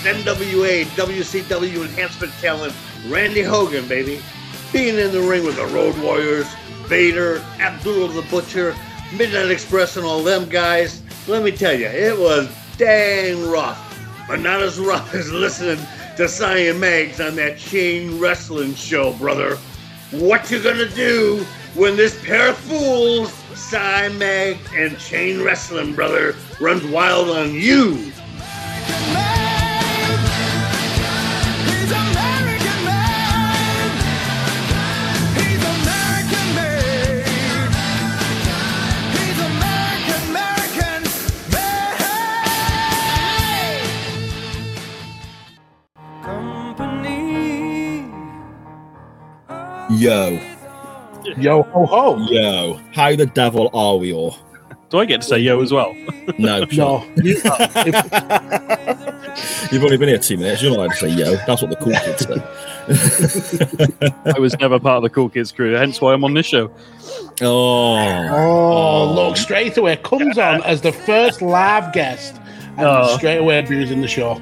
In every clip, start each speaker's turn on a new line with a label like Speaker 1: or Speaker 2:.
Speaker 1: NWA WCW enhancement talent Randy Hogan, baby. Being in the ring with the Road Warriors, Vader, Abdul the Butcher, Midnight Express, and all them guys. Let me tell you, it was dang rough, but not as rough as listening to Cyan Mags on that chain wrestling show, brother. What you gonna do when this pair of fools, Cy Mag and Chain Wrestling, brother, runs wild on you?
Speaker 2: Yo,
Speaker 3: Yo ho ho.
Speaker 2: yo, how the devil are we all?
Speaker 4: Do I get to say yo as well?
Speaker 2: No,
Speaker 3: No, you,
Speaker 2: You've only been here two minutes. You're not allowed to say yo. That's what the cool kids say.
Speaker 4: I was never part of the Cool Kids crew, hence why I'm on this show.
Speaker 2: Oh,
Speaker 3: oh, oh. look, straight away comes on as the first live guest, and
Speaker 4: Oh.
Speaker 3: straight away abusing the show.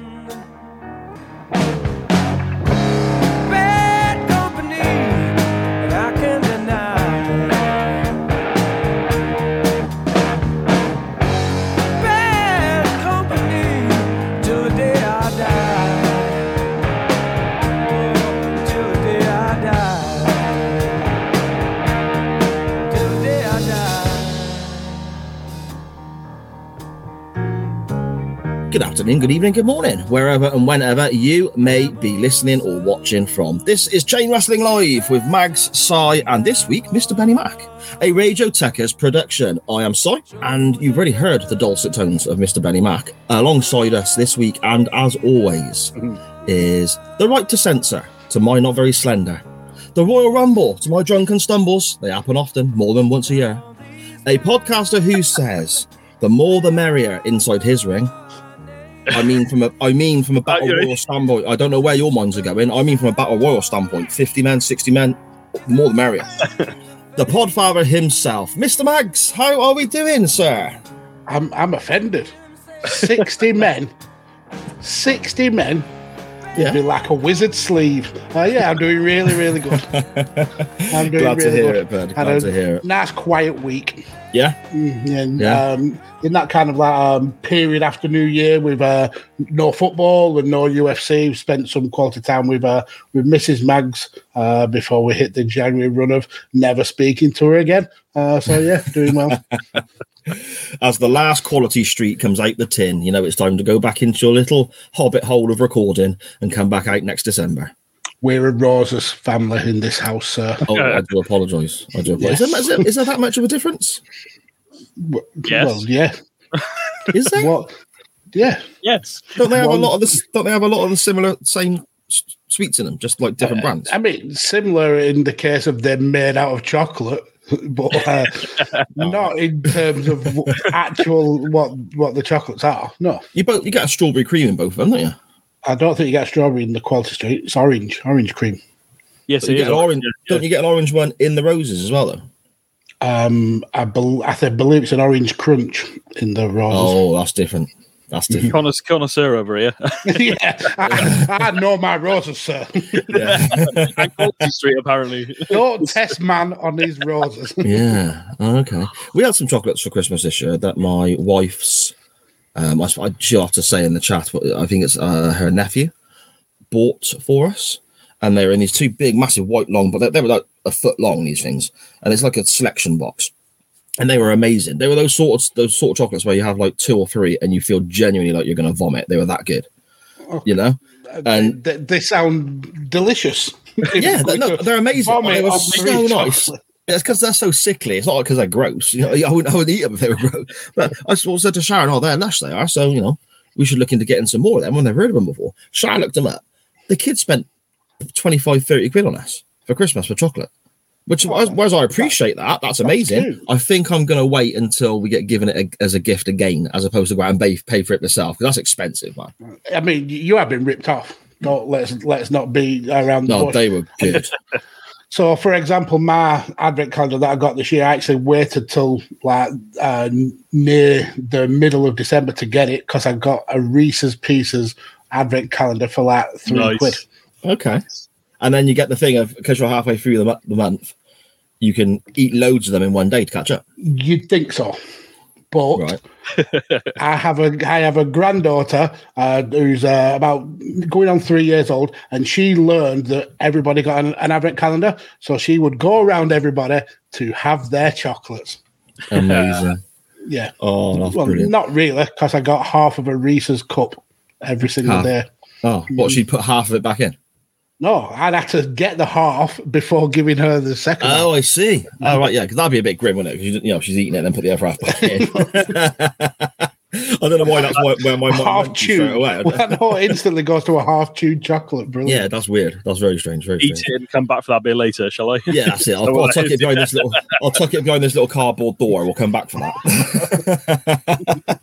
Speaker 2: Afternoon, good evening, good morning, wherever and whenever you may be listening or watching from. This is Chain Wrestling Live with Mags, Sai, and this week, Mr. Benny Mack, a Radio Techers production. I am Sai, and you've already heard the dulcet tones of Mr. Benny Mack. Alongside us this week, and as always, mm-hmm. is the right to censor to my not very slender, the Royal Rumble to my drunken stumbles. They happen often, more than once a year. A podcaster who says, the more the merrier inside his ring. I mean, from a I mean from a battle
Speaker 4: yeah.
Speaker 2: royal standpoint. I don't know where your minds are going. I mean, from a battle royal standpoint, fifty men, sixty men, more the merrier. the Podfather himself, Mr. Mags. How are we doing, sir?
Speaker 3: I'm I'm offended. Sixty men, sixty men.
Speaker 2: Yeah.
Speaker 3: Be like a wizard sleeve. Uh, yeah, I'm doing really, really good. I'm doing
Speaker 2: Glad to hear
Speaker 3: good.
Speaker 2: it.
Speaker 3: Had
Speaker 2: Glad to hear it.
Speaker 3: Nice quiet week.
Speaker 2: Yeah,
Speaker 3: Mm, and,
Speaker 2: Yeah.
Speaker 3: Um, in that kind of like um, period after New Year with uh, no football and no UFC, we spent some quality time with uh, with Mrs. Mags uh, before we hit the January run of never speaking to her again. Uh, so yeah, doing well.
Speaker 2: as the last quality street comes out the tin, you know it's time to go back into your little hobbit hole of recording and come back out next December.
Speaker 3: We're a Roses family in this house, sir.
Speaker 2: Oh, I do apologise. I do. Apologize. Is, there, is, there, is there that much of a difference?
Speaker 3: W-
Speaker 4: Yes.
Speaker 3: Well, yeah.
Speaker 2: Is there?
Speaker 3: What? Yeah.
Speaker 4: Yes.
Speaker 2: Don't they have
Speaker 3: One-
Speaker 2: a lot of the? Don't they have a lot of the similar same s- sweets in them, just like different brands?
Speaker 3: I mean, similar in the case of them made out of chocolate, but uh, not in terms of actual what what the chocolates are. No,
Speaker 2: You both you get a strawberry cream in both of them, don't you?
Speaker 3: I don't think you get strawberry in the quality street. It's orange, orange cream.
Speaker 4: Yes,
Speaker 2: You get an orange.
Speaker 4: Yeah,
Speaker 2: Don't you get an orange one in the roses as well, though?
Speaker 3: Um, I, bel I think, believe it's an orange crunch in the roses.
Speaker 2: Oh, that's different. That's different.
Speaker 4: Connois- connoisseur over here.
Speaker 3: yeah, I, I know my roses, sir.
Speaker 2: yeah.
Speaker 4: and Quality Street, apparently.
Speaker 3: don't test man on these roses.
Speaker 2: yeah. Okay. We had some chocolates for Christmas this year that my wife's. Um, I, I she'll have to say in the chat, but I think it's uh, her nephew bought for us, and they're in these two big, massive white long, but they, they were like a foot long. These things, and it's like a selection box. And they were amazing. They were those sort of those sort of chocolates where you have like two or three, and you feel genuinely like you're going to vomit. They were that good, oh, you know. Uh, and-
Speaker 3: they, they sound delicious.
Speaker 2: Yeah, they're, no, they're amazing. They were so nice.
Speaker 3: chocolate.
Speaker 2: It's because they're so sickly. It's not because they're gross. You know, I wouldn't, I wouldn't eat them if they were gross. But I said to Sharon, "Oh, they're lush. They are. So you know, we should look into getting some more of them when they've heard of them before." Sharon looked them up. The kids spent 25, 30 quid on us for Christmas for chocolate. Which, whereas I appreciate that, that's amazing.
Speaker 3: cute.
Speaker 2: I think I'm going to wait until we get given it a, as a gift again, as opposed to go out and pay, pay for it myself, because that's expensive, man.
Speaker 3: I mean, you have been ripped off. Don't let's let's not be around. the
Speaker 2: No,
Speaker 3: bush.
Speaker 2: they were good.
Speaker 3: So, for example, my advent calendar that I got this year, I actually waited till like uh, near the middle of December to get it because I got a Reese's Pieces advent calendar for like three
Speaker 4: Nice.
Speaker 3: quid.
Speaker 2: Okay. And then you get the thing of because you're halfway through the, the month, you can eat loads of them in one day to catch up.
Speaker 3: You'd think so, but
Speaker 2: Right.
Speaker 3: I have a I have a granddaughter uh, who's uh, about going on three years old, and she learned that everybody got an, an advent calendar, so she would go around everybody to have their chocolates.
Speaker 2: Amazing.
Speaker 3: Yeah,
Speaker 2: Oh,
Speaker 3: well,
Speaker 2: brilliant.
Speaker 3: not really, because I got half of a Reese's cup every single
Speaker 2: Half.
Speaker 3: day.
Speaker 2: Oh, what? She put half of it back in.
Speaker 3: No, I'd have to get the half before giving her the second. Oh, half.
Speaker 2: Oh, I see. Oh, right, yeah, because that'd be a bit grim, wouldn't it? Because you know she's eating it and then put the other half back in. I don't know why that's why, where my mind
Speaker 3: half
Speaker 2: went to straight
Speaker 3: chewed.
Speaker 2: away.
Speaker 3: Well, no, instantly goes to a half chewed chocolate. Brilliant.
Speaker 2: Yeah, that's weird. That's very strange. Very
Speaker 4: Eat
Speaker 2: strange.
Speaker 4: it and come back for that bit later, shall I?
Speaker 2: Yeah, that's it. I'll, I'll tuck it behind this little. I'll tuck it behind this little cardboard door. We'll come back for that.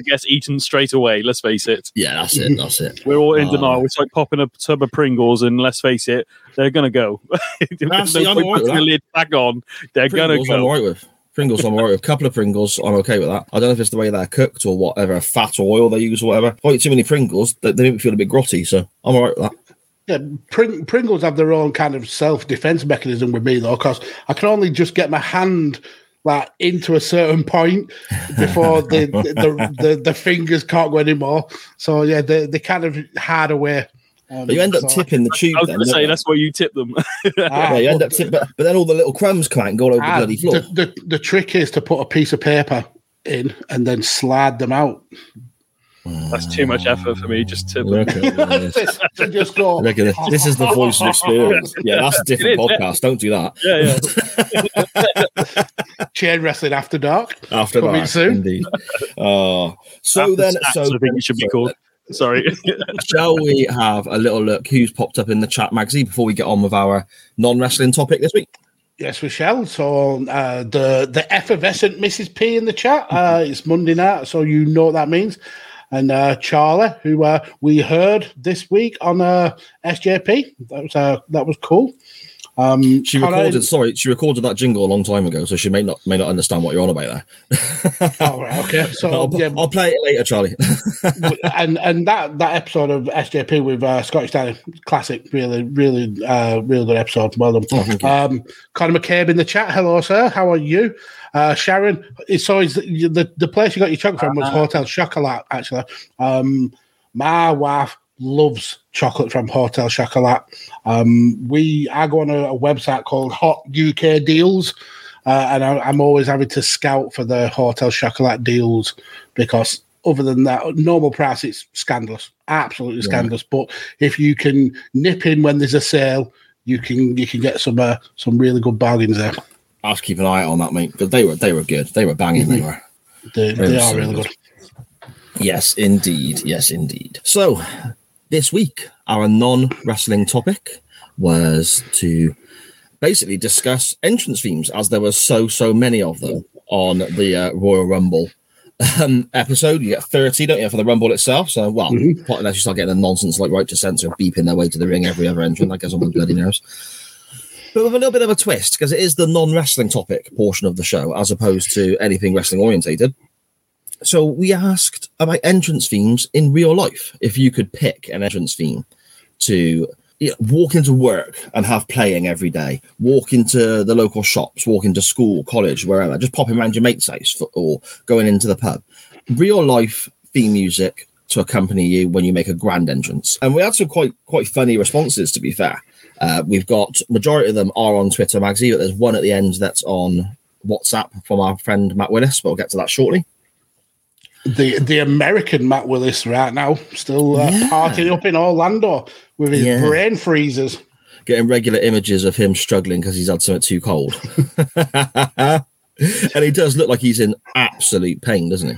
Speaker 4: I guess eaten straight away. Let's face it.
Speaker 2: yeah, that's it. That's it.
Speaker 4: We're all in
Speaker 2: Oh.
Speaker 4: denial. It's like popping a tub of Pringles, and let's face it, they're gonna go. There's
Speaker 2: see,
Speaker 4: no
Speaker 2: I'm
Speaker 4: point
Speaker 2: all right with
Speaker 4: putting the lid back on. They're
Speaker 2: Pringles,
Speaker 4: gonna go.
Speaker 2: I'm
Speaker 4: go.
Speaker 2: alright with. Pringles, I'm alright with. A couple of Pringles, I'm okay with that. I don't know if it's the way they're cooked or whatever, fat or oil they use or whatever. If I eat too many Pringles, they, they make me feel a bit grotty, so I'm alright with that.
Speaker 3: Yeah, Pring- Pringles have their own kind of self defense mechanism with me though, because I can only just get my hand like into a certain point before the the, the, the fingers can't go anymore. So yeah, they they kind of hard away. Um,
Speaker 2: But you end up
Speaker 3: so-
Speaker 2: tipping the tube
Speaker 4: I was gonna say that's why you tip them.
Speaker 3: Ah,
Speaker 2: yeah, you end
Speaker 3: but-
Speaker 2: up tip, but, but then all the little crumbs come out and go all over the
Speaker 3: ah,
Speaker 2: bloody floor.
Speaker 3: the, the, the trick is to put a piece of paper in and then slide them out.
Speaker 4: That's too much effort for me. Just tip them.
Speaker 2: Look at this.
Speaker 3: to just go.
Speaker 2: Look at this. This is the voice of experience. Yeah, that's a different
Speaker 4: It is, yeah.
Speaker 2: podcast. Don't do that.
Speaker 4: Yeah, yeah.
Speaker 3: Chain wrestling after dark.
Speaker 2: After
Speaker 3: Coming
Speaker 2: that,
Speaker 3: soon.
Speaker 2: indeed. Uh, so
Speaker 4: After
Speaker 2: then, so
Speaker 4: I think it should be called. Sorry.
Speaker 2: Shall we have a little look who's popped up in the chat, Magsy, before we get on with our non-wrestling topic this week?
Speaker 3: Yes, we shall. So uh, the the effervescent Mrs. P in the chat. Uh, it's Monday night, so you know what that means. And uh, Charlie, who uh, we heard this week on uh, SJP, that was uh, that was cool. Um,
Speaker 2: She
Speaker 3: I-
Speaker 2: recorded. Sorry, she recorded that jingle a long time ago, so she may not may not understand what you're on about there.
Speaker 3: Oh, right, okay. So
Speaker 2: I'll,
Speaker 3: yeah,
Speaker 2: I'll play it later, Charlie.
Speaker 3: and and that that episode of SJP with uh, Scottish Danny, classic, really, really, uh, really good episode. Well done.
Speaker 2: Oh.
Speaker 3: Um, Conor McCabe in the chat. Hello, sir. How are you? Uh, Sharon, it's always the, the the place you got your chocolate from was
Speaker 2: Uh-huh.
Speaker 3: Hotel Chocolat. Actually, um, my wife loves chocolate from Hotel Chocolat. Um, we I go on a, a website called Hot UK Deals. Uh, and I, I'm always having to scout for the Hotel Chocolat deals because other than that, normal price it's scandalous, absolutely scandalous. But if you can nip in when there's a sale, you can you can get some uh, some really good bargains there.
Speaker 2: I'll have to keep an eye on that, mate. But they were they were good. They were banging. They were.
Speaker 3: They, they are really
Speaker 2: good.
Speaker 3: good.
Speaker 2: Yes, indeed. Yes, indeed. So, this week, our non wrestling topic was to basically discuss entrance themes, as there were so, so many of them on the uh, Royal Rumble um, episode. You get 30, don't you, for the Rumble itself? So, well,
Speaker 3: Mhm.
Speaker 2: unless you start getting the nonsense like right to censor beeping their way to the ring every other that gets on my bloody nerves. But with a little bit of a twist, because it is the non wrestling topic portion of the show, as opposed to anything wrestling orientated. So we asked about entrance themes in real life. If you could pick an entrance theme to you know, walk into work and have playing every day, walk into the local shops, walk into school, college, wherever, just popping around your mate's house for, or going into the pub. Real life theme music to accompany you when you make a grand entrance. And we had some quite quite funny responses, to be fair. Uh, we've got majority of them are on Twitter, Magsy, but there's one at the end that's on WhatsApp from our friend Matt Willis, but we'll get to that shortly.
Speaker 3: The the American Matt Willis right now still uh,
Speaker 2: Yeah.
Speaker 3: partying up in Orlando with his
Speaker 2: Yeah.
Speaker 3: brain freezers.
Speaker 2: getting regular images of him struggling because he's had something too cold. and he does look like he's in absolute pain, doesn't he?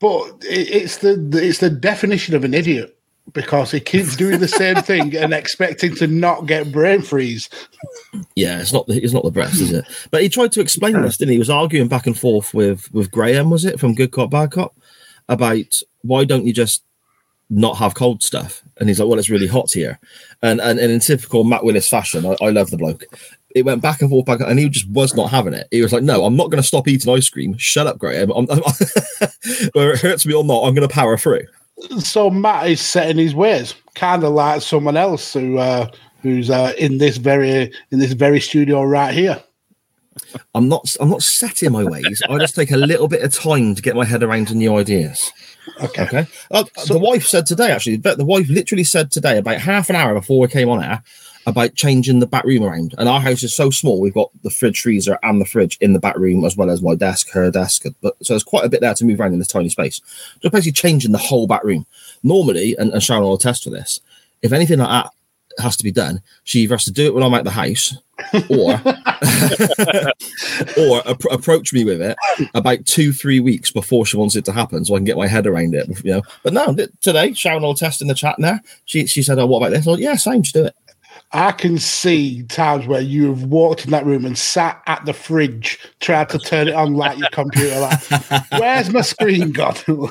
Speaker 3: But it's the, the it's the definition of an idiot because he keeps doing the same thing and expecting to not get brain freeze.
Speaker 2: Yeah, it's not the, it's not the best, is it? But he tried to explain this, didn't he? He was arguing back and forth with with Graham, was it from Good Cop Bad Cop, about why don't you just not have cold stuff? And he's like, well, it's really hot here, and and, and in typical Matt Willis fashion, I, I love the bloke. it went back and forth, back, and he just was not having it. He was like, "No, I'm not going to stop eating ice cream. Shut up, Graham. I'm, I'm, whether it hurts me or not, I'm going to power through."
Speaker 3: So Matt is setting his ways, kind of like someone else who uh, who's uh, in this very in this very studio right here.
Speaker 2: I'm not. I'm not set in my ways. I just take a little bit of time to get my head around to new ideas.
Speaker 3: Okay.
Speaker 2: Okay. Uh, the wife said today, actually, the wife literally said today, about half an hour before we came on air, about changing the back room around. And our house is so small, we've got the fridge freezer and the fridge in the back room, as well as my desk, her desk. But so there's quite a bit there to move around in this tiny space. Just basically changing the whole back room. Normally, and, and Sharon will attest for this, if anything like that has to be done, she either has to do it when I'm at the house or or appro- approach me with it about two, three weeks before she wants it to happen, so I can get my head around it. You know, but no, th- today Sharon will test in the chat now. She she said, "Oh, what about this?" I "Yeah, same, just do it."
Speaker 3: I can see times where you have walked in that room and sat at the fridge, tried to turn it on like your computer. Like, where's my screen gone?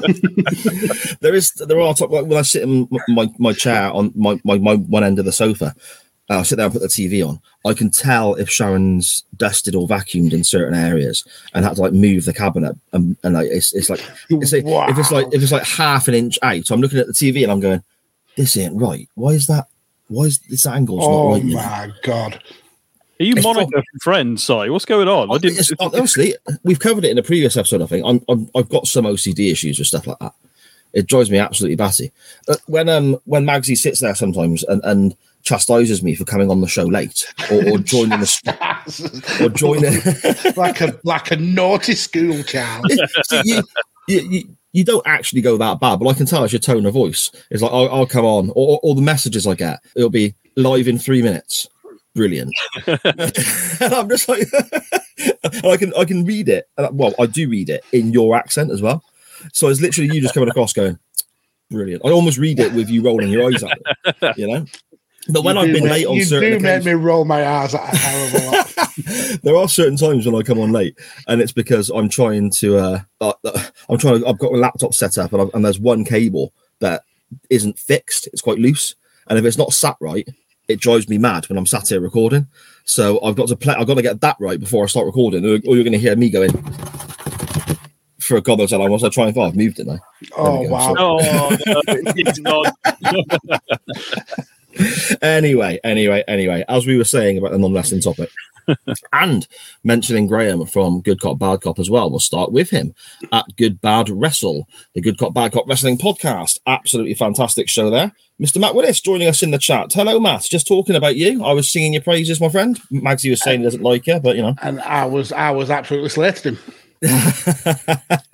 Speaker 2: There is there are when I sit in my, my chair on my, my, my one end of the sofa. uh, I sit there and put the TV on. I can tell if Sharon's dusted or vacuumed in certain areas, and had to like move the cabinet. And, and like it's, it's like it's like, if it's like if it's like half an inch out, So I'm looking at the TV and I'm going, "This ain't right. Why is that? Why is this angle's not
Speaker 3: oh
Speaker 2: right?" you know?
Speaker 3: my god!
Speaker 4: Are you
Speaker 2: It's
Speaker 4: Monica
Speaker 2: prob-
Speaker 4: from Friends? Sorry, what's going on? I didn't.
Speaker 2: It's- honestly, we've covered it in a previous episode. I think I'm, I'm, I've got some OCD issues with stuff like that. It drives me absolutely batty. But when um when Magsy sits there sometimes and, and chastises me for coming on the show late or, or joining the or joining,
Speaker 3: like a like a naughty school child.
Speaker 2: See, you, you, you, you don't actually go that bad, but I can tell it's your tone of voice. It's like I'll, I'll come on, or, or, the messages I get, it'll be live in three minutes. Brilliant. and I'm just like, and I can I can read it. I- well, I do read it in your accent as well. So it's literally you just coming across going, brilliant. I almost read it with you rolling your eyes at it, you know. But when
Speaker 3: You
Speaker 2: I've
Speaker 3: do
Speaker 2: been
Speaker 3: make-
Speaker 2: late on
Speaker 3: you
Speaker 2: certain
Speaker 3: do
Speaker 2: occasions,
Speaker 3: make me roll my eyes at a hell of a lot.
Speaker 2: there are certain times when I come on late, and it's because I'm trying to. Uh, uh, I'm trying. To, I've got a laptop set up, and, I've, and there's one cable that isn't fixed. It's quite loose, and if it's not sat right, it drives me mad when I'm sat here recording. So I've got to play. I've got to get that right before I start recording, or, or you're going to hear me going for a god knows how long. Was I trying? I've moved it now.
Speaker 3: Oh
Speaker 2: go,
Speaker 3: wow!
Speaker 4: Oh, no, it's not.
Speaker 2: anyway, anyway, anyway, as we were saying about the non-wrestling topic, and mentioning Graham from Good Cop Bad Cop as well, we'll start with him at Good Bad Wrestle, the Good Cop Bad Cop Wrestling podcast. Absolutely fantastic show there. Mr. Matt Willis joining us in the chat. Hello, Matt. Just talking about you. I was singing your praises, my friend. Magsy was saying he doesn't like you, but you know.
Speaker 3: And I was I was absolutely slated him.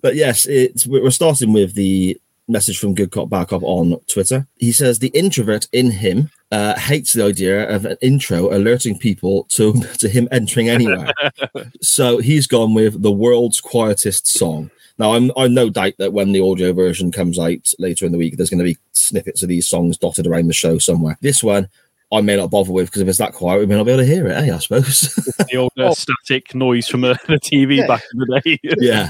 Speaker 2: but yes, it's we're starting with the message from Good Cop Bad Cop on Twitter. He says the introvert in him uh, hates the idea of an intro alerting people to to him entering anywhere. so he's gone with the world's quietest song. Now I'm I'm no doubt that when the audio version comes out later in the week, there's going to be snippets of these songs dotted around the show somewhere. This one. I may not bother with because if it's that quiet, we may not be able to hear it. Eh, I suppose.
Speaker 4: the old uh, static noise from uh, the TV
Speaker 3: Yeah.
Speaker 4: back in the day.
Speaker 2: yeah,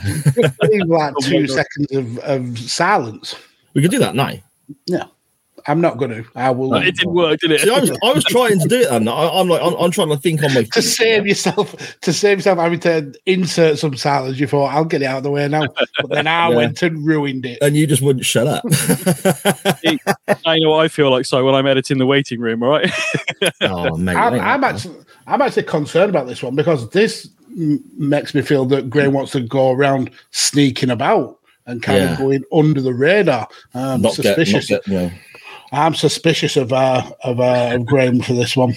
Speaker 3: Leave like
Speaker 4: Oh
Speaker 3: two seconds of, of silence.
Speaker 2: we could do that now.
Speaker 3: No, I'm not going to. I will.
Speaker 4: it didn't work, did it?
Speaker 2: See, I was, I was trying to do it, and I, I'm like, I'm, I'm trying to think on my
Speaker 3: to
Speaker 2: feet,
Speaker 3: save yourself to save yourself having to insert some silence, you thought I'll get it out of the way now. But then I
Speaker 2: Yeah.
Speaker 3: went and ruined it.
Speaker 2: and you just wouldn't shut up.
Speaker 4: I know what I feel like. So when I'm editing the waiting room, all right.
Speaker 2: oh, mate,
Speaker 3: I'm,
Speaker 2: mate.
Speaker 3: I'm actually I'm actually concerned about this one because this m- makes me feel that Gray wants to go around sneaking about and kind
Speaker 2: Yeah.
Speaker 3: of going under the radar. I'm
Speaker 2: not get, not
Speaker 3: suspicious.
Speaker 2: get, you know,
Speaker 3: I'm suspicious of uh, of uh, of Graham for this one.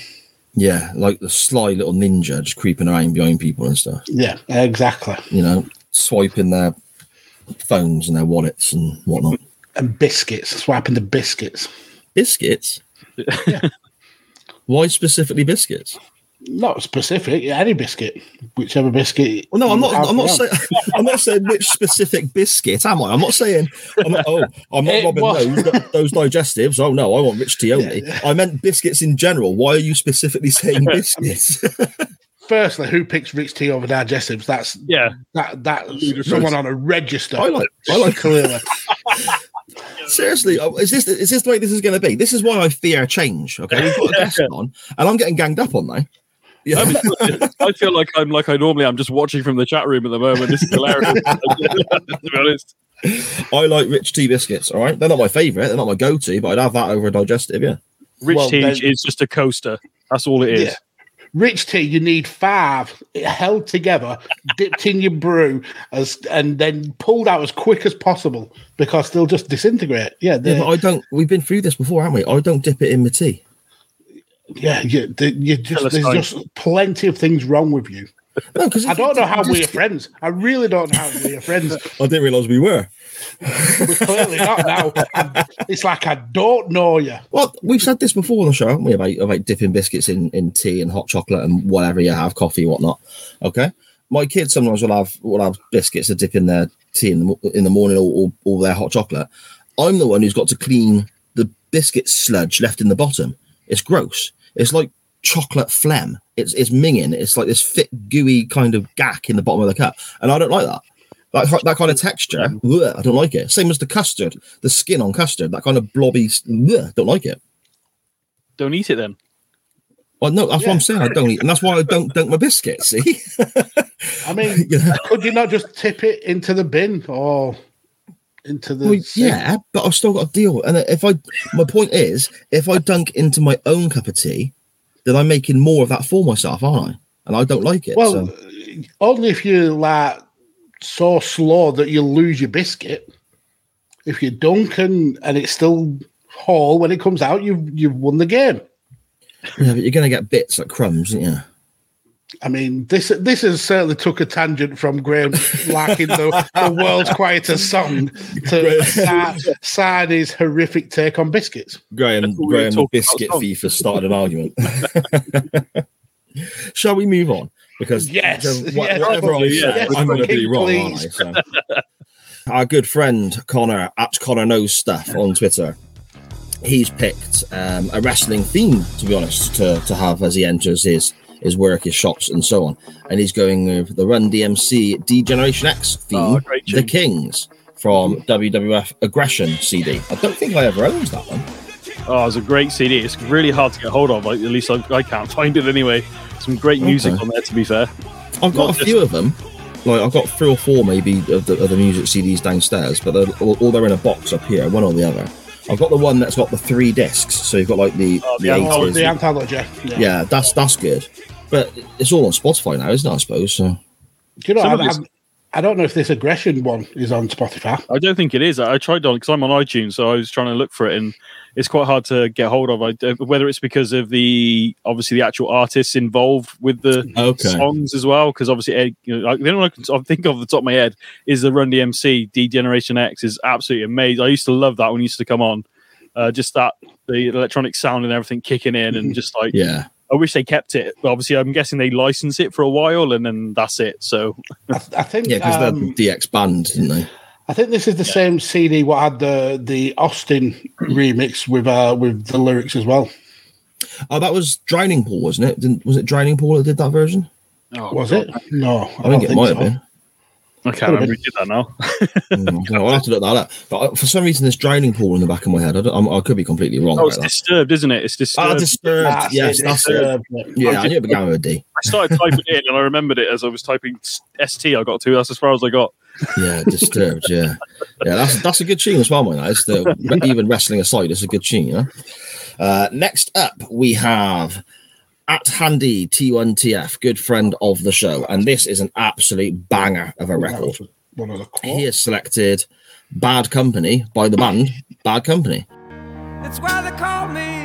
Speaker 2: yeah, like the sly little ninja just creeping around behind people and stuff.
Speaker 3: Yeah, exactly.
Speaker 2: You know, swiping their phones and their wallets and whatnot.
Speaker 3: And biscuits, swiping the biscuits.
Speaker 2: Biscuits. Why specifically biscuits?
Speaker 3: Not specific, any biscuit, whichever biscuit.
Speaker 2: Well, no, I'm not. I'm not saying. I'm not saying which specific biscuit am I? I'm not saying. I'm not, oh, I'm not
Speaker 3: It
Speaker 2: robbing
Speaker 3: was-
Speaker 2: those those digestives. Oh no, I want rich tea only. I meant biscuits in general. Why are you specifically saying biscuits?
Speaker 3: Firstly, who picks Rich tea over digestives? That's
Speaker 4: yeah.
Speaker 3: that that's someone on a register.
Speaker 2: I like. I like
Speaker 3: clearly.
Speaker 2: Seriously, oh, is this is this the way this is going to be? This is why I fear change. Okay, we've got a guest on, and I'm getting ganged up on now. Yeah.
Speaker 4: I feel like I'm like I normally am just watching from the chat room at the moment. This is hilarious. to be honest.
Speaker 2: I like rich tea biscuits. All right, they're not my favorite. They're not my go-to, but I'd have that over a digestive. Yeah.
Speaker 4: Rich
Speaker 3: Well,
Speaker 4: tea
Speaker 3: then-
Speaker 4: is just a coaster. That's all it is.
Speaker 3: Yeah. Rich tea, you need five held together, dipped in your brew, as and then pulled out as quick as possible because they'll just disintegrate. Yeah,
Speaker 2: Yeah, but I don't. We've been through this before, haven't we? I don't dip it in my tea.
Speaker 3: Yeah, you, you just, there's just plenty of things wrong with you.
Speaker 2: No, because
Speaker 3: I don't know how we're friends. I really don't know how we're friends.
Speaker 2: I didn't realise we were.
Speaker 3: We're clearly not now. And it's like I don't know you.
Speaker 2: Well, we've said this before on the show, haven't we? About, about dipping biscuits in, in tea and hot chocolate and whatever you have, coffee, whatnot. Okay. My kids sometimes will have will have biscuits to dip in their tea in the, in the morning or, or, or their hot chocolate. I'm the one who's got to clean the biscuit sludge left in the bottom. It's gross. It's like chocolate phlegm. It's it's minging. It's like this thick, gooey kind of gack in the bottom of the cup, and I don't like that. Like that kind of texture, ugh, I don't like it. Same as the custard, the skin on custard, that kind of blobby, ugh, don't like it.
Speaker 4: Don't eat it then.
Speaker 2: Well, no, that's what I'm saying. I don't eat, and that's why I don't dunk my biscuits. See,
Speaker 3: I mean,
Speaker 2: know?
Speaker 3: could you not just tip it into the bin or into the
Speaker 2: Well, yeah, but I've still got to deal. And if I, my point is, if I dunk into my own cup of tea, then I'm making more of that for myself, aren't I? And I don't like it.
Speaker 3: Well,
Speaker 2: so.
Speaker 3: only if you're like so slow that you lose your biscuit. If you dunk and, and it's still whole when it comes out, you've you've won the game.
Speaker 2: yeah, but you're gonna get bits like crumbs, aren't you?
Speaker 3: I mean, this this has certainly took a tangent from Graham liking the, the world's quietest song to Sa- Sardi's horrific take on biscuits.
Speaker 2: Graham,
Speaker 4: That's we
Speaker 2: Graham, the biscuit
Speaker 4: about.
Speaker 2: thief has started an argument. Shall we move on? Because
Speaker 3: Yes,
Speaker 2: the-
Speaker 3: yes,
Speaker 2: whatever I
Speaker 4: probably,
Speaker 2: say,
Speaker 4: yes,
Speaker 2: I'm going to be wrong,
Speaker 3: please.
Speaker 2: aren't I? So. Our good friend Connor at Connor knows stuff on Twitter. He's picked um, a wrestling theme, to be honest, to, to have as he enters his his work, his shops, and so on. And he's going with the Run DMC D Generation X theme,
Speaker 4: Oh,
Speaker 2: The. Kings from WWF Aggression CD. I don't think I ever owned that one.
Speaker 4: Oh, it's a great CD. It's really hard to get hold of. Like, at least I, I can't find it anyway. Some great music
Speaker 2: Okay.
Speaker 4: on there, to be fair.
Speaker 2: I've got
Speaker 4: Not
Speaker 2: a few of them. Like I've got three or four maybe of the, of the music CDs downstairs, but they're all, all they're in a box up here, one or the other. I've got the one that's got the three discs, so you've got like the
Speaker 4: Oh,
Speaker 2: the
Speaker 4: the
Speaker 3: Oh,
Speaker 2: eighties.
Speaker 3: the anthology. Yeah.
Speaker 2: yeah, that's that's good. But it's all on Spotify now, isn't it? I suppose. So
Speaker 3: Do you know, I,
Speaker 4: of this-
Speaker 3: I, I don't know if this aggression one is on Spotify.
Speaker 4: I don't think it is. I I tried on because I'm on iTunes, so I was trying to look for it, and it's quite hard to get hold of. I, uh, whether it's because of the obviously the actual artists involved with the
Speaker 2: okay,
Speaker 4: songs as well, because obviously you know, the only one I can think of the top of my head is the Run DMC D Generation X is absolutely amazing. I used to love that when it used to come on. Uh, just that the electronic sound and everything kicking in, and just like
Speaker 2: yeah,
Speaker 4: I wish they kept it. But obviously, I'm guessing they licensed it for a while, and then that's it. So
Speaker 3: I, I think
Speaker 2: yeah, because
Speaker 3: um,
Speaker 2: they're the DX band, didn't they?
Speaker 3: I think this is the same CD what had the the Austin remix with uh with the lyrics as well.
Speaker 2: Oh, that was Drowning Pool, wasn't it? Didn't, was it Drowning Pool that did that version?
Speaker 3: Oh, Was it? No,
Speaker 2: I think it might have been.
Speaker 4: I can't remember who did that now.
Speaker 2: Mm, okay, I'll have to look that up. But uh, for some reason, there's Drowning Pool in the back of my head. I, don't, I'm, I could be completely wrong.
Speaker 4: Oh, it's disturbed, isn't it? It's disturbed.
Speaker 2: Ah, disturbed.
Speaker 3: That's
Speaker 2: yes, that's
Speaker 3: it's,
Speaker 2: it. Yeah, I knew it began with a D.
Speaker 4: I started typing it in, and I remembered it as I was typing ST. I got to. That's as far as I got.
Speaker 2: Yeah, disturbed. Yeah, yeah. That's that's a good tune as well, man. It's the even wrestling aside, it's a good tune. You know. Uh, next up, we have at Handy T1TF, good friend of the show, and this is an absolute banger of a record.
Speaker 3: One of the
Speaker 2: He
Speaker 3: quotes.
Speaker 2: has selected "Bad Company" by the band Bad Company.
Speaker 5: That's why they call me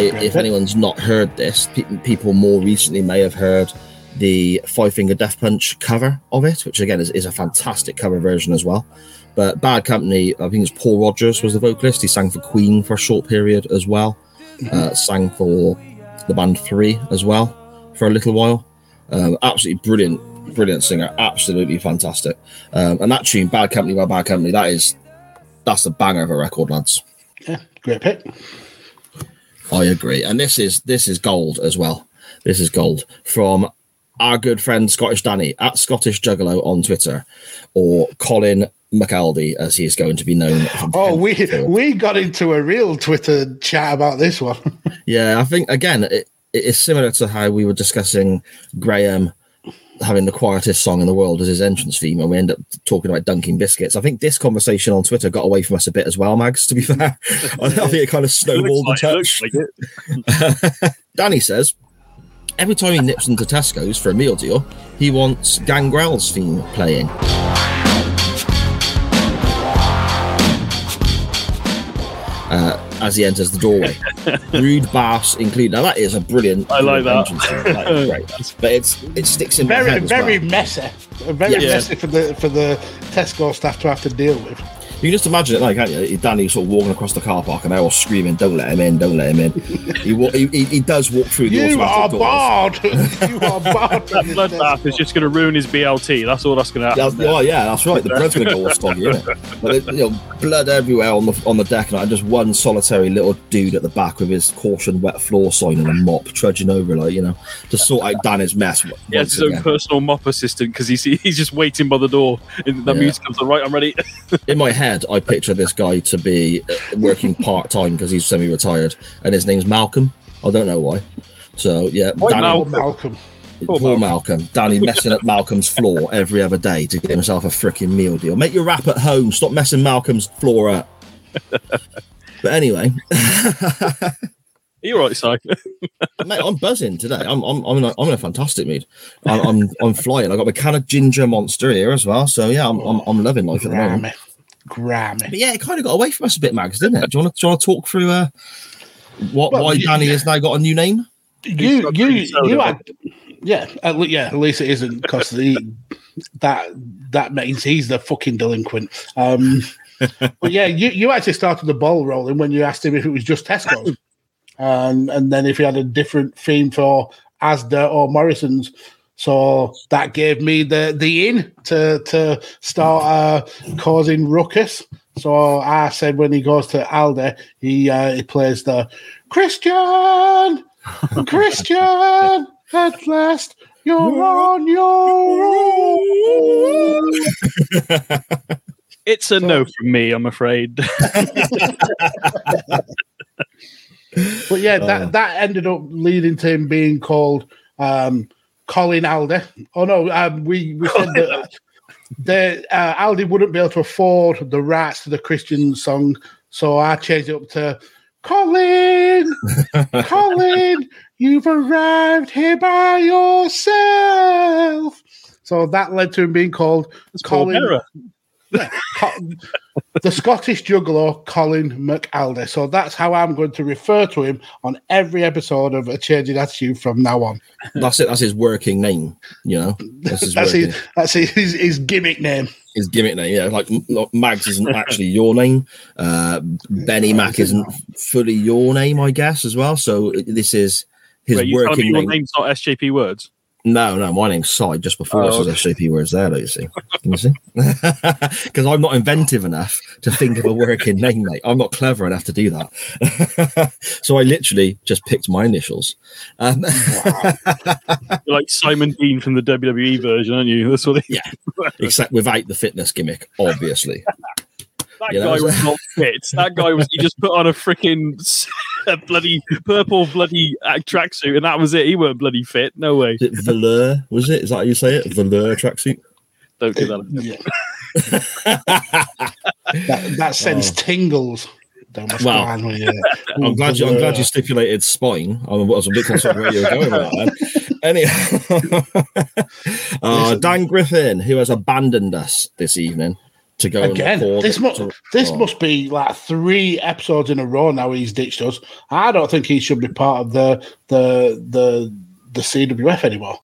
Speaker 2: if anyone's not heard this, pe- people more recently may have heard the Five Finger Death Punch cover of it, which again is, is a fantastic cover version as well. But Bad Company, I think it's Paul Rodgers was the vocalist. He sang for Queen for a short period as well. Uh, sang for the band Three as well for a little while. Um, absolutely brilliant, brilliant singer. Absolutely fantastic. Um, and that tune, Bad Company by Bad Company, that is that's the banger of a record, lads.
Speaker 3: Yeah, great pick.
Speaker 2: I agree. And this is this is gold as well. This is gold from our good friend Scottish Danny at Scottish Juggalo on Twitter, or Colin McAldy, as he is going to be known.
Speaker 3: Oh, we we got into a real Twitter chat about this one.
Speaker 2: Yeah, I think again it, it is similar to how we were discussing Graham having the quietest song in the world as his entrance theme, and we end up talking about dunking biscuits. I think this conversation on Twitter got away from us a bit as well, Mags. To be fair, I think it kind of snowballed a
Speaker 4: looks like, it
Speaker 2: touch.
Speaker 4: like.
Speaker 2: Danny says every time he nips into Tesco's for a meal deal, he wants Gangrel's theme playing. Uh, as he enters the doorway, rude baths include. Now that is a brilliant.
Speaker 4: I like that.
Speaker 2: entrance. That is great. But it's it sticks in my
Speaker 3: very
Speaker 2: head as
Speaker 3: very
Speaker 2: well.
Speaker 3: messy, very
Speaker 2: Yeah.
Speaker 3: messy for the for the Tesco staff to have to deal with.
Speaker 2: You can just imagine it, like, can't you? Danny sort of walking across the car park, and they're all screaming, "Don't let him in! Don't let him in!" he, wa- he, he, he does walk through the
Speaker 3: You are
Speaker 2: automatic doors.
Speaker 3: barred. you are barred.
Speaker 4: That bloodbath is just going to ruin his BLT. That's all that's going to
Speaker 2: That's,
Speaker 4: happen.
Speaker 2: oh yeah, that's right. The blood's going to go all stoggy, isn't it? But it, you know, blood everywhere on the on the deck, and just one solitary little dude at the back with his caution wet floor sign and a mop trudging over, like you know, to sort out Danny's mess. w-
Speaker 4: He has
Speaker 2: once
Speaker 4: his own personal mop assistant because he's he's just waiting by the door. And that
Speaker 2: Yeah.
Speaker 4: music comes on. Right, I'm ready.
Speaker 2: In my head, I picture this guy to be uh, working part time because he's semi-retired, and his name's Malcolm. I don't know why. So yeah, Danny,
Speaker 4: Malcolm?
Speaker 3: Malcolm.
Speaker 2: Poor,
Speaker 4: Poor
Speaker 2: Malcolm. Danny messing up Malcolm's floor every other day to get himself a freaking meal deal. Make your rap at home. Stop messing Malcolm's floor up. but anyway,
Speaker 4: You're right, Si.
Speaker 2: mate, I'm buzzing today. I'm I'm I'm in a, I'm in a fantastic mood. I'm I'm, I'm flying. I got my can of ginger monster here as well. So yeah, I'm I'm, I'm loving life at the moment.
Speaker 3: Grammy. Grammy.
Speaker 2: But yeah, it kind of got away from us a bit, Mags, didn't it? Do you want to, do you want to talk through uh, what
Speaker 3: Well,
Speaker 2: why
Speaker 3: you-
Speaker 2: Danny has now got a new name?
Speaker 3: You you you had yeah at, le- yeah at least it isn't because the that that means he's the fucking delinquent. Um, but yeah, you you actually started the ball rolling when you asked him if it was just Tesco's, and and then if he had a different theme for Asda or Morrison's. So that gave me the the in to to start uh, causing ruckus. So I said when he goes to Aldi, he uh, he plays the Christian, Christian, at last you're on your own.
Speaker 4: It's a no from me, I'm afraid.
Speaker 3: But yeah, that
Speaker 2: Oh.
Speaker 3: that ended up leading to him being called um, Colin Aldi. Oh no, um, we we said that the uh, Aldi wouldn't be able to afford the rights to the Christian song, so I changed it up to Colin, Colin, you've arrived here by yourself. So that led to him being called
Speaker 4: It's Paul
Speaker 3: Colin.
Speaker 4: Bearer.
Speaker 3: The Scottish juggalo Colin McAlder. So that's how I'm going to refer to him on every episode of A Changing Attitude from now on.
Speaker 2: That's it. That's his working name. You know, that's his
Speaker 3: That's his, that's his, his, his gimmick name.
Speaker 2: his gimmick name. Yeah, like Mags isn't actually your name. Uh, Benny Mac isn't fully your name, I guess, as well. So this is his
Speaker 4: Wait, you telling me
Speaker 2: working
Speaker 4: your
Speaker 2: name.
Speaker 4: name's not SJP words?
Speaker 2: No, no, my name's Cy. Just before
Speaker 4: Oh,
Speaker 2: it says SJP words there, see. Can you see? Because I'm not inventive enough to think of a working name, mate. I'm not clever enough to do that. so I literally just picked my initials. Um,
Speaker 4: You're like Simon Dean from the WWE version, aren't you? That's what it,
Speaker 2: Yeah. except without the fitness gimmick, obviously.
Speaker 4: That
Speaker 2: You know?
Speaker 4: guy was not fit. That guy was he just put on a freaking a bloody purple bloody uh, tracksuit and that was it. He weren't bloody fit. No way.
Speaker 2: Is it velour? Was it? Is that how you say it? Velour tracksuit?
Speaker 4: Don't do that.
Speaker 3: Yeah. that, that sends tingles down my
Speaker 2: Oh. Wow.
Speaker 3: spine. when you-
Speaker 2: I'm glad you. I'm glad you stipulated spine. I was a bit concerned where you were going with that. Then. Anyhow, uh, Dan Griffin, who has abandoned us this evening to go
Speaker 3: Again, this must
Speaker 2: to-
Speaker 3: this
Speaker 2: oh.
Speaker 3: must be like three episodes in a row now. He's ditched us. I don't think he should be part of the the the the CWF anymore.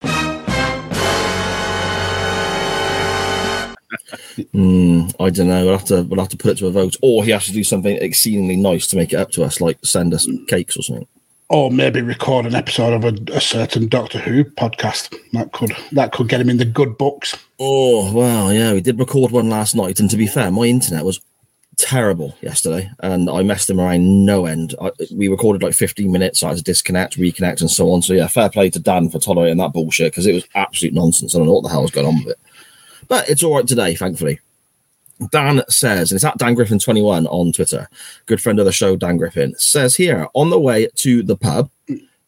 Speaker 2: Hmm, I don't know. We'll have to. We'll have to put it to a vote, or he has to do something exceedingly nice to make it up to us, like send us cakes or something.
Speaker 3: Or maybe record an episode of a, a certain Doctor Who podcast. That could that could get him in the good books.
Speaker 2: Oh well, yeah, we did record one last night, and to be fair, my internet was terrible yesterday, and I messed him around no end. I, we recorded like 15 minutes. So I had to disconnect, reconnect, and so on. So yeah, fair play to Dan for tolerating that bullshit because it was absolute nonsense. I don't know what the hell was going on with it, but it's all right today, thankfully. Dan says, and it's at Dan Griffin 21 on Twitter, good friend of the show, Dan Griffin, says here on the way to the pub,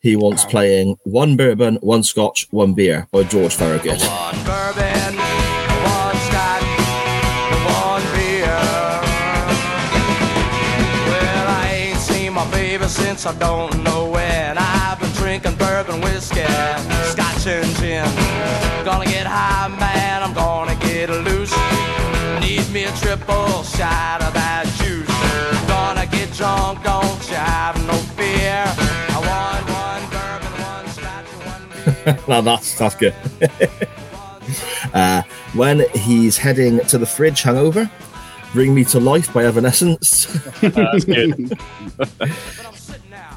Speaker 2: he wants playing one bourbon, one scotch, one beer by George Thorogood.
Speaker 5: One bourbon, one scotch, one beer. Well, I ain't seen my baby since I don't know when. I've been drinking bourbon whiskey, scotch and gin. Gonna get high, man, I'm gonna get loose. Need a triple shot of that juice. Gonna get drunk, don't you have no fear. I want one bourbon, one scotch, one beer.
Speaker 2: now that's that's good. uh, when he's heading to the fridge hungover, Bring Me to Life by Evanescence.
Speaker 4: That's good.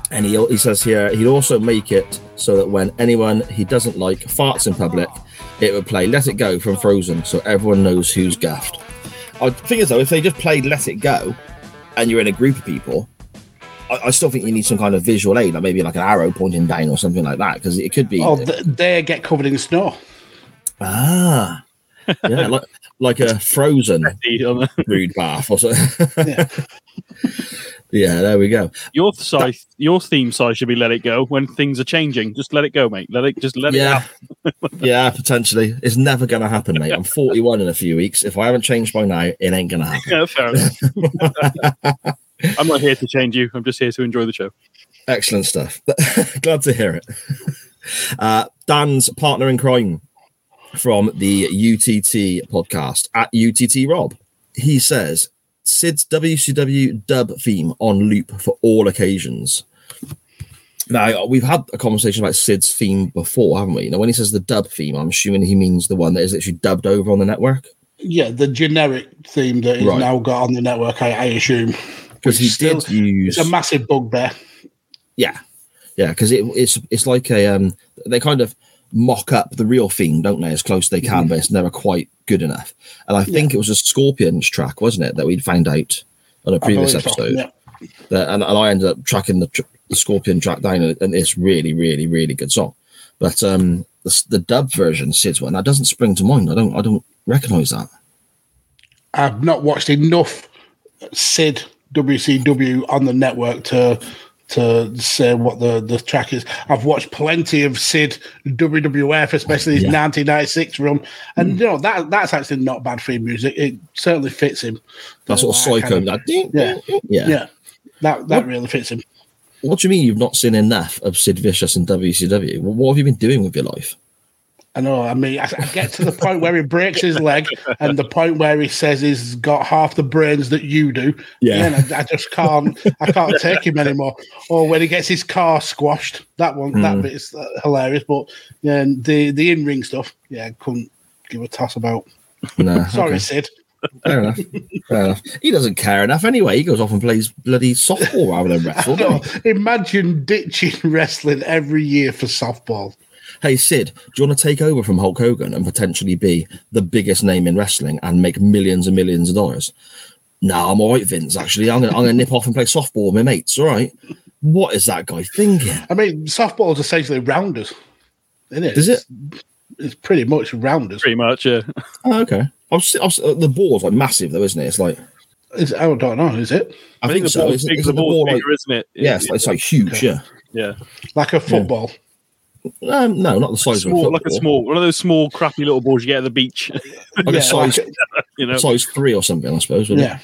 Speaker 2: And he, he says here he'd also make it so that when anyone he doesn't like farts in public, it would play Let It Go from Frozen so everyone knows who's gaffed. I think is though, if they just played Let It Go and you're in a group of people, I, I still think you need some kind of visual aid, like maybe like an arrow pointing down or something like that, because it could be
Speaker 3: Oh, th- they get covered in snow.
Speaker 2: ah, yeah, like like a frozen
Speaker 4: Your
Speaker 2: bath or something.
Speaker 3: Yeah.
Speaker 2: yeah, there we go.
Speaker 4: Your size, your theme size should be "Let It Go." When things are changing, just let it go, mate. Let it, just let it
Speaker 2: yeah,
Speaker 4: happen.
Speaker 2: yeah, potentially. It's never gonna happen, mate. I'm 41 in a few weeks. If I haven't changed by now, it ain't gonna happen.
Speaker 4: Yeah, fair enough. I'm not here to change you. I'm just here to enjoy the show.
Speaker 2: Excellent stuff. Glad to hear it. Uh, Dan's partner in crime from the UTT podcast at UTT Rob. He says Sid's WCW dub theme on loop for all occasions. Now we've had a conversation about Sid's theme before, haven't we? Now, when he says the dub theme, I'm assuming he means the one that is actually dubbed over on the network
Speaker 3: Yeah, the generic theme that he's
Speaker 2: Right.
Speaker 3: now got on the network, I, I assume.
Speaker 2: because he
Speaker 3: still-
Speaker 2: did use
Speaker 3: It's a massive bugbear.
Speaker 2: Yeah, yeah, because it, it's it's like a um they kind of mock up the real theme, don't they, as close as they can, but it's never quite good enough. And I think it was a Scorpions track, wasn't it, that we'd found out on a previous episode.
Speaker 3: yeah.
Speaker 2: That, and, and I ended up tracking the, tr- the Scorpion track down, and, and it's really, really, really good song. But um the, the dub version, Sid's one, that doesn't spring to mind. I don't I don't recognise that.
Speaker 3: I've not watched enough Sid WCW on the network to to say what the, the track is. I've watched plenty of Sid WWF, especially his
Speaker 2: Yeah.
Speaker 3: 1996 run, and hmm. you know that that's actually not bad theme music. It certainly fits him.
Speaker 2: That sort of psycho.
Speaker 3: kind of-
Speaker 2: that
Speaker 3: Yeah.
Speaker 2: yeah.
Speaker 3: yeah, that that really fits him.
Speaker 2: What do you mean you've not seen enough of Sid Vicious and WCW? What, what have you been doing with your life?
Speaker 3: I know. I mean, I, I get to the point where he breaks his leg, and the point where he says he's got half the brains that you do.
Speaker 2: Yeah.
Speaker 3: and I, I just can't. I can't take him anymore. Or when he gets his car squashed, that one, that
Speaker 2: Mm.
Speaker 3: bit is uh, hilarious. But yeah, the the in ring stuff, yeah, couldn't give a toss about.
Speaker 2: No,
Speaker 3: Sorry,
Speaker 2: okay.
Speaker 3: Sid.
Speaker 2: Fair enough. Fair enough. He doesn't care enough anyway. He goes off and plays bloody softball rather than wrestle.
Speaker 3: No,
Speaker 2: doesn't he?
Speaker 3: imagine ditching wrestling every year for softball.
Speaker 2: Hey Sid, do you want to take over from Hulk Hogan and potentially be the biggest name in wrestling and make millions and millions of dollars? No, I'm all right, Vince. Actually, I'm gonna I'm gonna nip off and play softball with my mates. All right. What is that guy thinking?
Speaker 3: I mean, softball is essentially rounders, isn't it?
Speaker 2: Is it?
Speaker 3: It's pretty much rounders.
Speaker 4: Pretty much, yeah.
Speaker 2: Oh, okay. I was, I was, uh, the ball's like massive though, isn't it? It's like
Speaker 3: Is, I don't know. Is it
Speaker 2: I,
Speaker 4: I think the
Speaker 2: so.
Speaker 4: ball's
Speaker 2: Isn't, isn't
Speaker 4: the
Speaker 2: the
Speaker 4: ball's
Speaker 2: ball like
Speaker 4: bigger, isn't it?
Speaker 2: yeah, it's, like- it's like huge. Yeah.
Speaker 4: yeah.
Speaker 3: like a football?
Speaker 2: Um, no, not the size of a
Speaker 4: Small, like a small, one of those small, crappy little balls you get at the beach.
Speaker 2: like a
Speaker 3: Yeah,
Speaker 2: size
Speaker 3: like
Speaker 4: you know,
Speaker 2: size three or something, I suppose. wouldn't it?
Speaker 3: Yeah,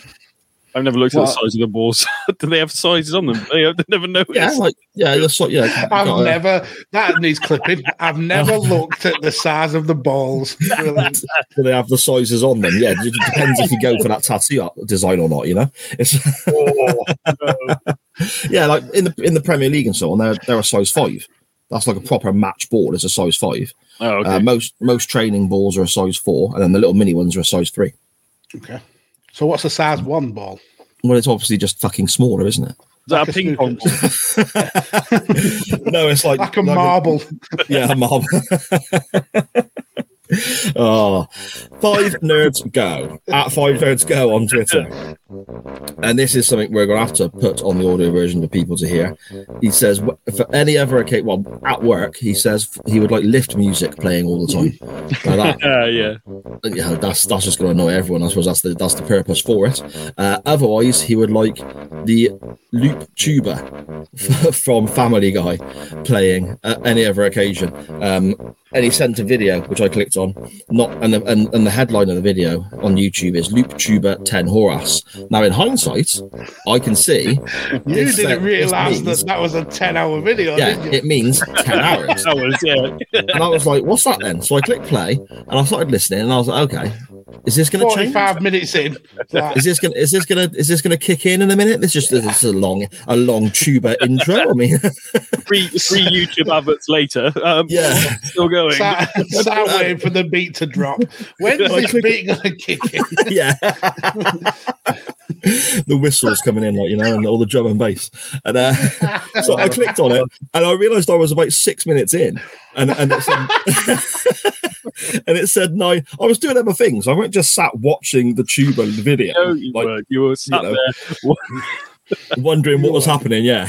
Speaker 4: I've never looked at the size of the balls. Do they have sizes on them? They have never noticed.
Speaker 2: Yeah, like yeah, that's like yeah.
Speaker 3: I've
Speaker 2: got a-
Speaker 3: never. That needs clipping. I've never looked at the size of the balls.
Speaker 2: Do they have the sizes on them? Yeah, it depends if you go for that tattoo design or not. You know, it's yeah, like in the in the Premier League and so on, they're they're a size five. That's like a proper match ball. It's a size five.
Speaker 4: Oh, okay.
Speaker 2: Uh, most most training balls are a size four, and then the little mini ones are a size three.
Speaker 3: Okay. So what's a size one ball?
Speaker 2: Well, it's obviously just fucking smaller, isn't it?
Speaker 4: Is that
Speaker 3: like
Speaker 4: a
Speaker 3: a
Speaker 4: ping pong ball?
Speaker 2: no, it's like
Speaker 3: Like a marble.
Speaker 2: yeah, a marble. oh, five nerds go at five nerds go on Twitter. And this is something we're going to have to put on the audio version for people to hear. He says, for any other occasion, well, at work, he says he would like lift music playing all the time. That,
Speaker 4: Uh, yeah.
Speaker 2: yeah, that's that's just going to annoy everyone. I suppose that's the that's the purpose for it. Uh, otherwise, he would like the loop tuba from Family Guy playing at any other occasion. Um, and he sent a video which I clicked on. Not and the, and, and the headline of the video on YouTube is Loop Tuba Ten Horas. Now, in hindsight, I can see
Speaker 3: You didn't realize
Speaker 2: means-
Speaker 3: that that was a 10 hour video,
Speaker 2: Yeah,
Speaker 3: did you?
Speaker 2: it means ten hours.
Speaker 4: That was, yeah.
Speaker 2: And I was like, "What's that then?" So I clicked play, and I started listening, and I was like, "Okay, is this going to change?"
Speaker 3: 45 minutes in.
Speaker 2: Is this gonna is this gonna is this gonna kick in in a minute? This just this is a long a long tuba intro. I mean,
Speaker 4: Three, three YouTube adverts later. Um,
Speaker 2: Yeah.
Speaker 4: Still going.
Speaker 3: Sat, sat waiting for the beat to drop. When's this beat going to kick in?
Speaker 2: yeah. the whistles coming in, like you know, and all the drum and bass. And uh, so I clicked on it, and I realised I was about six minutes in, and and it said, and it said nine. I was doing other things. I weren't just sat watching the tuba video,
Speaker 4: No, you,
Speaker 2: like
Speaker 4: were, you were sat
Speaker 2: know.
Speaker 4: there.
Speaker 2: wondering what was happening. Yeah.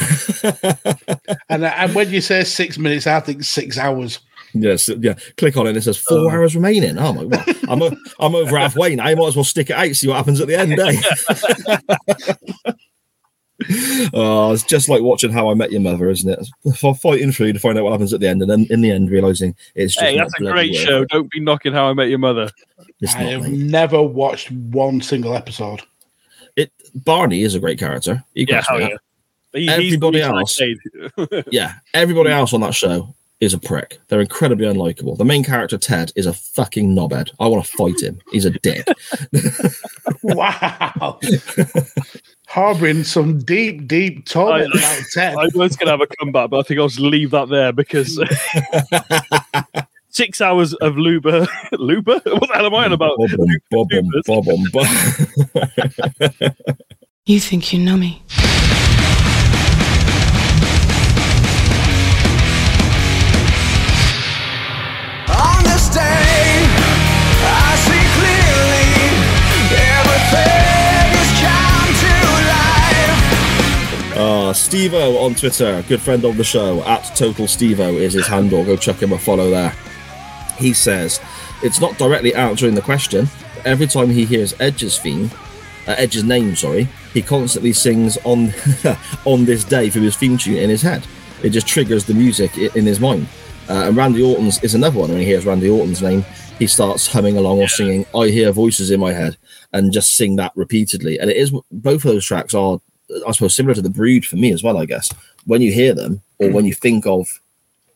Speaker 3: And, uh, and when you say six minutes, I think six hours.
Speaker 2: Yes, yeah. Click on it and it says four hours remaining. Oh my god, I'm o- I'm over halfway now. I might as well stick it out, see what happens at the end. Eh? oh, it's just like watching How I Met Your Mother, isn't it? F- Fighting through to find out what happens at the end, and then in the end realizing it's just
Speaker 4: Hey, that's a great
Speaker 2: worth
Speaker 4: show.
Speaker 2: it.
Speaker 4: Don't be knocking How I Met Your Mother.
Speaker 2: It's
Speaker 3: I
Speaker 2: not,
Speaker 3: have
Speaker 2: mate.
Speaker 3: never watched one single episode.
Speaker 2: It Barney is a great character. He
Speaker 4: Yeah, hell yeah. He-
Speaker 2: Everybody
Speaker 4: reason
Speaker 2: else.
Speaker 4: stayed.
Speaker 2: yeah. Everybody else on that show is a prick. They're incredibly unlikable. The main character Ted is a fucking knobhead. I want to fight him. He's a dick.
Speaker 3: Wow. Harboring some deep, deep torment
Speaker 4: I-
Speaker 3: about Ted.
Speaker 4: I was going to have a comeback, but I think I'll just leave that there because six hours of Luba. Luba? What the hell am I on about?
Speaker 2: Bob-um, bob-um, bob-um, bob-
Speaker 6: You think you know me?
Speaker 5: Is come to life.
Speaker 2: Stevo on Twitter, good friend of the show, at Total Stevo is his handle. Go chuck him a follow there. He says, It's not directly answering the question. but Every time he hears Edge's theme, uh, Edge's name, sorry, he constantly sings on on this day through his theme tune in his head. It just triggers the music in his mind. Uh, and Randy Orton's is another one. When he hears Randy Orton's name, he starts humming along or singing, I hear voices in my head, and just sing that repeatedly. And it is both of those tracks are, I suppose, similar to the Brood for me as well, I guess. When you hear them, or when you think of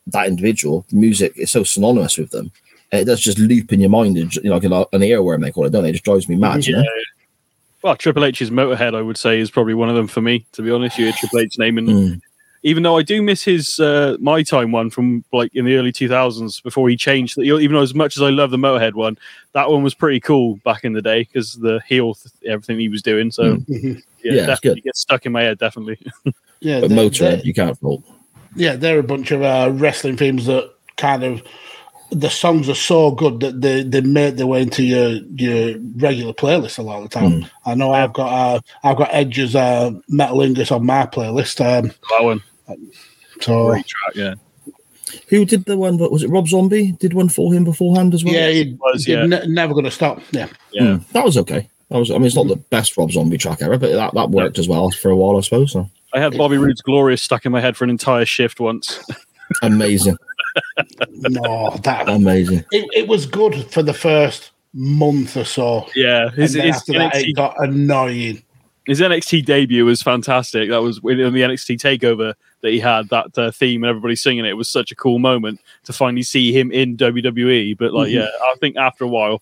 Speaker 2: that individual, the music is so synonymous with them. It does just loop in your mind, and, you know, like an, earworm, they call it, don't they? It just drives me mad, you know?
Speaker 4: Well, Triple H's Motorhead, I would say, is probably one of them for me. To be honest, you hear Triple H name, and
Speaker 2: Mm.
Speaker 4: Even though I do miss his uh, My Time one from like in the early two thousands before he changed. That even though as much as I love the Motorhead one, that one was pretty cool back in the day because the heel, th- everything he was doing. So
Speaker 2: Mm.
Speaker 3: Mhm.
Speaker 4: yeah,
Speaker 2: Yeah, it's
Speaker 4: definitely
Speaker 2: good.
Speaker 4: gets stuck in my head. Definitely.
Speaker 3: Yeah,
Speaker 2: But Motorhead, you can't fault.
Speaker 3: yeah, they're a bunch of uh, wrestling themes that kind of the songs are so good that they, they make their way into your your regular playlist a lot of the time.
Speaker 2: Mm.
Speaker 3: I know I've got uh, I've got Edge's uh, Metalingus on my playlist. Um,
Speaker 4: that one,
Speaker 3: so
Speaker 4: track. Yeah,
Speaker 2: Who did the one? Was it Rob Zombie? Did one for him beforehand as well?
Speaker 3: yeah, he,
Speaker 4: was, yeah.
Speaker 3: ne- never going to stop. Yeah,
Speaker 4: yeah.
Speaker 2: Hmm, that was okay. That was. I mean, it's not the best Rob Zombie track ever, but that, that worked as well for a while, I suppose. So
Speaker 4: I had Bobby Roode's "Glorious" stuck in my head for an entire shift once.
Speaker 2: amazing,
Speaker 3: no, that
Speaker 2: amazing.
Speaker 3: it, it was good for the first month or so.
Speaker 4: yeah,
Speaker 3: And
Speaker 4: his,
Speaker 3: then
Speaker 4: his
Speaker 3: after that,
Speaker 4: NXT
Speaker 3: it got annoying.
Speaker 4: his NXT debut was fantastic. That was in the NXT takeover that he had that uh, theme and everybody singing it. It was such a cool moment to finally see him in WWE. But like,
Speaker 3: Mhm.
Speaker 4: yeah, I think after a while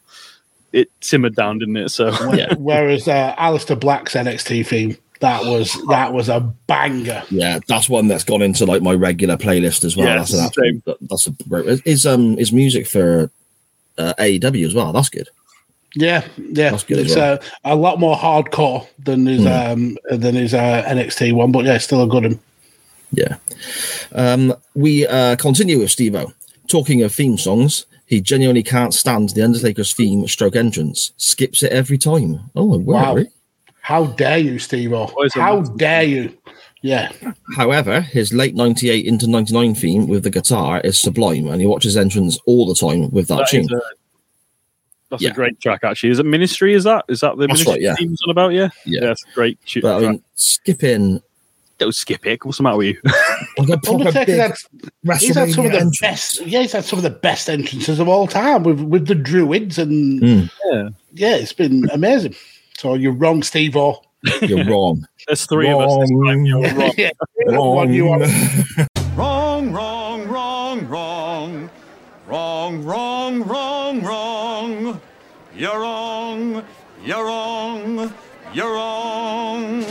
Speaker 4: it simmered down, didn't it? So
Speaker 2: Yeah.
Speaker 3: Whereas uh, Aleister Black's NXT theme, that was that was a banger.
Speaker 2: Yeah, that's one that's gone into like my regular playlist as well.
Speaker 4: Yeah,
Speaker 2: that's, an
Speaker 4: same.
Speaker 2: absolute- that's a. Is um is music for uh, AEW as well? That's good.
Speaker 3: Yeah, yeah,
Speaker 2: That's good as
Speaker 3: it's
Speaker 2: well.
Speaker 3: uh, a lot more hardcore than his um than his uh, NXT one, but yeah, still a good one.
Speaker 2: Yeah. Um, we uh, continue with Stevo. Talking of theme songs, he He genuinely can't stand the Undertaker's theme stroke entrance. Skips it every time. Oh, wow.
Speaker 3: Wow.
Speaker 2: really?
Speaker 3: How dare you, Steve O?
Speaker 4: Why is it
Speaker 3: How
Speaker 4: massive?
Speaker 3: dare you? Yeah.
Speaker 2: However, his late 98 into 99 theme with the guitar is sublime, and he watches entrance all the time with that,
Speaker 4: That
Speaker 2: tune.
Speaker 4: a, that's
Speaker 2: Yeah.
Speaker 4: a great track, actually. Is it Ministry? Is that is that the
Speaker 2: That's
Speaker 4: Ministry
Speaker 2: right, yeah.
Speaker 4: theme's on about? Yeah,
Speaker 2: Yeah.
Speaker 4: that's a great. Shoot,
Speaker 2: But I mean, skipping
Speaker 4: Don't skip it. What's the matter with you?
Speaker 2: like a proper
Speaker 3: Undertaker,
Speaker 2: big
Speaker 3: that's, he's had some of the
Speaker 2: entrance.
Speaker 3: best. Yeah, he's had some of the best entrances of all time with with the Druids, and
Speaker 2: Mm.
Speaker 4: Yeah.
Speaker 3: yeah, it's been amazing. So you're wrong, Steve O.
Speaker 2: You're wrong.
Speaker 4: There's three of us. This time. You're wrong.
Speaker 3: yeah,
Speaker 2: wrong.
Speaker 3: one you are.
Speaker 7: Wrong, wrong, wrong, wrong. Wrong, wrong, wrong, wrong. You're wrong, you're wrong, you're wrong.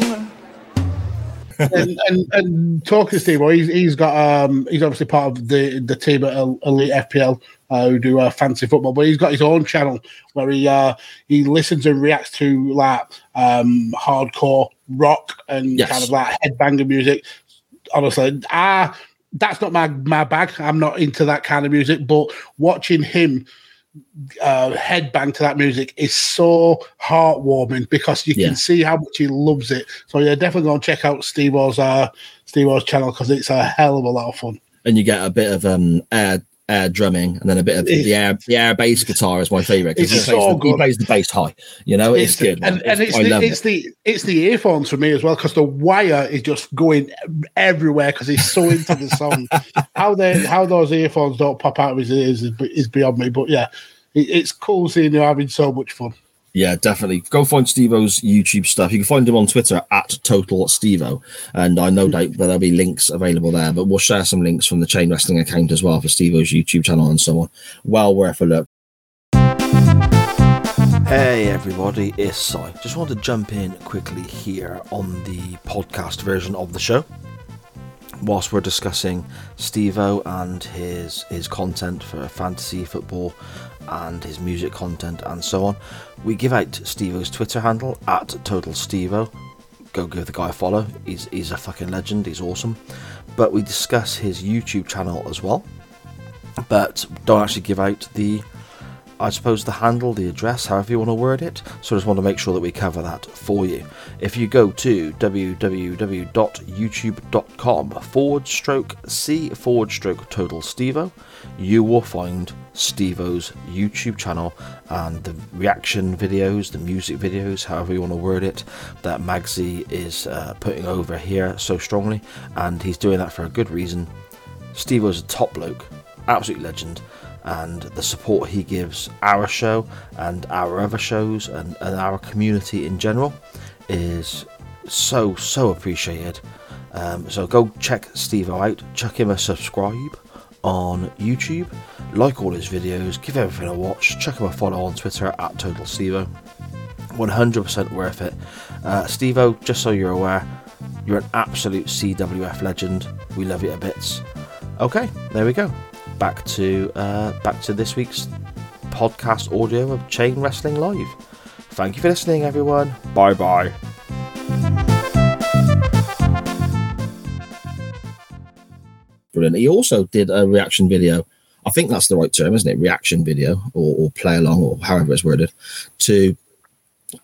Speaker 3: And, and and talking to Steve, O, he's he's got um he's obviously part of the the team at Elite FPL uh, who do uh, fancy football, but he's got his own channel where he uh he listens and reacts to like um hardcore rock and
Speaker 2: Yes.
Speaker 3: kind of like headbanger music. Honestly, ah, that's not my my bag. I'm not into that kind of music, but watching him uh, headbang to that music is so heartwarming because you
Speaker 2: Yeah.
Speaker 3: can see how much he loves it. So yeah, definitely go and check out Steve O's uh, Steve O's channel because it's a hell of a lot of fun.
Speaker 2: and you get a bit of um air air drumming and then a bit of the air the air bass guitar is my favorite because he,
Speaker 3: It's
Speaker 2: plays
Speaker 3: so
Speaker 2: the- he plays the bass high you know it's, good man.
Speaker 3: and, and it's
Speaker 2: I
Speaker 3: the, it's
Speaker 2: it.
Speaker 3: the it's the earphones for me as well because the wire is just going everywhere because he's so into the song. how they how those earphones don't pop out of his ears is, is beyond me. But yeah, it, it's cool seeing you having so much fun.
Speaker 2: Yeah definitely. Go find Steve-O's YouTube stuff. You can find him on Twitter at total Stevo. And I no doubt that there'll be links available there but we'll share some links from the chain wrestling account as well for Steve-O's YouTube channel and so on. Well worth a look. Hey everybody, it's Si. Just want to jump in quickly here on the podcast version of the show. Whilst we're discussing Stevo and his his content for fantasy football and his music content and so on, we give out Stevo's Twitter handle at Total Stevo. Go give the guy a follow. He's he's a fucking legend. He's awesome. But we discuss his YouTube channel as well. But don't actually give out the I suppose the handle, the address, however you want to word it. So I just want to make sure that we cover that for you. If you go to www.youtube.com forward stroke C forward stroke total Stevo, you will find Stevo's YouTube channel and the reaction videos, the music videos, however you want to word it, that Magsy is uh, putting over here so strongly. And he's doing that for a good reason. Stevo's a top bloke, absolute legend, and the support he gives our show and our other shows and, and our community in general is so so appreciated. Um, so go check Stevo out, chuck him a subscribe on YouTube, like all his videos, give everything a watch, check him a follow on Twitter at Total Stevo. 100% worth it. Uh, Stevo, just so you're aware, you're an absolute CWF legend. We love you to bits. Okay, there we go. Back to uh, back to this week's podcast audio of Chain Wrestling Live. Thank you for listening, everyone. Bye bye. Brilliant. He also did a reaction video. I think that's the right term, isn't it? Reaction video or, or play along or however it's worded to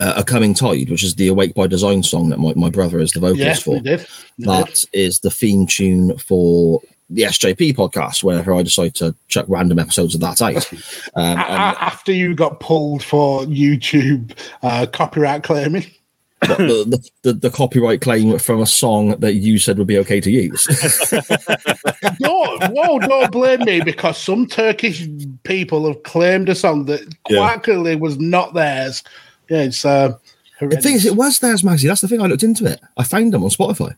Speaker 2: uh, A Coming Tide, which is the Awake by Design song that my, my brother is the vocalist
Speaker 3: Yeah,
Speaker 2: for.
Speaker 3: did.
Speaker 2: That is the theme tune for the SJP podcast. Whenever I decide to chuck random episodes of that out, um,
Speaker 3: after you got pulled for YouTube uh, copyright claiming.
Speaker 2: What, the, the, the, the copyright claim from a song that you said would be okay to use.
Speaker 3: no, whoa, don't blame me because some Turkish people have claimed a song that
Speaker 2: Yeah.
Speaker 3: quite clearly was not theirs. Yeah, it's uh,
Speaker 2: the thing is, it was theirs, Maxie. That's the thing. I looked into it. I found them on Spotify.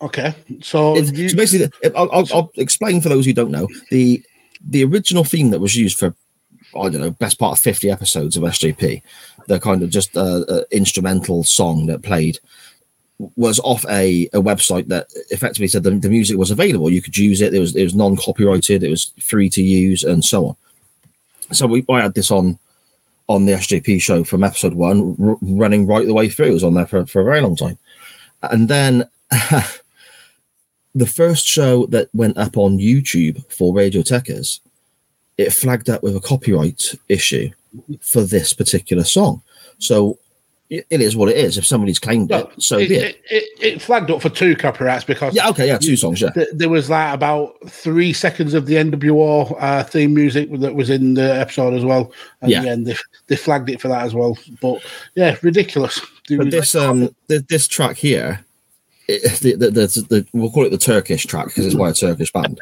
Speaker 3: okay. So,
Speaker 2: It's,
Speaker 3: you,
Speaker 2: so basically, I'll, I'll, I'll explain for those who don't know the the original theme that was used for I don't know best part of fifty episodes of SJP, the kind of just uh, uh, instrumental song that played was off a, a website that effectively said the, the music was available. You could use it. It was it was non copyrighted. It was free to use and so on. So we I had this on on the SJP show from episode one, r- running right the way through. It was on there for, for a very long time, and then. the first show that went up on YouTube for Radiotechers it flagged up with a copyright issue for this particular song. So it is what it is. If somebody's claimed
Speaker 3: Well,
Speaker 2: it, so
Speaker 3: it,
Speaker 2: be it.
Speaker 3: it, it, flagged up for two copyrights because
Speaker 2: Yeah, okay, yeah, two songs, yeah.
Speaker 3: th- there was like about three seconds of the NWO uh, theme music that was in the episode as well. And
Speaker 2: Yeah.
Speaker 3: yeah, they, they flagged it for that as well. But yeah, ridiculous.
Speaker 2: But
Speaker 3: was-
Speaker 2: this um th- this track here, it, the, the, the, the we'll call it the Turkish track because it's by a Turkish band.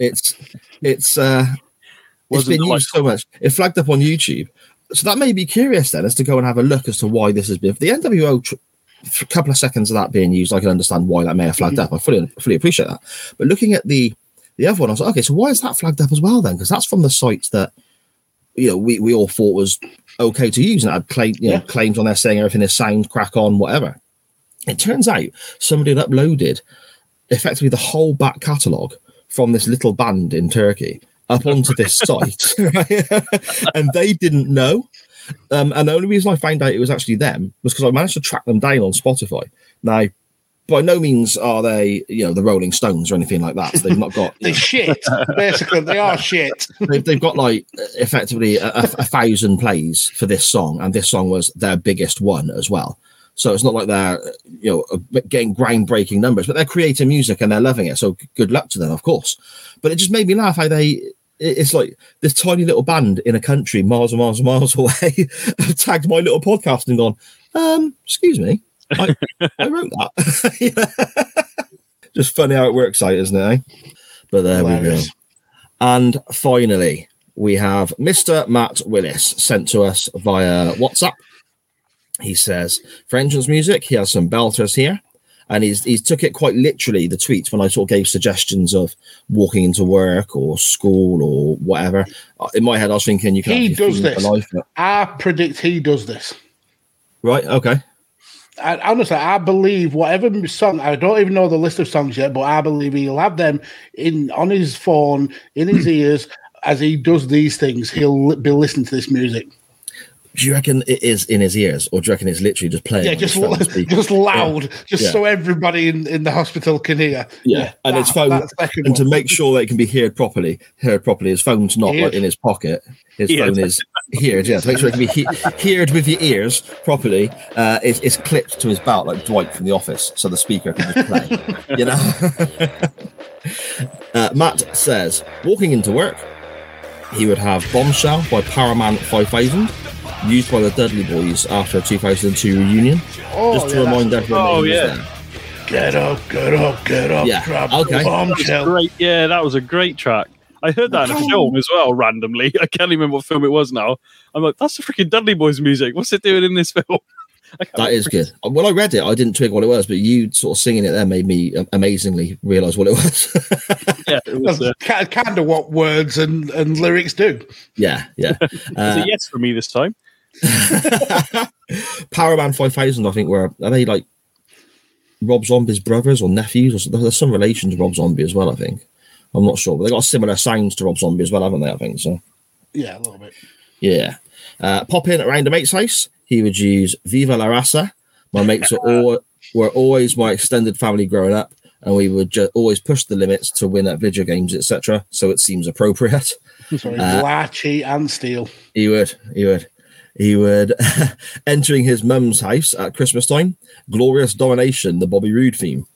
Speaker 2: It's it's uh it's been used so much. It flagged up on YouTube, so that made me curious then as to go and have a look as to why this has been. The NWO tr- for a couple of seconds of that being used, I can understand why that may have flagged up. I fully fully appreciate that. But looking at the the other one, I was like, okay, so why is that flagged up as well then? Because that's from the site that you know we, we all thought was okay to use and it had claim, you know,
Speaker 3: Yeah.
Speaker 2: claims on there saying everything is sound, crack on, whatever. It turns out somebody had uploaded effectively the whole back catalogue from this little band in Turkey up onto this site, and they didn't know. Um, and the only reason I found out it was actually them was because I managed to track them down on Spotify. Now, by no means are they, you know, the Rolling Stones or anything like that. They've not got, you
Speaker 3: they
Speaker 2: know,
Speaker 3: shit. Basically, they are shit.
Speaker 2: they've, they've got like effectively a, a, a thousand plays for this song, and this song was their biggest one as well. So it's not like they're you know getting groundbreaking numbers, but they're creating music and they're loving it. So good luck to them, of course. But it just made me laugh how they. It's like this tiny little band in a country miles and miles and miles away tagged my little podcast and gone, um, excuse me, I, I wrote that. just funny how it works out, isn't it? eh? But there we go. And finally, we have Mr. Matt Willis sent to us via WhatsApp. He says, for entrance music, he has some belters here. And he's he's took it quite literally, the tweets, when I sort of gave suggestions of walking into work or school or whatever. Uh, In my head, I was thinking you can
Speaker 3: He does this.
Speaker 2: life, but-
Speaker 3: I predict he does this.
Speaker 2: Right, okay.
Speaker 3: I, honestly, I believe whatever song, I don't even know the list of songs yet, but I believe he'll have them in on his phone, in his ears, as he does these things. He'll be listening to this music.
Speaker 2: Do you reckon it is in his ears, or do you reckon it's literally just playing?
Speaker 3: Yeah, just
Speaker 2: his phone speaker?
Speaker 3: just loud, just
Speaker 2: Yeah.
Speaker 3: so everybody in, in the hospital can hear.
Speaker 2: Yeah, and
Speaker 3: that-
Speaker 2: his phone,
Speaker 3: that second
Speaker 2: and to make sure that it can be heard properly, heard properly. His phone's not like in his pocket. His
Speaker 4: Heard.
Speaker 2: phone is heard. Yeah, to make sure it can be he- heard with your ears properly. Uh, it's, it's clipped to his belt like Dwight from The Office, so the speaker can just play. you know. uh, Matt says, walking into work, he would have "Bombshell" by Powerman 5000, used by the Dudley Boyz after a 2002 reunion.
Speaker 3: Oh,
Speaker 2: just to
Speaker 3: yeah,
Speaker 2: remind
Speaker 3: that's-
Speaker 2: everyone. that
Speaker 4: Oh,
Speaker 2: he was
Speaker 4: yeah.
Speaker 2: there.
Speaker 3: Get up, get up, get up.
Speaker 2: Yeah,
Speaker 3: grab
Speaker 2: okay.
Speaker 3: bombshell.
Speaker 4: Great, yeah, that was a great track. I heard that in a film as well, randomly. I can't even remember what film it was now. I'm like, that's the freaking Dudley Boyz music. What's it doing in this film? I can't
Speaker 2: That is good. When I read it, I didn't twig what it was, but you sort of singing it there made me um, amazingly realize what it was.
Speaker 4: Yeah, it was, uh,
Speaker 3: kind of what words and, and lyrics do.
Speaker 2: yeah, yeah.
Speaker 4: it's
Speaker 2: Uh,
Speaker 4: a yes for me this time.
Speaker 2: Powerman 5000, I think, were are they like Rob Zombie's brothers or nephews? Or something? there's some relation to Rob Zombie as well, I think. I'm not sure, but they got similar sounds to Rob Zombie as well, haven't they? I think so.
Speaker 3: Yeah, a little bit.
Speaker 2: Yeah. Uh, pop in at Random mate's house. He would use Viva la Raza. My mates were, all, were always my extended family growing up, and we would ju- always push the limits to win at video games, etc. So it seems appropriate.
Speaker 3: Sorry,
Speaker 2: Uh,
Speaker 3: lie, cheat, and steal.
Speaker 2: He would. He would. He would. entering his mum's house at Christmas time. Glorious domination, the Bobby Roode theme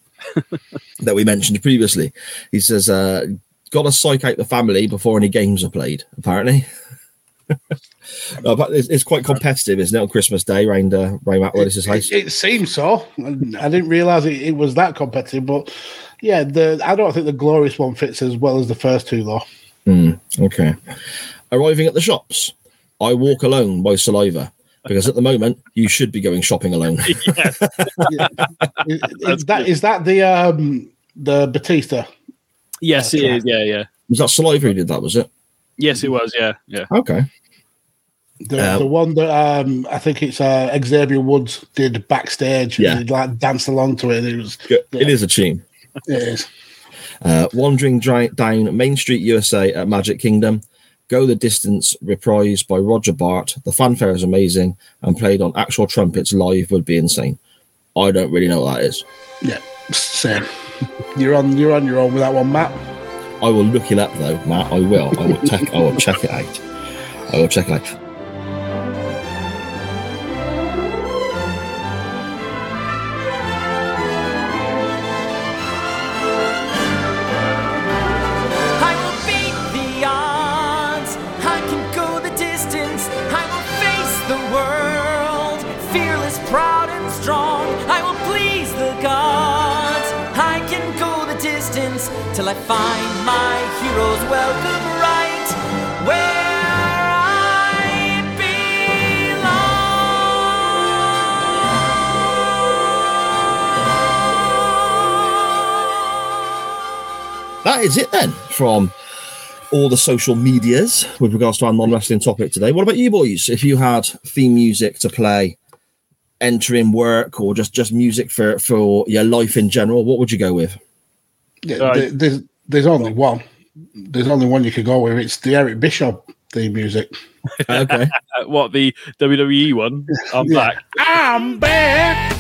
Speaker 2: that we mentioned previously. He says, uh, "Got to psych out the family before any games are played." Apparently. Uh, but it's, it's quite competitive, isn't it, on Christmas Day around uh, around Matt Willis's house?
Speaker 3: It, it seems so. I didn't realize it, it was that competitive, but yeah, the I don't think the glorious one fits as well as the first two, though.
Speaker 2: Okay. Arriving at the shops, I walk alone by saliva because at the moment you should be going shopping alone.
Speaker 4: Yes.
Speaker 3: Is, is that is that the um the Batista?
Speaker 4: yes, it is. Yeah, yeah.
Speaker 2: Was that saliva who did that? Was it?
Speaker 4: Yes, it was. Yeah, yeah.
Speaker 2: Okay.
Speaker 3: The,
Speaker 2: Uh,
Speaker 3: the one that um I think it's uh, Xavier Woods did backstage.
Speaker 2: Yeah.
Speaker 3: and he like danced along to it. And it was
Speaker 2: It is a tune.
Speaker 3: it is.
Speaker 2: Uh, wandering down Main Street, USA at Magic Kingdom. Go the Distance, reprised by Roger Bart. The fanfare is amazing and played on actual trumpets live would be insane. I don't really know what that is.
Speaker 3: Yeah, same. You're on you're on your own with that one, Matt.
Speaker 2: I will look it up though, Matt. I will. I will check. I will check it out. I will check it out.
Speaker 8: Till I find my hero's welcome right where I belong.
Speaker 2: That is it then from all the social medias with regards to our non wrestling topic today. What about you boys? If you had theme music to play, entering work, or just just music for for your life in general, what would you go with?
Speaker 3: Yeah,
Speaker 4: Uh,
Speaker 3: there- there's there's only one. There's only one you could go with. It's the Eric Bischoff theme music.
Speaker 2: Okay.
Speaker 4: Uh, what the WWE one? I'm
Speaker 3: Yeah.
Speaker 4: back.
Speaker 3: I'm back.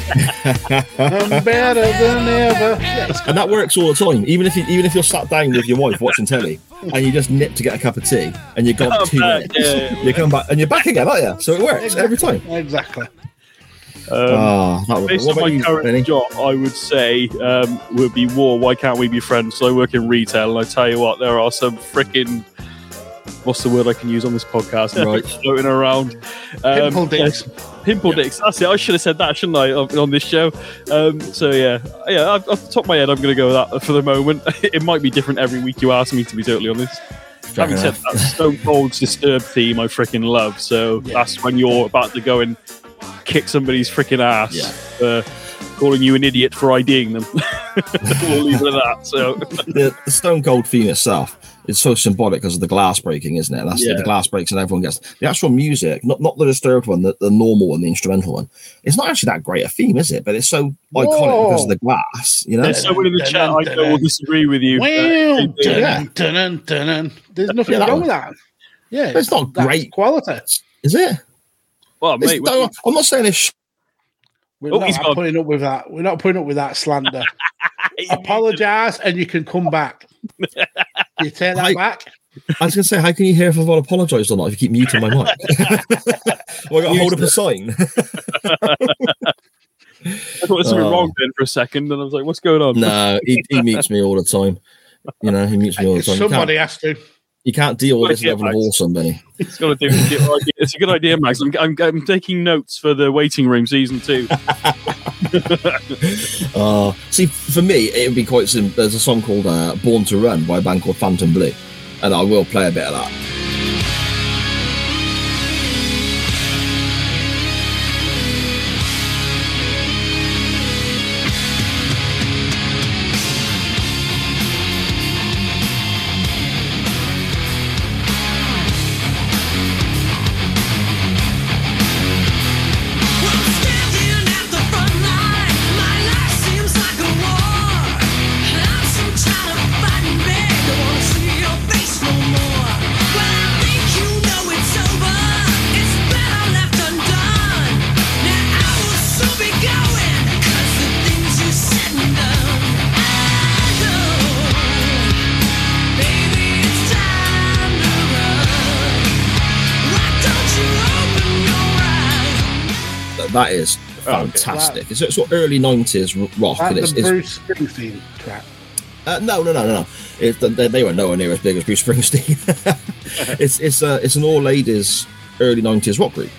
Speaker 3: I'm better than ever.
Speaker 2: And that works all the time. Even if you even if you're sat down with your wife watching telly and you just nip to get a cup of tea and you're gone
Speaker 4: I'm
Speaker 2: two
Speaker 4: back,
Speaker 2: minutes,
Speaker 4: yeah.
Speaker 2: you come back and you're back again, aren't you? So it works every time.
Speaker 3: Exactly.
Speaker 4: Um,
Speaker 2: was,
Speaker 4: Based on my
Speaker 2: you,
Speaker 4: current
Speaker 2: Benny?
Speaker 4: job, I would say um, would be war. Why can't we be friends? So I work in retail, and I tell you what, there are some freaking what's the word I can use on this podcast?
Speaker 2: Right.
Speaker 4: floating around. Um,
Speaker 3: Pimple dicks.
Speaker 4: Pimple dicks. That's it. I should have said that, shouldn't I, on, on this show? Um, so yeah, yeah. Off the top of my head, I'm going to go with that for the moment. it might be different every week you ask me, to be totally honest. Having said that, Stone Cold's Disturbed theme I freaking love. So
Speaker 3: Yeah.
Speaker 4: that's when you're about to go and kick somebody's freaking ass
Speaker 2: Yeah.
Speaker 4: for calling you an idiot for IDing them. we'll leave it at that. So
Speaker 2: the, the Stone Cold theme itself is so symbolic because of the glass breaking, isn't it? That's
Speaker 4: Yeah.
Speaker 2: the glass breaks and everyone gets the actual music, not not the disturbed one, the, the normal one, the instrumental one. It's not actually that great a theme, is it? But it's so iconic because of the glass, you know.
Speaker 4: there's someone in the chat I know will disagree with you.
Speaker 3: There's nothing
Speaker 2: Yeah,
Speaker 3: wrong
Speaker 2: one.
Speaker 3: with that. Yeah,
Speaker 2: It's not great.
Speaker 3: quality.
Speaker 2: Is it?
Speaker 4: Well, mate,
Speaker 2: don't- I'm not saying it's. Sh-
Speaker 3: We're
Speaker 4: Oh,
Speaker 3: not
Speaker 4: he's gone.
Speaker 3: putting up with that. We're not putting up with that slander. Apologise, and you can come back. You take that
Speaker 2: I-
Speaker 3: back.
Speaker 2: I was going to say, how can you hear if I've apologised or not if you keep muting my mic? well, I got to hold up a sign.
Speaker 4: I thought there was something
Speaker 2: Oh.
Speaker 4: wrong then for a second, and I was like, "What's going on?"
Speaker 2: no, he, he mutes me all the time. You know, he mutes me all the time.
Speaker 3: Somebody
Speaker 2: can't,
Speaker 3: has to.
Speaker 2: You can't deal with this level of
Speaker 4: Max.
Speaker 2: awesome, Benny.
Speaker 4: It's got to do. It's a good idea- It's a good idea, Max. I'm, I'm, I'm taking notes for the waiting room season two.
Speaker 2: Uh, see, for me, it would be quite simple. There's a song called uh, Born to Run by a band called Phantom Blue, and I will play a bit of that. That- That is fantastic. It's sort of early '90s rock, and it's,
Speaker 3: the
Speaker 2: it's
Speaker 3: Bruce Springsteen track.
Speaker 2: Uh, no, no, no, no, no. It, they, they were nowhere near as big as Bruce Springsteen. it's it's uh, it's an all ladies early '90s rock group,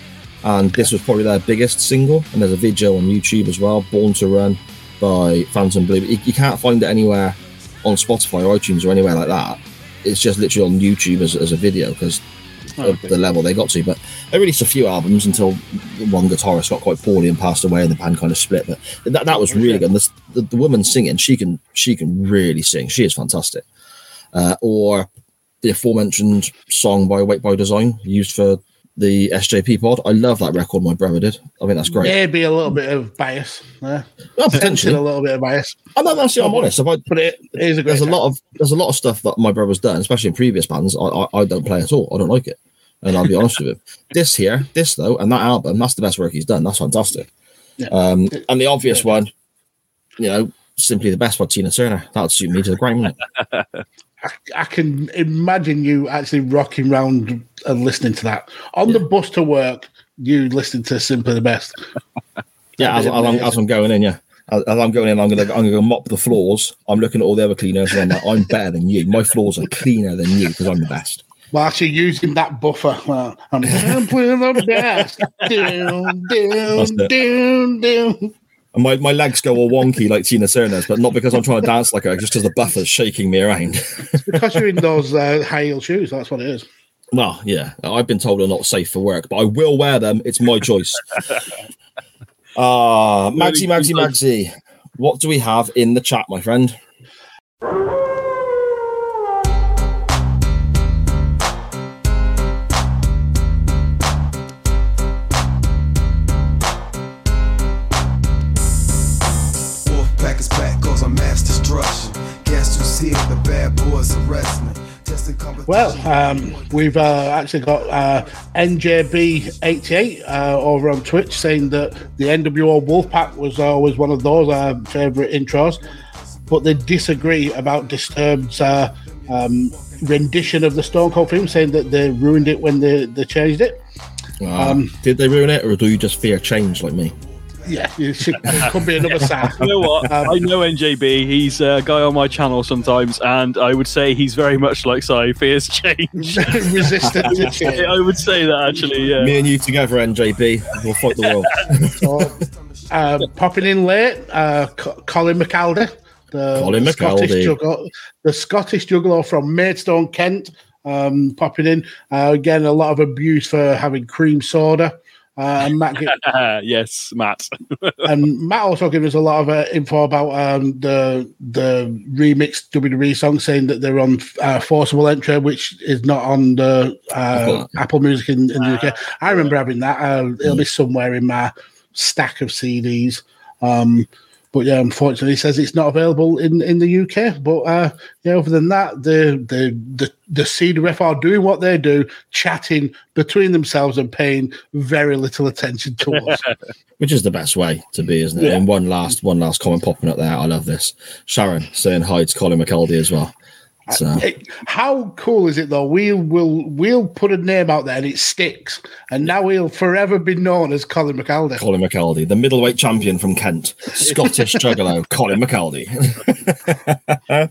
Speaker 2: and this was probably their biggest single. And there's a video on YouTube as well, "Born to Run" by Phantom Blue. You, you can't find it anywhere on Spotify or iTunes or anywhere like that. It's just literally on YouTube as, as a video because of the level they got to. But they released a few albums until one guitarist got quite poorly and passed away, and the band kind of split. But that, that was really good. And this, the, the woman singing, she can she can really sing. She is fantastic. Uh, or the aforementioned song by Awake by Design used for the SJP pod. I love that record. My brother did. I think that's great.
Speaker 3: Maybe a little bit of bias. Yeah.
Speaker 2: Well,
Speaker 3: Potentially a little bit of bias.
Speaker 2: I'm not actually. I'm honest. If I
Speaker 3: But it is a
Speaker 2: there's a lot of there's a lot of stuff that my brother's done, especially in previous bands. I, I, I don't play at all. I don't like it, and I'll be honest with him. This here, this though, and that album, that's the best work he's done. That's fantastic.
Speaker 3: Yeah.
Speaker 2: Um, and the obvious one, you know, simply the best by Tina Turner. That would suit me to the ground.
Speaker 3: I, I can imagine you actually rocking round and listening to that on the bus to work. You listening to Simply the Best.
Speaker 2: Yeah, as, as, I'm, as I'm going in, yeah. As, as I'm going in, I'm gonna I'm gonna mop the floors. I'm looking at all the other cleaners, and I'm like, I'm better than you. My floors are cleaner than you because I'm the best.
Speaker 3: Well, actually, using that buffer, uh, I'm Simply the Best. down,
Speaker 2: That's
Speaker 3: down,
Speaker 2: it.
Speaker 3: Down, down.
Speaker 2: And my, my legs go all wonky like Tina Turner's, but not because I'm trying to dance like her, just because the buffer's shaking me around.
Speaker 3: it's Because you're in those uh, high heel shoes. That's what it is.
Speaker 2: well, yeah, I've been told they're not safe for work, but I will wear them. It's my choice. Ah, Magsy, Magsy, Magsy. What do we have in the chat, my friend?
Speaker 3: Well, um, we've uh, actually got uh, NJB88 uh, over on Twitch saying that the NWO Wolfpack was always one of those uh, favourite intros, but they disagree about Disturbed's uh, um, rendition of the Stone Cold theme, saying that they ruined it when they, they changed it.
Speaker 2: Ah,
Speaker 3: Um,
Speaker 2: did they ruin it, or do you just fear change like me?
Speaker 3: Yeah, it should, it could be another sound.
Speaker 4: You know what?
Speaker 3: Um,
Speaker 4: I know NJB. He's a guy on my channel sometimes, and I would say he's very much like Si, fears change.
Speaker 3: Resistant to change.
Speaker 4: I would say that actually. Yeah.
Speaker 2: Me and you together, NJB, we'll fight the world.
Speaker 3: So, uh, popping in late, uh, Co- Colin McAlder, the
Speaker 2: Colin
Speaker 3: Scottish
Speaker 2: McAlder.
Speaker 3: juggalo, the Scottish juggler from Maidstone, Kent, um, popping in. Uh, again, a lot of abuse for having cream soda. Uh, and Matt, gi-
Speaker 4: yes, Matt.
Speaker 3: and Matt also gave us a lot of uh, info about um, the the remixed WWE song, saying that they're on uh, Forcible Entry, which is not on the uh, Apple Music in, in the UK. I remember having that. Uh, it'll be somewhere in my stack of CDs. Um, but yeah, unfortunately, he says it's not available in, in the UK. But uh, yeah, other than that, the the the the CWF are doing what they do, chatting between themselves and paying very little attention to us.
Speaker 2: Which is the best way to be, isn't it?
Speaker 3: Yeah.
Speaker 2: And one last, one last comment popping up there. I love this. Sharon saying hi to Colin McAldy as well. So uh,
Speaker 3: It- how cool is it though? We'll will we'll put a name out there and it sticks, and now he'll forever be known as Colin McAlder.
Speaker 2: Colin McAldy, the middleweight champion from Kent, Scottish juggalo, Colin McAldy.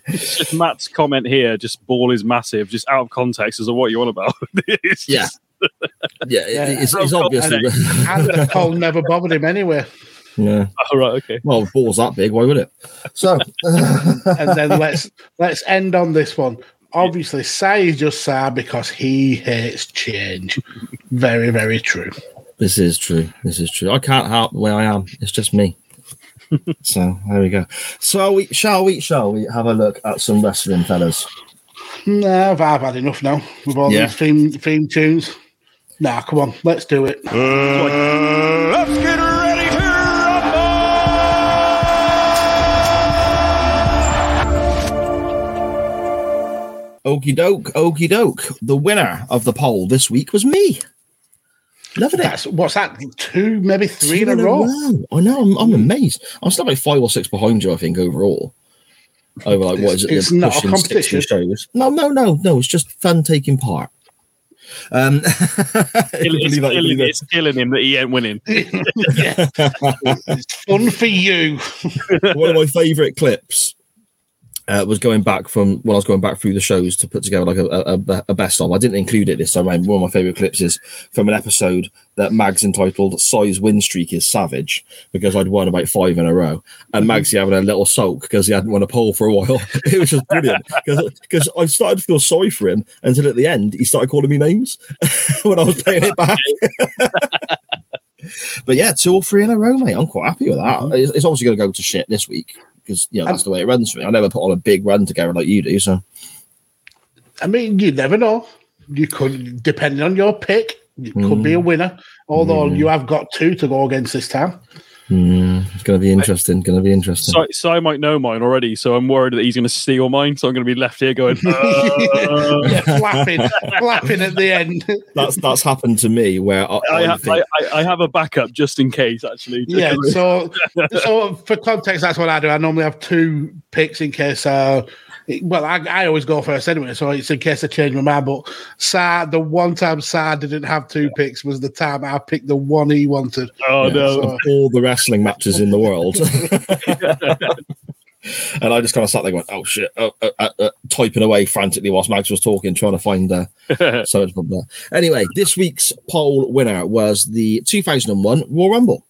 Speaker 4: just Matt's comment here, just ball is massive, just out of context as to what you want about. It's
Speaker 2: Yeah.
Speaker 4: just-
Speaker 2: Yeah, it-
Speaker 3: Yeah.
Speaker 2: it's, it's obviously.
Speaker 3: And, uh, and Cole never bothered him anyway.
Speaker 2: Yeah.
Speaker 4: All right, okay.
Speaker 2: Well, if balls that big, why would it? So,
Speaker 3: And then let's let's end on this one. Obviously, Si is just sad because he hates change. Very, very true.
Speaker 2: this is true. This is true. I can't help the way I am. It's just me. so there we go. So we shall we shall we have a look at some wrestling, fellas?
Speaker 3: Nah, I've, I've had enough now with all
Speaker 2: Yeah.
Speaker 3: these theme theme tunes. Nah, come on, let's do it.
Speaker 7: Uh, let's get
Speaker 2: Okie doke, okie doke. The winner of the poll this week was me. Loving it.
Speaker 3: That's what's that? Two, maybe three
Speaker 2: Two
Speaker 3: in a row.
Speaker 2: I know. I'm, I'm amazed. I'm still like five or six behind you. I think overall. Over like what is it?
Speaker 3: It's not a competition.
Speaker 2: shows. No, no, no, no. It's just fun taking part. Um, if you
Speaker 4: It's
Speaker 2: believe
Speaker 4: killing, it's killing him that he ain't winning.
Speaker 3: It's fun for you.
Speaker 2: one of my favorite clips uh, was going back from when I was going back through the shows to put together like a, a, a best of. I didn't include it this time around. One of my favorite clips is from an episode that Mags entitled "Size Win Streak is Savage" because I'd won about five in a row, and Mags having a little sulk because he hadn't won a poll for a while. it was just brilliant because I started to feel sorry for him until at the end he started calling me names when I was playing it back. But yeah, two or three in a row, mate. I'm quite happy with that. It's, it's obviously going to go to shit this week because you know that's the way it runs for me. I never put on a big run together like you do. So
Speaker 3: I mean, you never know. You could, depending on your pick, you could be a mm. winner. Although you have got two to go against this time.
Speaker 2: Mm, it's going to be interesting. Going to be interesting.
Speaker 4: Si, Si might know mine already, so I'm worried that he's going to steal mine. So I'm going to be left here going, uh,
Speaker 3: yeah, flapping, flapping at the end.
Speaker 2: That's that's happened to me where I,
Speaker 4: I,
Speaker 2: I
Speaker 4: have,
Speaker 2: think,
Speaker 4: I, I, I have a backup just in case, actually.
Speaker 3: yeah. So, so for context, that's what I do. I normally have two picks in case uh, it- well, I, I always go first anyway, so it's in case I change my mind. But Sa, the one time Sa didn't have two picks was the time I picked the one he wanted.
Speaker 4: Oh
Speaker 2: Yeah,
Speaker 4: no!
Speaker 3: so-
Speaker 2: all the wrestling matches in the world. and I just kind of sat there going, "Oh shit!" Uh, uh, uh, uh, typing away frantically whilst Max was talking, trying to find uh, so much from there. Anyway, this week's poll winner was the 2001 Royal Rumble.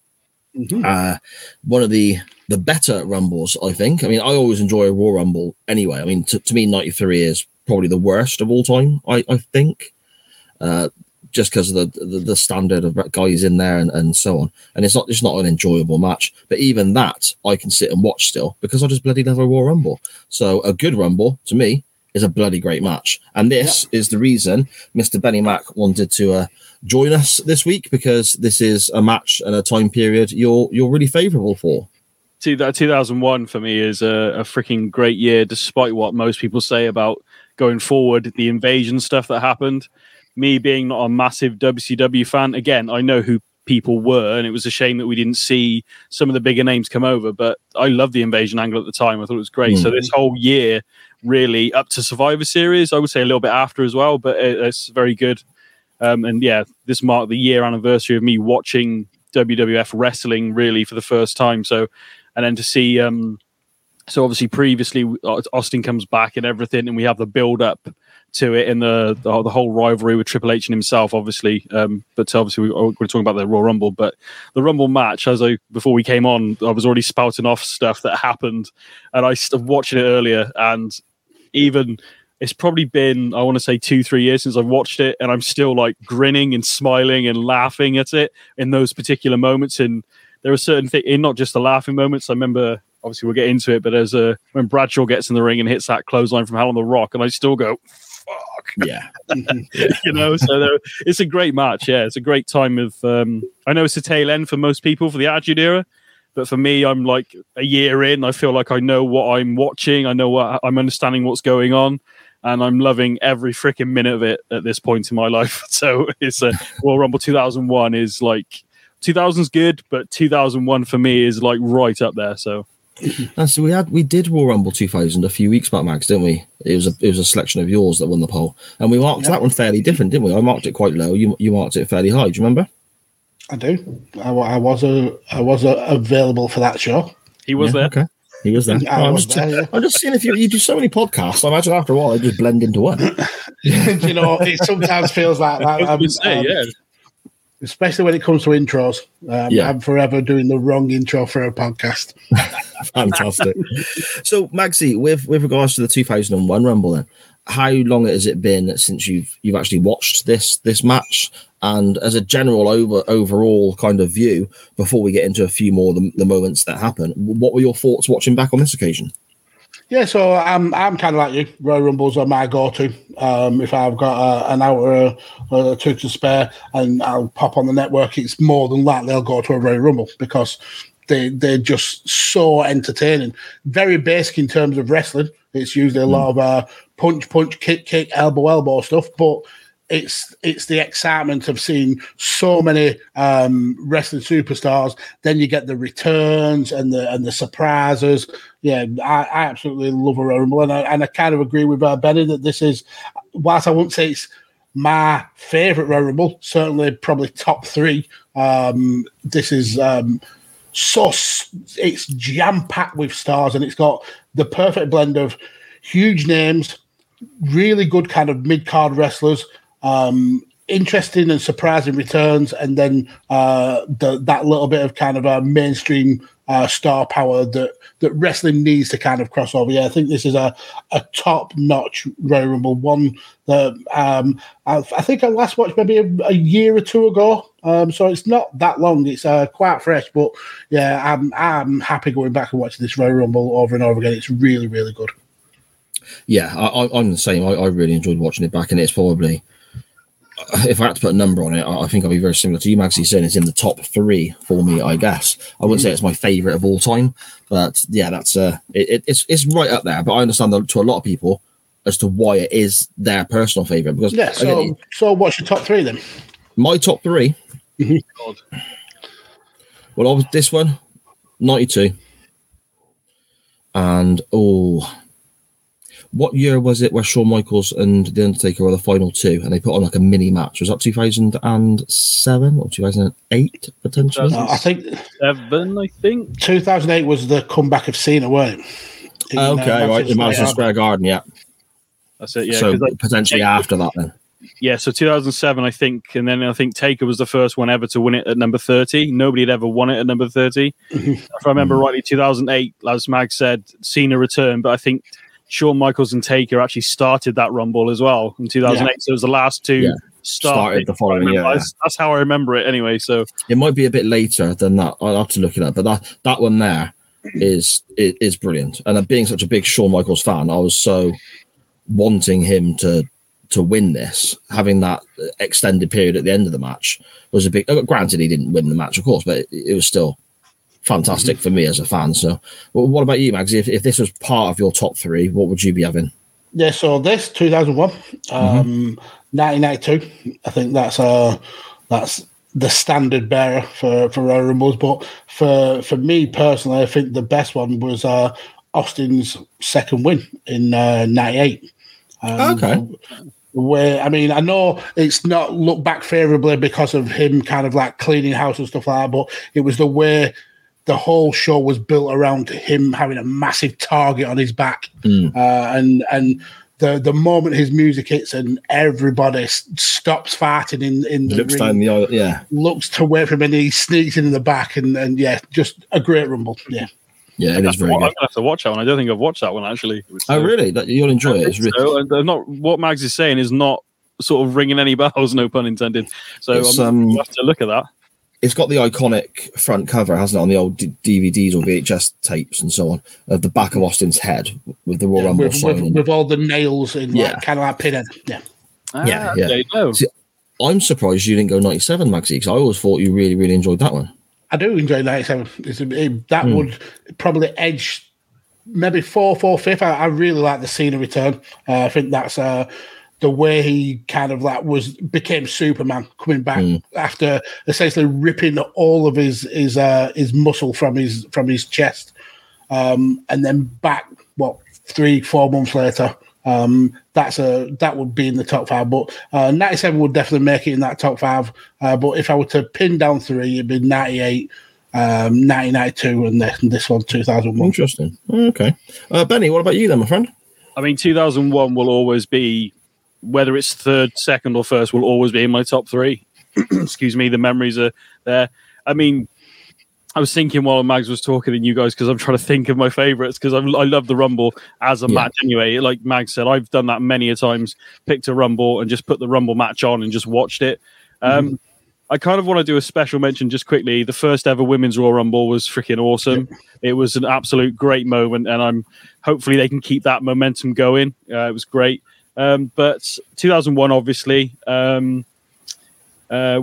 Speaker 2: Uh, one of the the better rumbles, I think. I mean, I always enjoy a Royal Rumble anyway. I mean, to, to me, 93 is probably the worst of all time. I, I think. Uh, just because of the, the the standard of guys in there and, and so on. And it's not it's not an enjoyable match. But even that I can sit and watch still because I just bloody love a Royal Rumble. So a good Rumble to me is a bloody great match. And this is the reason Mr. Benny Mac wanted to uh, join us this week because this is a match and a time period you're you're really favourable for.
Speaker 4: Two, 2001 for me is a, a freaking great year, despite what most people say about going forward, the invasion stuff that happened. Me being not a massive WCW fan, again, I know who people were, and it was a shame that we didn't see some of the bigger names come over. But I loved the invasion angle at the time. I thought it was great. So this whole year, really up to Survivor Series, I would say a little bit after as well, but it, it's very good. Um, and yeah, this marked the year anniversary of me watching WWF wrestling really for the first time. So, and then to see, um, so obviously previously uh, Austin comes back and everything, and we have the build up to it in the, the the whole rivalry with Triple H and himself, obviously. Um, but obviously we, we're talking about the Royal Rumble, but the Rumble match, as I before we came on, I was already spouting off stuff that happened, and I st- watching it earlier, and even it's probably been I want to say two three years since I've watched it, and I'm still like grinning and smiling and laughing at it in those particular moments. And there are certain things, in not just the laughing moments. I remember obviously we'll get into it, but there's a when Bradshaw gets in the ring and hits that clothesline from Hell on the Rock, and I still go.
Speaker 2: Fuck Yeah.
Speaker 4: you know, so there, it's a great match. Yeah, it's a great time of. Um, I know it's a tail end for most people for the Attitude Era, but for me, I'm like a year in. I feel like I know what I'm watching. I know what I'm understanding what's going on, and I'm loving every freaking minute of it at this point in my life. So it's a Royal Rumble 2001 is like 2000's good, but 2001 for me is like right up there. So
Speaker 2: And so we had we did Royal Rumble 2000 a few weeks back, Max, didn't we? It was a it was a selection of yours that won the poll, and we marked that one fairly different, didn't we? I marked it quite low. You you marked it fairly high. Do you remember?
Speaker 3: I do. I, I was a, I was a, available for that show.
Speaker 4: he was
Speaker 2: Yeah,
Speaker 4: there.
Speaker 2: Okay. He was there.
Speaker 3: I
Speaker 2: I'm,
Speaker 3: was
Speaker 2: just,
Speaker 3: there, yeah.
Speaker 2: I'm just seeing if you, you do so many podcasts. I imagine after a while they just blend into one.
Speaker 3: you know, it sometimes feels like that.
Speaker 4: I was
Speaker 3: Um,
Speaker 4: say,
Speaker 3: um,
Speaker 4: yeah.
Speaker 3: Especially when it comes to intros. Um,
Speaker 2: Yeah.
Speaker 3: I'm forever doing the wrong intro for a podcast.
Speaker 2: Fantastic. so, Maxi, with with regards to the 2001 Rumble, then, how long has it been since you've you've actually watched this this match? And as a general over overall kind of view, before we get into a few more of the, the moments that happen, what were your thoughts watching back on this occasion?
Speaker 3: Yeah, so I'm I'm kind of like you. Royal Rumbles are my go-to. Um, if I've got uh, an hour uh, or two to spare, and I'll pop on the network, it's more than likely I'll go to a Royal Rumble because they they're just so entertaining. Very basic in terms of wrestling. It's usually a lot of uh, punch, punch, kick, kick, elbow, elbow stuff, but it's it's the excitement of seeing so many um, wrestling superstars. Then you get the returns and the and the surprises. Yeah, I, I absolutely love a Rumble, and I, and I kind of agree with uh, Benny that this is, whilst I won't say it's my favorite Royal Rumble, certainly probably top three. Um, this is um, so it's jam packed with stars, and it's got the perfect blend of huge names, really good kind of mid card wrestlers, um, interesting and surprising returns, and then uh, the, that little bit of kind of a mainstream uh, star power that that wrestling needs to kind of cross over. Yeah, I think this is a a top notch Royal Rumble one that um, I, I think I last watched maybe a, a year or two ago. Um, so it's not that long. It's uh, quite fresh, but yeah, I'm I'm happy going back and watching this Royal Rumble over and over again. It's really really good.
Speaker 2: Yeah, I, I'm the same. I, I really enjoyed watching it back, and it's probably if I had to put a number on it, I, I think I'd be very similar to you, Maxie. Saying it's in the top three for me. I guess I wouldn't say it's my favorite of all time, but yeah, that's uh, it, it- it's it's right up there. But I understand that to a lot of people as to why it is their personal favorite because
Speaker 3: Yeah. So
Speaker 2: again,
Speaker 3: so what's your top three then?
Speaker 2: my top 3 Well, I was this one, 92. And oh, what year was it where Shawn Michaels and The Undertaker were the final two and they put on like a mini match? Was that 2007 or 2008 potentially?
Speaker 3: Uh, I think
Speaker 4: Seven, I think.
Speaker 3: 2008 was the comeback of Cena, weren't it? In, uh,
Speaker 2: okay, right. In Madison
Speaker 3: Square
Speaker 2: Square Garden, yeah.
Speaker 4: That's it. Yeah.
Speaker 2: so
Speaker 4: like,
Speaker 2: potentially after that then.
Speaker 4: Yeah, so 2007, I think, and then I think Taker was the first one ever to win it at number 30. Nobody had ever won it at number 30. if I remember rightly, 2008, as Mag said, Cena returned, but I think Shawn Michaels and Taker actually started that Rumble as well in 2008. So it was the last two
Speaker 2: Yeah.
Speaker 4: started.
Speaker 2: Started the following year,
Speaker 4: That's, that's how I remember it anyway. So
Speaker 2: It might be a bit later than that. I'll have to look it up, but that that one there is is, brilliant. And being such a big Shawn Michaels fan, I was so wanting him to to win this. Having that extended period at the end of the match was a big. Granted, he didn't win the match, of course, but it, it was still fantastic for me as a fan. So, well, what about you, Mags? If, if this was part of your top three, what would you be having?
Speaker 3: Yeah, so this 2001, um, 1992. I think that's uh that's the standard bearer for for Royal Rumbles. But for for me personally, I think the best one was uh Austin's second win in uh, '98.
Speaker 2: okay.
Speaker 3: Where I mean, I know it's not looked back favorably because of him kind of like cleaning house and stuff like that, but it was the way the whole show was built around him having a massive target on his back,
Speaker 2: Mm.
Speaker 3: uh, and and the the moment his music hits and everybody s- stops farting in in the
Speaker 2: Looks
Speaker 3: ring,
Speaker 2: down the aisle. Yeah,
Speaker 3: looks to wait for him and he sneaks in the back and and yeah, just a great rumble. Yeah,
Speaker 2: yeah, it is very
Speaker 4: I'm
Speaker 2: good.
Speaker 4: gonna have to watch that one. I don't think I've watched that one actually.
Speaker 2: Oh, really? That, you'll enjoy it. It's, re-
Speaker 4: So, and not what Mags is saying is not sort of ringing any bells, no pun intended. So I'm
Speaker 2: um,
Speaker 4: gonna have to look at that.
Speaker 2: It's got the iconic front cover, hasn't it, on the old D- DVDs or VHS tapes and so on, of the back of Austin's head with the Royal Rumble
Speaker 3: with,
Speaker 2: sign.
Speaker 3: with, with all the nails in
Speaker 2: Yeah.
Speaker 3: like kind of like pinhead. Yeah.
Speaker 2: Yeah,
Speaker 4: Ah,
Speaker 2: yeah.
Speaker 4: there you go.
Speaker 2: See, I'm surprised you didn't go 97, Maxi, because I always thought you really, really enjoyed that one.
Speaker 3: I do enjoy 97. It's it- that
Speaker 2: Hmm.
Speaker 3: would probably edge maybe fourth or fifth. I, I really like the Cena return. Uh, I think that's uh, the way he kind of like was became Superman coming back
Speaker 2: Hmm.
Speaker 3: after essentially ripping all of his his uh, his muscle from his from his chest, um, and then back what three four months later. Um, that's a that would be in the top five, but uh, 97 would definitely make it in that top five. Uh, but if I were to pin down three, it'd be 98, um, 1992, and this, this one 2001.
Speaker 2: Interesting. Okay. Uh, Benny, what about you then, my friend?
Speaker 4: I mean, 2001 will always be, whether it's third, second, or first, will always be in my top three. Excuse me, the memories are there. I mean, I was thinking while Mags was talking and you guys, because I'm trying to think of my favorites, because I love the Rumble as a
Speaker 2: Yeah.
Speaker 4: match anyway. Like Mags said, I've done that many a times, picked a Rumble and just put the Rumble match on and just watched it. Um, I kind of want to do a special mention just quickly. The first ever women's Royal Rumble was freaking awesome. It was an absolute great moment, and I'm hopefully they can keep that momentum going. Uh, it was great. Um, but 2001, obviously, um, uh,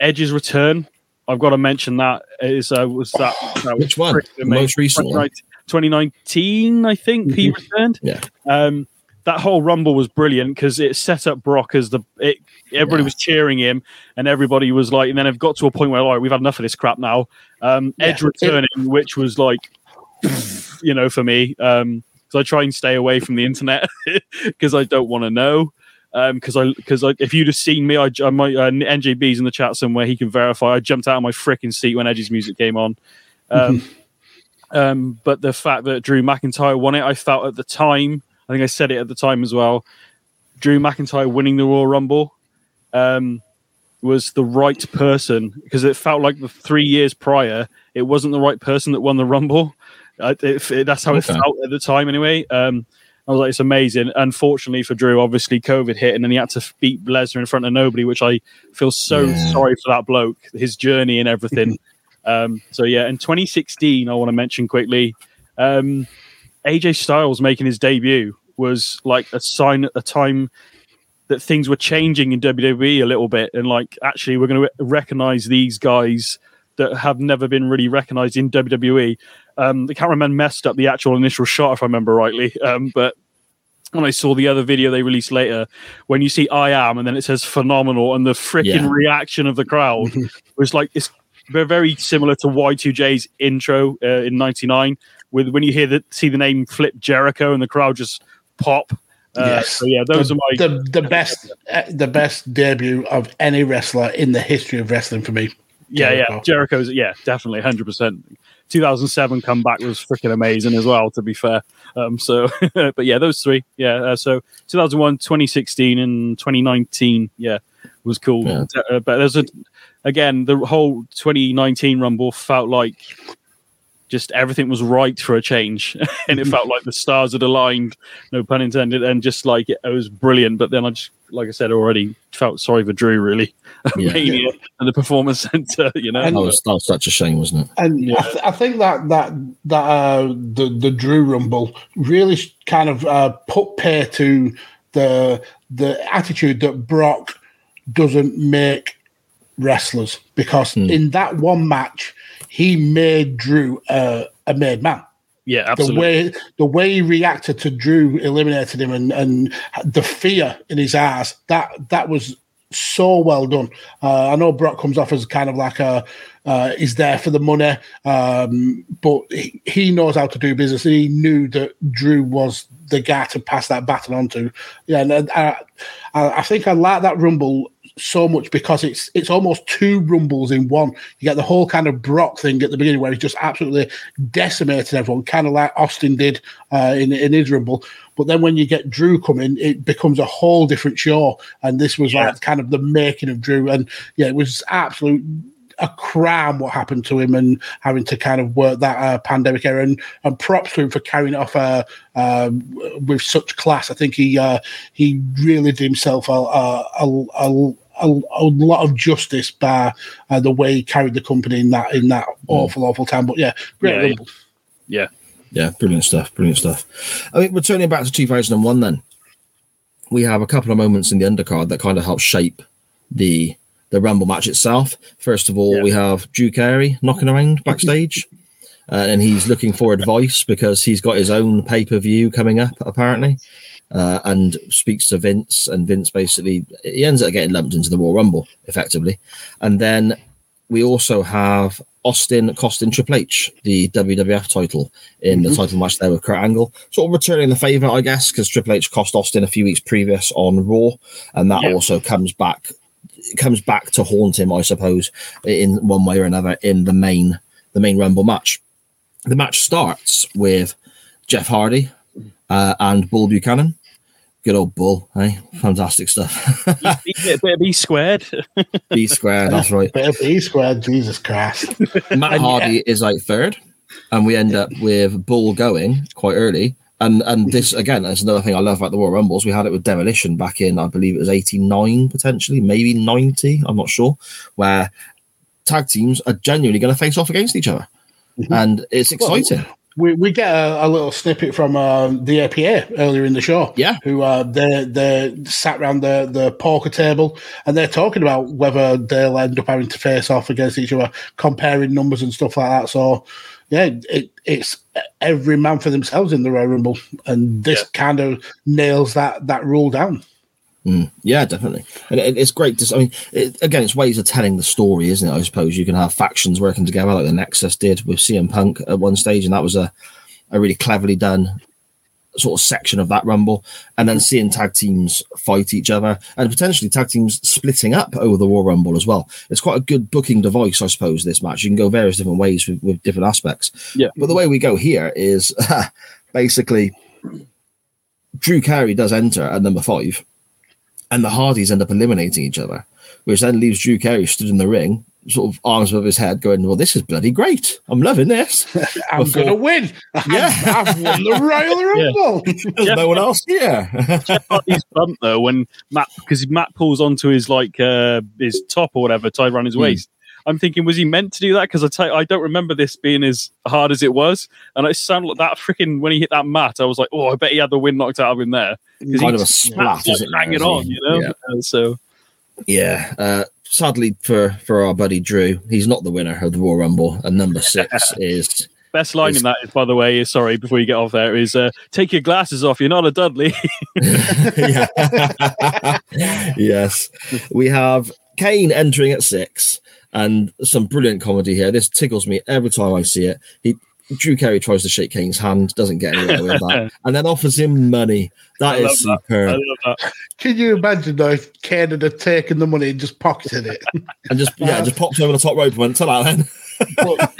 Speaker 4: Edge's return. I've got to mention that is uh, was that, that was
Speaker 2: Which one?
Speaker 4: freaking
Speaker 2: The most recent one?
Speaker 4: 2019, I think he returned.
Speaker 2: Yeah.
Speaker 4: Um, that whole rumble was brilliant because it set up Brock as the it, everybody
Speaker 2: Yeah.
Speaker 4: was cheering him and everybody was like, and then it got to a point where all right, we've had enough of this crap now. Um, Edge
Speaker 3: Yeah.
Speaker 4: returning, which was like, you know, for me, um, because I try and stay away from the internet because I don't want to know. Um, because I because if you'd have seen me, I, I might uh, NJB's in the chat somewhere. He can verify. I jumped out of my freaking seat when Edge's music came on. Um, um, but the fact that Drew McIntyre won it, I felt at the time. I think I said it at the time as well. Drew McIntyre winning the Royal Rumble um, was the right person because it felt like the three years prior, it wasn't the right person that won the Rumble. It, it- that's how it felt at the time, anyway. Um, I was like, it's amazing. Unfortunately for Drew, obviously COVID hit, and then he had to beat Lesnar in front of nobody, which I feel so
Speaker 2: Yeah.
Speaker 4: sorry for that bloke, his journey and everything. um, so yeah, in 2016, I want to mention quickly, um, AJ Styles making his debut was like a sign at a time that things were changing in WWE a little bit, and like actually we're going to recognize these guys that have never been really recognized in WWE. Um, the cameraman messed up the actual initial shot, if I remember rightly, um, but when I saw the other video they released later, when you see I am and then it says phenomenal, and the freaking
Speaker 2: Yeah.
Speaker 4: reaction of the crowd was like it's very, similar to Y2J's intro uh, in '99. With when you hear the see the name Flip Jericho and the crowd just pop. Uh,
Speaker 3: Yes.
Speaker 4: So yeah, those
Speaker 3: the,
Speaker 4: are my
Speaker 3: the, the best uh, the best debut of any wrestler in the history of wrestling for me.
Speaker 4: yeah, yeah. Jericho's yeah, definitely, hundred percent. 2007 comeback was freaking amazing as well. To be fair, um, so but yeah, those three, yeah. Uh, so 2001, 2016, and 2019, yeah, was cool.
Speaker 2: Yeah.
Speaker 4: Uh, but there's a again the whole 2019 Rumble felt like just everything was right for a change, and it felt like the stars had aligned, no pun intended, and just like it, it was brilliant. But then I just, like I said already, felt sorry for Drew really,
Speaker 2: Yeah.
Speaker 4: Mania and the Performance Center, you know.
Speaker 3: And-
Speaker 2: That was, that was such a shame, wasn't it?
Speaker 3: And I, th- I think that that that uh, the the Drew Rumble really kind of uh, put pay to the the attitude that Brock doesn't make wrestlers because in that one match he made Drew uh, a made man.
Speaker 4: Yeah,
Speaker 3: The way the way he reacted to Drew eliminated him and and the fear in his eyes that that was so well done. Uh, I know Brock comes off as kind of like a uh, he's there for the money, um, but he, he knows how to do business. He knew that Drew was the guy to pass that baton on to. Yeah, and I, I, I think I like that rumble so much because it's it's almost two rumbles in one. You get the whole kind of Brock thing at the beginning where he's just absolutely decimated everyone, kind of like Austin did uh, in in his rumble. But then when you get Drew coming, it becomes a whole different show. And this was like kind of the making of Drew. And yeah, it was absolute a crime what happened to him and having to kind of work that uh, pandemic era and, and props to him for carrying it off uh, uh, with such class. I think he uh, he really did himself a, a, a, a, a, a lot of justice by uh, the way he carried the company in that in that awful awful time. But yeah, great
Speaker 4: Yeah,
Speaker 3: rumble.
Speaker 4: yeah.
Speaker 2: Yeah, brilliant stuff. Brilliant stuff. I mean, returning back to 2001, then we have a couple of moments in the undercard that kind of help shape the the Rumble match itself. First of all,
Speaker 4: Yeah.
Speaker 2: we have Drew Carey knocking around backstage, uh, and he's looking for advice because he's got his own pay per view coming up, apparently, uh, and speaks to Vince, and Vince basically he ends up getting lumped into the Royal Rumble effectively, and then we also have Austin costing Triple H the WWF title in the title match there with Kurt Angle, sort of returning the favor, I guess, because Triple H cost Austin a few weeks previous on Raw, and that
Speaker 4: Yeah.
Speaker 2: also comes back comes back to haunt him, I suppose, in one way or another in the main the main Rumble match. The match starts with Jeff Hardy uh, and Bull Buchanan. Good old Bull, hey, fantastic stuff.
Speaker 4: B, bit of B squared.
Speaker 2: B squared, that's right.
Speaker 3: Bit of E squared, Jesus Christ.
Speaker 2: Matt Hardy is like third, and we end up with Bull going quite early. And and this again is another thing I love about the Royal Rumbles. We had it with Demolition back in, I believe it was eighty nine potentially, maybe ninety. I'm not sure. Where tag teams are genuinely going to face off against each other, and it's exciting.
Speaker 3: We, we get a, a little snippet from um, the APA earlier in the show.
Speaker 2: Yeah.
Speaker 3: Who uh, they they sat around the, the poker table and they're talking about whether they'll end up having to face off against each other, comparing numbers and stuff like that. So, yeah, it, it's every man for themselves in the Royal Rumble, and this
Speaker 4: Yeah.
Speaker 3: kind of nails that that rule down.
Speaker 2: Mm, yeah, definitely. And it, it's great to. I mean, it, again, it's ways of telling the story, isn't it? I suppose you can have factions working together, like the Nexus did with CM Punk at one stage, and that was a a really cleverly done sort of section of that Rumble. And then seeing tag teams fight each other, and potentially tag teams splitting up over the War Rumble as well. It's quite a good booking device, I suppose. This match you can go various different ways with, with different aspects.
Speaker 4: Yeah.
Speaker 2: But the way we go here is basically Drew Carey does enter at number five and the Hardys end up eliminating each other, which then leaves Drew Carey stood in the ring, sort of arms above his head, going, "Well, this is bloody great. I'm loving this.
Speaker 3: I'm
Speaker 2: Before-
Speaker 3: gonna win.
Speaker 2: Yeah.
Speaker 3: I've, I've won the Royal Rumble.
Speaker 2: There's
Speaker 4: Yeah.
Speaker 2: no one else here."
Speaker 4: Hardy's bump though when Matt because Matt pulls onto his like uh, his top or whatever tied around his
Speaker 2: Hmm.
Speaker 4: waist. I'm thinking, was he meant to do that? Because I tell you, I don't remember this being as hard as it was, and it sounded like that freaking when he hit that mat. I was like, oh, I bet he had the wind knocked out of him there. 'Cause
Speaker 2: kind
Speaker 4: he
Speaker 2: of a
Speaker 4: just
Speaker 2: splat,
Speaker 4: snapped, like,
Speaker 2: isn't
Speaker 4: hang
Speaker 2: there,
Speaker 4: it
Speaker 2: isn't
Speaker 4: on, you know.
Speaker 2: Yeah.
Speaker 4: Uh, so
Speaker 2: yeah. Uh, sadly for for our buddy Drew, he's not the winner of the Royal Rumble, and number six is
Speaker 4: best line
Speaker 2: Is-
Speaker 4: in that is, by the way, is sorry before you get off there is uh, take your glasses off. You're not a Dudley.
Speaker 2: Yes. We have Kane entering at six and some brilliant comedy here. This tickles me every time I see it. He Drew Carey tries to shake Kane's hand, doesn't get anywhere with that, and then offers him money. That
Speaker 4: I
Speaker 2: is
Speaker 4: love that. I
Speaker 2: superb.
Speaker 4: love that.
Speaker 3: Can you imagine though if Kane had taken the money and just pocketed it?
Speaker 2: And just yeah, just pops over the top rope and went to that then.
Speaker 3: But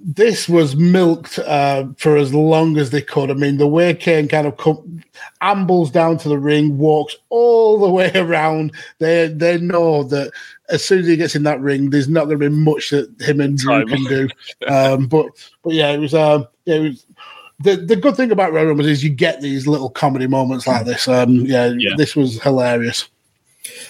Speaker 3: this was milked uh, for as long as they could. I mean, the way Kane kind of come, ambles down to the ring, walks all the way around. They they know that as soon as he gets in that ring, there's not going to be much that him and Drew
Speaker 4: Time.
Speaker 3: can do. Um, but but yeah, it was um, yeah, it was. The, the good thing about Royal Rumbles is you get these little comedy moments like this. Um, yeah,
Speaker 4: Yeah.
Speaker 3: this was hilarious.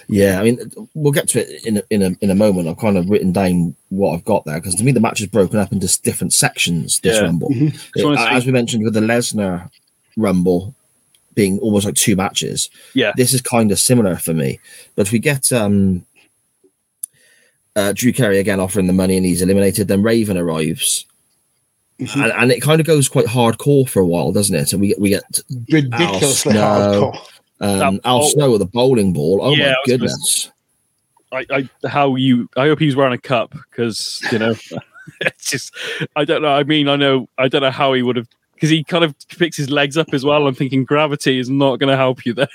Speaker 2: Yeah, I mean, we'll get to it in a, in a in a moment. I've kind of written down what I've got there because to me the match is broken up into different sections. This
Speaker 4: Yeah.
Speaker 2: rumble,
Speaker 4: Just wanna
Speaker 2: Uh,
Speaker 4: say-
Speaker 2: as we mentioned with the Lesnar rumble being almost like two matches.
Speaker 4: Yeah.
Speaker 2: this is kind of similar for me. But if we get um, uh, Drew Carey again offering the money and he's eliminated, then Raven arrives.
Speaker 3: Mm-hmm.
Speaker 2: And, and it kind of goes quite hardcore for a while, doesn't it? So we get we get
Speaker 3: Ridiculously
Speaker 2: Snow.
Speaker 3: hardcore.
Speaker 2: um,
Speaker 4: That
Speaker 2: Al
Speaker 4: ball-
Speaker 2: Snow with the bowling ball. Oh
Speaker 4: Yeah,
Speaker 2: my
Speaker 4: was gonna
Speaker 2: goodness!
Speaker 4: I, I how you I hope he's wearing a cup because you know it's just I don't know. I mean I know I don't know how he would have because he kind of picks his legs up as well. I'm thinking gravity is not going to help you there.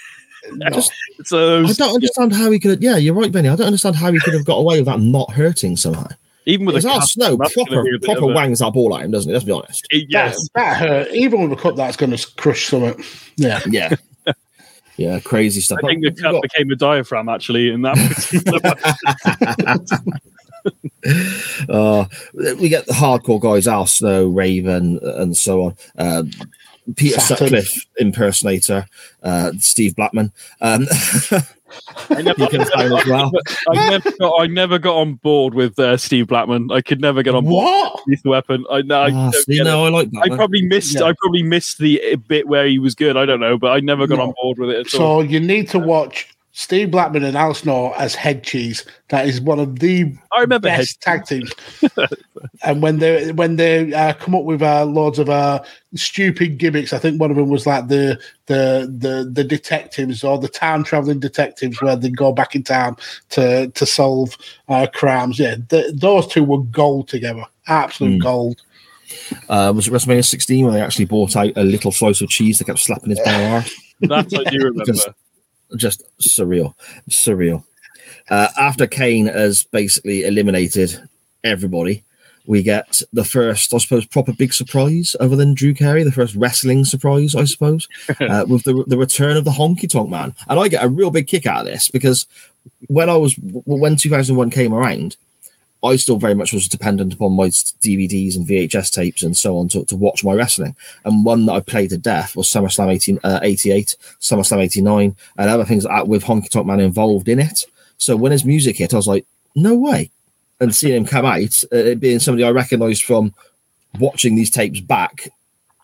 Speaker 2: Just-
Speaker 4: so
Speaker 2: I don't understand how he could. Yeah, you're right, Benny. I don't understand how he could have got away with that not hurting somehow.
Speaker 4: even with
Speaker 2: Because
Speaker 4: a
Speaker 2: Al Snow proper
Speaker 4: be a bit
Speaker 2: proper
Speaker 4: a-
Speaker 2: wangs that ball at him, doesn't he? Let's be honest.
Speaker 4: Yes,
Speaker 3: That, that hurt. Even with a cup, that's going to crush something. Yeah.
Speaker 2: Yeah, yeah, crazy stuff.
Speaker 4: I think the cup
Speaker 2: got-
Speaker 4: became a diaphragm actually in that particular
Speaker 2: uh, we get the hardcore guys, Al Snow, Raven, and so on. Uh, Peter
Speaker 3: Saturn.
Speaker 2: Sutcliffe impersonator, uh, Steve Blackman. Um,
Speaker 4: I never,
Speaker 2: You can find as well.
Speaker 4: I never got I never got on board with uh, Steve Blackman. I could never get on board
Speaker 3: What?
Speaker 4: with Lethal Weapon. I know. I,
Speaker 2: ah, see,
Speaker 4: get it.
Speaker 2: no, I like that.
Speaker 4: I probably missed.
Speaker 3: Yeah.
Speaker 4: I probably missed the bit where he was good. I don't know, but I never got
Speaker 3: No.
Speaker 4: on board with it at all.
Speaker 3: So you need to watch Steve Blackman and Al Snow as head cheese. That is one of the
Speaker 4: I remember head.
Speaker 3: best tag teams. and when they when they uh, come up with uh, loads of uh, stupid gimmicks, I think one of them was like the the the the detectives or the time traveling detectives where they go back in time to to solve uh, crimes. Yeah, th those two were gold together. Absolute
Speaker 2: Mm.
Speaker 3: gold.
Speaker 2: Uh, was it WrestleMania 16 when they actually bought out a little slice of cheese that kept slapping his bare arse?
Speaker 4: That I do remember.
Speaker 2: Because- just surreal, surreal. Uh, after Kane has basically eliminated everybody, we get the first, I suppose, proper big surprise other than Drew Carey, the first wrestling surprise, I suppose, uh, with the the return of the Honky Tonk Man, and I get a real big kick out of this because when I was when 2001 came around. I still very much was dependent upon my DVDs and VHS tapes and so on to, to watch my wrestling. And one that I played to death was SummerSlam 18, uh, 88, SummerSlam 89, and other things like with Honky Tonk Man involved in it. So when his music hit, I was like, no way. And seeing him come out, uh, being somebody I recognized from watching these tapes back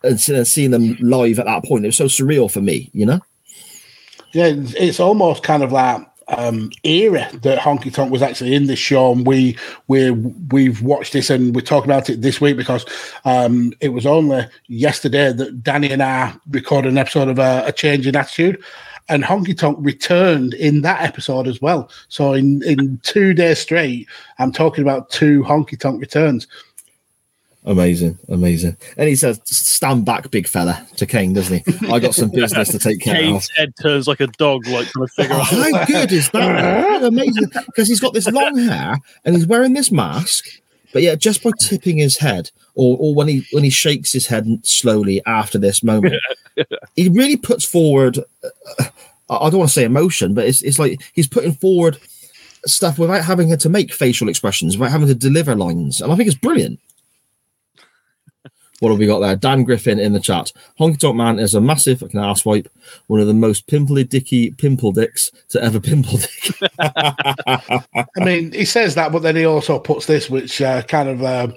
Speaker 2: and seeing them live at that point, it was so surreal for me, you know?
Speaker 3: Yeah, it's almost kind of like um era that Honky Tonk was actually in this show, and we we we've watched this and we're talking about it this week because um it was only yesterday that Danny and I recorded an episode of uh, a change in attitude. And Honky Tonk returned in that episode as well. So in, in two days straight, I'm talking about two Honky Tonk returns.
Speaker 2: Amazing, amazing. And he says, stand back, big fella, to Kane, doesn't he? I got some business to take care of.
Speaker 4: Kane's head turns like a dog, like trying to figure
Speaker 2: Oh,
Speaker 4: out.
Speaker 2: how good is that? Amazing. Because he's got this long hair and he's wearing this mask, but yeah, just by tipping his head or, or when he when he shakes his head slowly after this moment, he really puts forward. Uh, I don't want to say emotion, but it's it's like he's putting forward stuff without having to make facial expressions, without having to deliver lines, and I think it's brilliant. What have we got there? Dan Griffin in the chat. Honky Tonk Man is a massive i fucking asswipe, one of the most pimply dicky pimple dicks to ever pimple dick.
Speaker 3: I mean, he says that, but then he also puts this, which uh, kind of uh,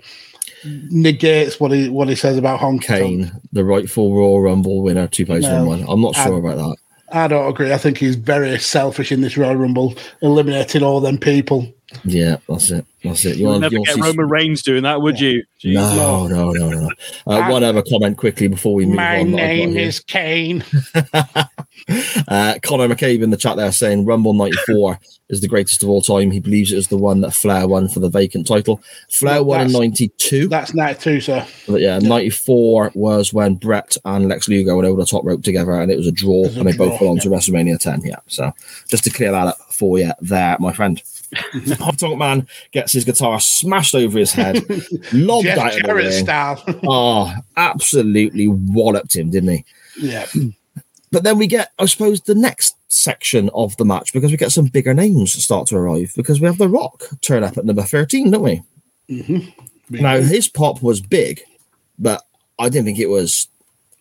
Speaker 3: negates what he what he says about Honky Tonk.
Speaker 2: Kane, the rightful Raw Rumble winner, 2001. I'm not sure
Speaker 3: Um,
Speaker 2: about that.
Speaker 3: I don't agree. I think he's very selfish in this Royal Rumble, eliminating all them people.
Speaker 2: Yeah, that's it. That's it.
Speaker 4: You would never
Speaker 2: you'll
Speaker 4: get
Speaker 2: see-
Speaker 4: Roman Reigns doing that, would you? Jeez.
Speaker 2: No, no, no, no. Uh, one other comment quickly before we move
Speaker 3: My
Speaker 2: on. that I've got
Speaker 3: name
Speaker 2: here.
Speaker 3: is Kane.
Speaker 2: Uh, Connor McCabe in the chat there saying Rumble 94 is the greatest of all time. He believes it is the one that Flair won for the vacant title. Flair
Speaker 3: Well,
Speaker 2: won in 92.
Speaker 3: That's 92, sir.
Speaker 2: But yeah, 94 was when Brett and Lex Luger went over the top rope together and it was a draw
Speaker 3: was a
Speaker 2: and they both
Speaker 3: draw,
Speaker 2: went on to WrestleMania 10. Yeah. So just to clear that up for you there, my friend. Pop Tonk Man gets his guitar smashed over his head, lobbed
Speaker 3: Jeff
Speaker 2: out of the
Speaker 3: style.
Speaker 2: Oh, absolutely walloped him, didn't he?
Speaker 3: yeah.
Speaker 2: But then we get, I suppose, the next section of the match because we get some bigger names start to arrive because we have The Rock turn up at number 13, don't we? Mm-hmm. Now, his pop was big, but I didn't think it was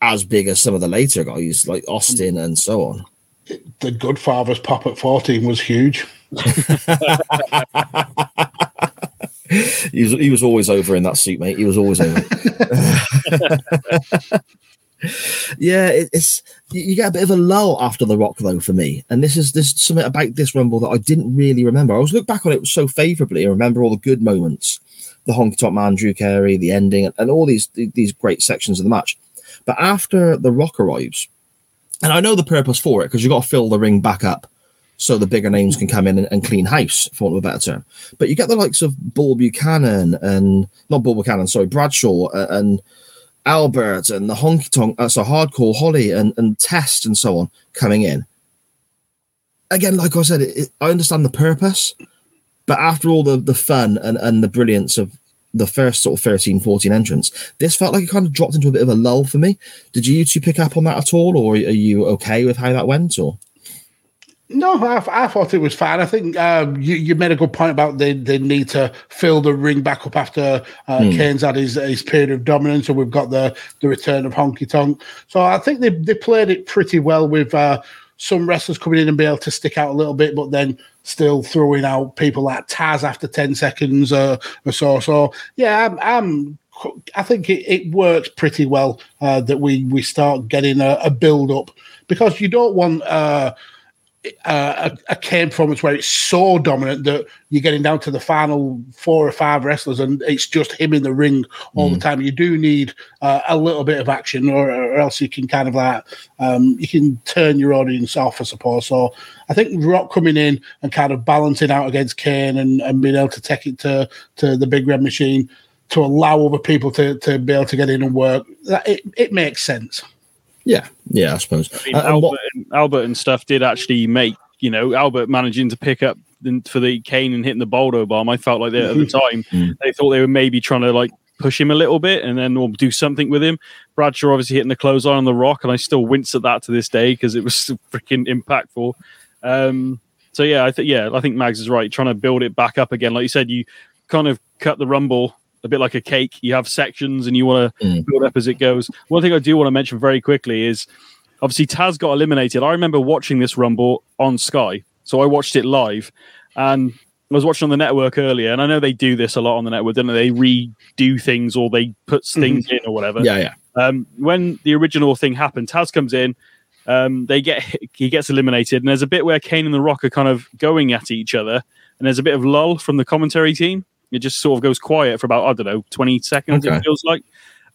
Speaker 2: as big as some of the later guys like Austin mm. and so on.
Speaker 3: The Goodfather's pop at 14 was huge.
Speaker 2: He was, he was always over in that suit, mate. He was always over. yeah, it, it's you, get a bit of a lull after the Rock though for me, and this is this something about this Rumble that I didn't really remember. I was look back on it so favourably and remember all the good moments, the Honky Tonk Man, Drew Carey, the ending, and, and all these these great sections of the match. But after the Rock arrives, and I know the purpose for it because you've got to fill the ring back up so the bigger names can come in and, and clean house, for want of a better term. But you get the likes of Bull Buchanan and not Bull Buchanan, sorry, Bradshaw uh, and Albert and the Honky Tonk, uh, so Hardcore Holly and, and Test and so on coming in. Again, like I said, it, it, I understand the purpose, but after all the, the fun and, and the brilliance of the first sort of 13, 14 entrants, this felt like it kind of dropped into a bit of a lull for me. Did you two pick up on that at all, or are you okay with how that went? Or
Speaker 3: No, I, I thought it was fine. I think um, you, you made a good point about they, they need to fill the ring back up after uh,
Speaker 2: Hmm.
Speaker 3: Kane's had his, his period of dominance, and we've got the, the return of Honky Tonk. So I think they, they played it pretty well with uh, some wrestlers coming in and be able to stick out a little bit, but then still throwing out people like Taz after 10 seconds uh, or so. So, yeah, I'm, I'm I think it, it works pretty well uh, that we, we start getting a, a build up because you don't want. Uh, a, a Kane performance where it's so dominant that you're getting down to the final four or five wrestlers and it's just him in the ring all the time. You do need uh, a little bit of action, or, or else you can kind of like um, you can turn your audience off, I suppose. So I think Rock coming in and kind of balancing out against Kane and, and being able to take it to to the big red machine to allow other people to, to be able to get in and work. That, it, it makes sense.
Speaker 2: Yeah, yeah, I suppose.
Speaker 4: I mean,
Speaker 2: Uh,
Speaker 4: Albert,
Speaker 2: what-
Speaker 4: and, Albert and stuff did actually make you know Albert managing to pick up for the Kane and hitting the Baldo bomb. I felt like they, at the time
Speaker 2: Mm.
Speaker 4: they thought they were maybe trying to like push him a little bit and then or do something with him. Bradshaw obviously hitting the clothesline on the Rock, and I still wince at that to this day because it was freaking impactful. Um, so yeah, I think yeah, I think Mags is right. Trying to build it back up again, like you said, you kind of cut the Rumble a bit like a cake. You have sections and you want to
Speaker 2: Mm.
Speaker 4: build up as it goes. One thing I do want to mention very quickly is obviously Taz got eliminated. I remember watching this Rumble on Sky, so I watched it live, and I was watching on the network earlier. And I know they do this a lot on the network, don't they? They redo things or they put things in or whatever.
Speaker 2: yeah, yeah.
Speaker 4: Um, when the original thing happened, Taz comes in. Um, they get he gets eliminated, and there's a bit where Kane and The Rock are kind of going at each other, and there's a bit of lull from the commentary team. It just sort of goes quiet for about I don't know 20 seconds.
Speaker 2: Okay.
Speaker 4: It feels like.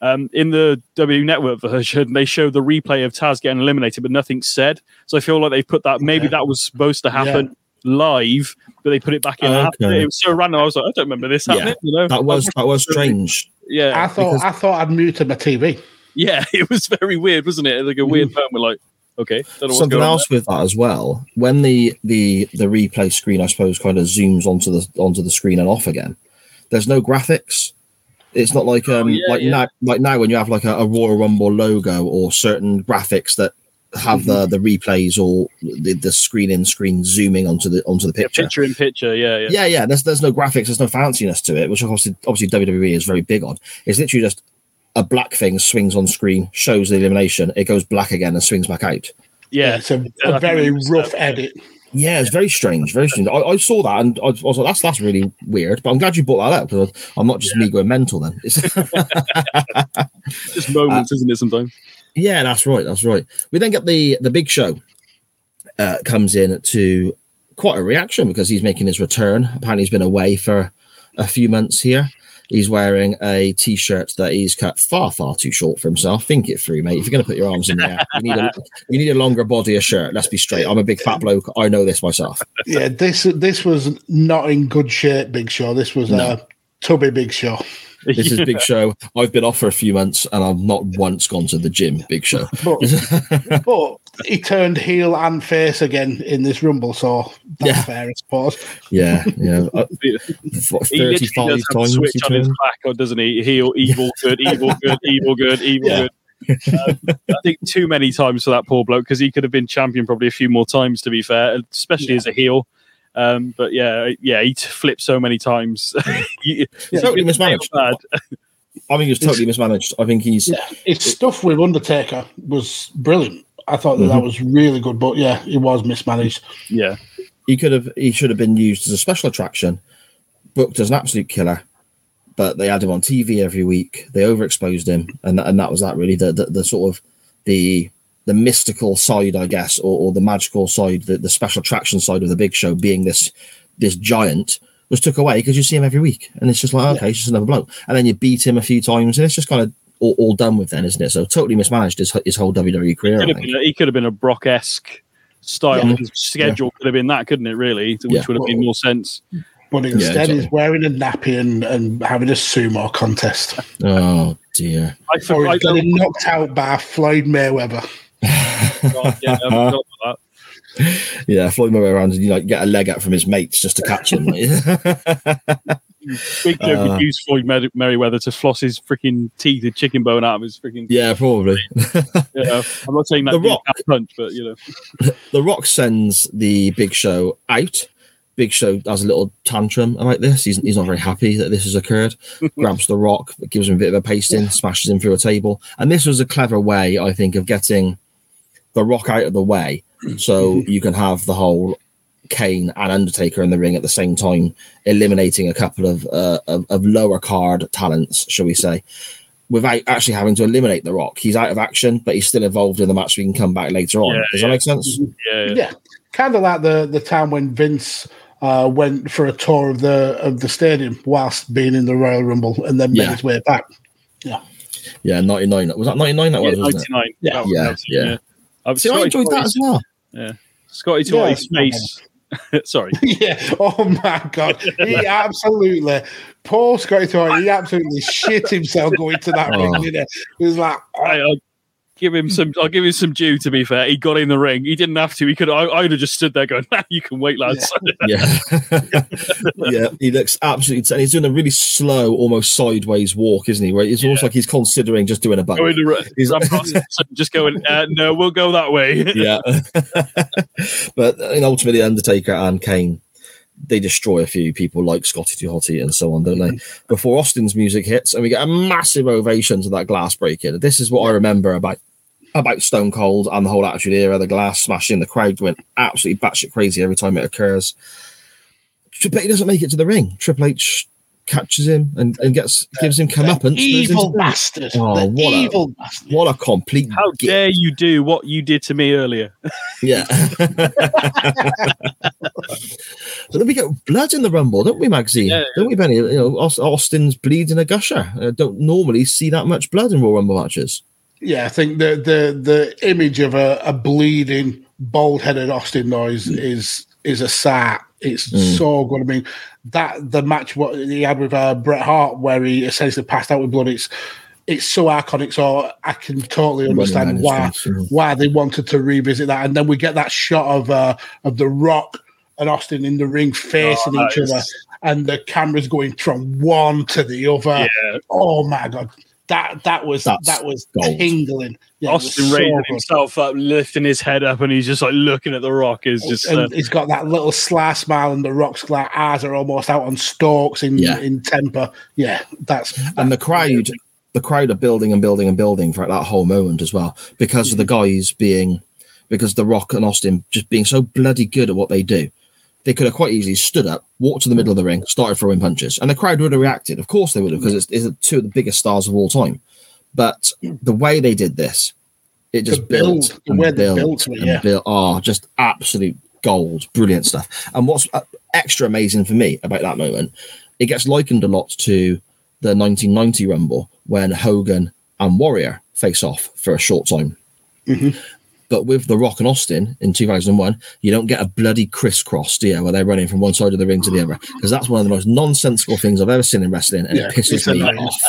Speaker 4: Um, in the W Network version, they show the replay of Taz getting eliminated, but nothing's said. So I feel like they've put that. Maybe that was supposed to happen live, but they put it back in after.
Speaker 2: Okay.
Speaker 4: It was so random. I was like, I don't remember this
Speaker 2: Yeah,
Speaker 4: happening. You know,
Speaker 2: That was that was strange.
Speaker 4: yeah,
Speaker 3: I thought I thought I'd muted my TV.
Speaker 4: yeah. It was very weird, wasn't it? Like a weird moment. Like, okay, don't know what's
Speaker 2: Something
Speaker 4: going on
Speaker 2: else with that as well. When the the the replay screen, I suppose, kind of zooms onto the onto the screen and off again. There's no graphics. It's not like um
Speaker 4: Oh, yeah,
Speaker 2: like
Speaker 4: yeah.
Speaker 2: now like now when you have like a, a Royal Rumble logo or certain graphics that have the the replays or the, the screen in screen zooming onto the onto the
Speaker 4: there.
Speaker 2: picture.
Speaker 4: Picture in picture, yeah, yeah.
Speaker 2: Yeah, yeah. There's there's no graphics, there's no fanciness to it, which obviously obviously WWE is very big on. It's literally just a black thing swings on screen, shows the elimination, it goes black again and swings back out.
Speaker 4: Yeah,
Speaker 3: it's a,
Speaker 4: I
Speaker 3: a
Speaker 4: think
Speaker 3: very rough edit.
Speaker 2: Yeah, it's very strange, very strange. I, I saw that and I, was like, that's that's really weird. But I'm glad you brought that up because I'm not just me going mental then.
Speaker 4: Just moments, isn't it? Sometimes.
Speaker 2: yeah, that's right, that's right. We then get the the big show uh, comes in to quite a reaction because he's making his return. Apparently, he's been away for a few months here. He's wearing a t-shirt that he's cut far, far too short for himself. Think it through, mate. If you're going to put your arms in there, you need a you need a longer body of shirt. Let's be straight. I'm a big fat bloke. I know this myself.
Speaker 3: Yeah, this this was not in good shape, Big Show. This was
Speaker 2: No.
Speaker 3: a tubby Big Show.
Speaker 2: This is Big Show. I've been off for a few months and I've not once gone to the gym. Big Show.
Speaker 3: But, but he turned heel and face again in this rumble, so that's
Speaker 2: Yeah.
Speaker 3: fair, I suppose.
Speaker 2: yeah, yeah. Uh,
Speaker 4: He literally does have
Speaker 2: times.
Speaker 4: switch
Speaker 2: he
Speaker 4: on his
Speaker 2: turned?
Speaker 4: back, doesn't he? Heel, evil, good, evil, good, evil, good, evil,
Speaker 2: Yeah.
Speaker 4: good. Um, I think too many times for that poor bloke because he could have been champion probably a few more times. To be fair, especially as a heel. Um, but yeah, yeah, he flipped so many times. You-
Speaker 2: Yeah, totally mismanaged.
Speaker 4: Bad.
Speaker 2: I think he's totally mismanaged. I think he's
Speaker 3: Yeah, his stuff with Undertaker was brilliant. I thought that
Speaker 2: Mm-hmm.
Speaker 3: that was really good, but yeah, it was mismanaged.
Speaker 4: Yeah,
Speaker 2: he could have he should have been used as a special attraction, booked as an absolute killer. But they had him on TV every week. They overexposed him, and and that was that really the the, the sort of the the mystical side, I guess, or, or the magical side, the, the special attraction side of the Big Show, being this this giant, was took away because you see him every week, and it's just like okay, he's just another bloke, and then you beat him a few times, and it's just kind of all, all done with then, isn't it? So totally mismanaged his his whole WWE career.
Speaker 4: could have
Speaker 2: think.
Speaker 4: been, he could have been a Brock esque style.
Speaker 2: Yeah.
Speaker 4: His schedule could have been that, couldn't it? Really, which
Speaker 2: Yeah.
Speaker 4: would have made more sense.
Speaker 3: But instead,
Speaker 2: exactly.
Speaker 3: he's wearing a nappy and, and having a sumo contest.
Speaker 2: Oh dear.
Speaker 4: I
Speaker 3: Or
Speaker 4: forgot.
Speaker 3: he's getting knocked out by Floyd Mayweather.
Speaker 4: Yeah, I forgot about
Speaker 2: Yeah, Floyd Mayweather around and you like get a leg out from his mates just to catch him.
Speaker 4: Big Joe
Speaker 2: Uh,
Speaker 4: could use Floyd Mer- Merriweather to floss his freaking teeth, and chicken bone out of his freaking.
Speaker 2: yeah, probably.
Speaker 4: Know, I'm not saying that
Speaker 2: The Rock.
Speaker 4: punch, but you know,
Speaker 2: the Rock sends the Big Show out. Big Show has a little tantrum about this. He's, he's not very happy that this has occurred. Grabs the Rock, gives him a bit of a pasting, smashes him through a table. And this was a clever way, I think, of getting the Rock out of the way, so you can have the whole Kane and Undertaker in the ring at the same time, eliminating a couple of uh, of, of lower card talents, shall we say, without actually having to eliminate the Rock. He's out of action, but he's still involved in the match. We can come back later on.
Speaker 4: Yeah,
Speaker 2: Does
Speaker 4: yeah.
Speaker 2: that make sense?
Speaker 4: yeah, yeah.
Speaker 3: Yeah, kind of like the the time when Vince uh, went for a tour of the of the stadium whilst being in the Royal Rumble and then made
Speaker 2: Yeah.
Speaker 3: his way back.
Speaker 2: Yeah, yeah, 99. Was that 99 that
Speaker 4: Yeah,
Speaker 2: was, wasn't it?
Speaker 4: 99.
Speaker 3: Yeah.
Speaker 4: That was
Speaker 2: Yeah,
Speaker 4: 99,
Speaker 2: yeah.
Speaker 4: I've
Speaker 2: See, I enjoyed that as well. Yeah.
Speaker 4: Scotty to
Speaker 3: Yeah,
Speaker 4: face. Sorry.
Speaker 3: yeah. Oh my god. He absolutely Paul Scotty Toy, he absolutely shit himself going to that
Speaker 2: Oh.
Speaker 3: ring, he? He was like, oh,
Speaker 4: I, give him some. I'll give him some due. To be fair, he got in the ring. He didn't have to. He could. I, I'd have just stood there going, nah, "You can wait, lads."
Speaker 2: Yeah. yeah, he looks absolutely. And he's doing a really slow, almost sideways walk, isn't he? Where it's almost like he's considering just doing a
Speaker 4: back.
Speaker 2: bump.
Speaker 4: in
Speaker 2: He's-
Speaker 4: run past us and just going, uh, "No, we'll go that way."
Speaker 2: yeah. but uh, and ultimately, Undertaker and Kane, they destroy a few people like Scotty Hotty and so on, don't they? Mm-hmm. Before Austin's music hits, and we get a massive ovation to that glass breaking. This is what I remember about about Stone Cold and the whole Attitude Era. The glass smashing, the crowd went absolutely batshit crazy every time it occurs. Triple H doesn't make it to the ring. Triple H catches him and, and gets uh, gives him comeuppance.
Speaker 3: evil bastard.
Speaker 2: Oh,
Speaker 3: the
Speaker 2: what a-
Speaker 3: bastard.
Speaker 2: What a complete
Speaker 4: How
Speaker 2: git.
Speaker 4: dare you do what you did to me earlier?
Speaker 2: Yeah. but then we get blood in the rumble, don't we, Maxine?
Speaker 4: Yeah,
Speaker 2: Don't we, Benny? You know, Aus- Austin's bleeding a gusher. I don't normally see that much blood in Royal Rumble matches.
Speaker 3: Yeah, I think the the the image of a, a bleeding, bald headed Austin noise hmm. is is a sight. It's so good. I mean, that the match what he had with uh, Bret Hart, where he essentially passed out with blood. It's it's so iconic. So I can totally understand why why they wanted to revisit that. And then we get that shot of uh, of the Rock and Austin in the ring facing
Speaker 4: Oh,
Speaker 3: each
Speaker 4: that is-
Speaker 3: other, and the cameras going from one to the other.
Speaker 4: Yeah,
Speaker 3: Oh my god, that that was
Speaker 2: That's
Speaker 3: that was
Speaker 2: gold.
Speaker 3: tingling. Yeah, it was
Speaker 4: Austin
Speaker 3: so
Speaker 4: raising himself up, lifting his head up, and he's just like looking at the Rock. Is just uh,
Speaker 3: he's got that little sly smile, and the rocks like eyes are almost out on stalks in
Speaker 2: Yeah.
Speaker 3: in temper. Yeah, that's
Speaker 2: And the crowd, the crowd are building and building and building for that whole moment as well because of the guys being, because The Rock and Austin just being so bloody good at what they do. They could have quite easily stood up, walked to the middle of the ring, started throwing punches, and the crowd would have reacted. Of course they would have, because it's, it's two of the biggest stars of all time. But the way they did this, it just
Speaker 3: The
Speaker 2: built
Speaker 3: the
Speaker 2: and built
Speaker 3: built
Speaker 2: and
Speaker 3: yeah.
Speaker 2: built. Oh, just absolute gold, brilliant stuff. And what's uh, extra amazing for me about that moment, it gets likened a lot to the 1990 Rumble when Hogan and Warrior face off for a short time. But with The Rock and Austin in 2001, you don't get a bloody crisscross, do you, where they're running from one side of the ring to the other. Because that's one of the most nonsensical things I've ever seen in wrestling, and
Speaker 3: Yeah,
Speaker 2: it pisses me
Speaker 3: annoying.
Speaker 2: off.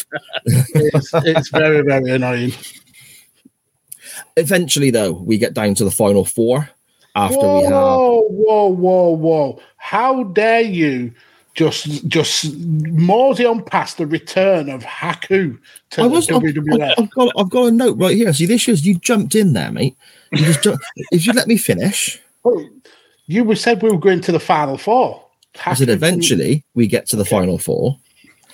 Speaker 3: it's, it's very, very annoying.
Speaker 2: Eventually, though, we get down to the final four after we have.
Speaker 3: Whoa, whoa, whoa, whoa! How dare you just just mosey on past the return of Haku to
Speaker 2: I was,
Speaker 3: the
Speaker 2: I've,
Speaker 3: WWF?
Speaker 2: I've, got, I've got a note right here. See, this is you jumped in there, mate. You just ju- if you let me finish,
Speaker 3: Well, you were said we were going to the final four.
Speaker 2: I said eventually we get to the final four.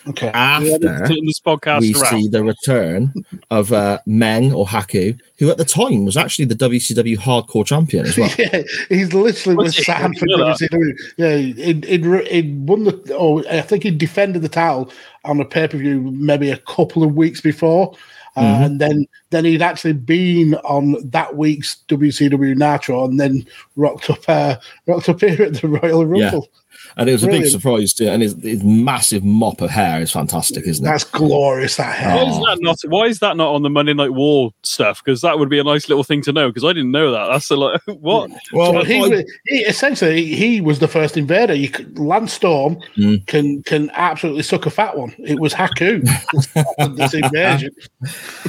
Speaker 3: Okay.
Speaker 2: After
Speaker 4: this podcast
Speaker 2: we
Speaker 4: around.
Speaker 2: see the return of uh, Meng or Haku, who at the time was actually the WCW Hardcore Champion as well.
Speaker 3: yeah, he's literally was
Speaker 4: Was he?
Speaker 3: for
Speaker 4: You know that?
Speaker 3: WCW. Yeah, he he he won the. Oh, I think he defended the title on a pay per view maybe a couple of weeks before, uh,
Speaker 2: Mm-hmm.
Speaker 3: and then then he'd actually been on that week's WCW Nitro, and then rocked up uh, rocked up here at the Royal Rumble.
Speaker 2: And it was a big surprise too. And his, his massive mop of hair is fantastic, isn't it?
Speaker 3: That's glorious. That hair.
Speaker 4: Why is that not? Why is that not on the Monday Night War stuff? Because that would be a nice little thing to know. Because I didn't know that. That's a lot. What?
Speaker 2: well,
Speaker 3: So he, was- he essentially he was the first invader. You could, Lance Storm
Speaker 2: Mm.
Speaker 3: can can absolutely suck a fat one. It was Haku who started this invasion.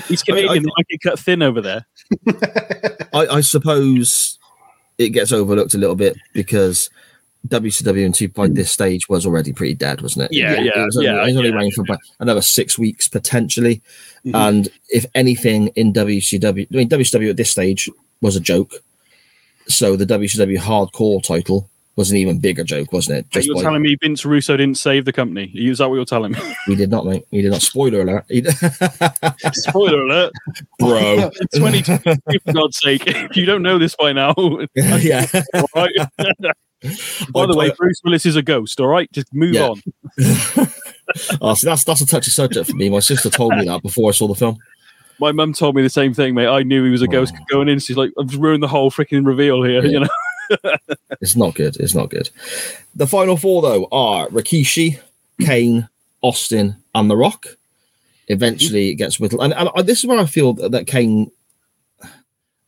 Speaker 4: He's Canadian. They might get cut thin over there.
Speaker 2: I, I suppose it gets overlooked a little bit because WCW and 2 by this stage was already pretty dead, wasn't it?
Speaker 4: Yeah,
Speaker 2: it,
Speaker 4: yeah,
Speaker 2: it was only,
Speaker 4: yeah,
Speaker 2: it was only
Speaker 4: yeah.
Speaker 2: running for about another six weeks potentially.
Speaker 3: Mhm.
Speaker 2: And if anything in WCW, I mean, WCW at this stage was a joke. So the WCW hardcore title was an even bigger joke, wasn't it? Just
Speaker 4: you're
Speaker 2: by-
Speaker 4: telling me Vince Russo didn't save the company? Is that what you're telling me?
Speaker 2: we did not, mate. We did not. Spoiler alert. He-
Speaker 4: Spoiler alert,
Speaker 2: Bro.
Speaker 4: 2020 for God's sake! If you don't know this by now,
Speaker 2: yeah.
Speaker 4: all right. by the way, uh, Bruce Willis is a ghost. All right, just move
Speaker 2: Yeah.
Speaker 4: on.
Speaker 2: oh, see, that's that's a touchy subject for me. My sister told me that before I saw the film.
Speaker 4: My mum told me the same thing, mate. I knew he was a ghost
Speaker 2: Oh.
Speaker 4: going in. She's like, I've ruined the whole freaking reveal here. You know,
Speaker 2: It's not good. It's not good. The final four, though, are Rikishi, Kane, Austin, and The Rock. Eventually, it gets whittled. And, and this is where I feel that, that Kane,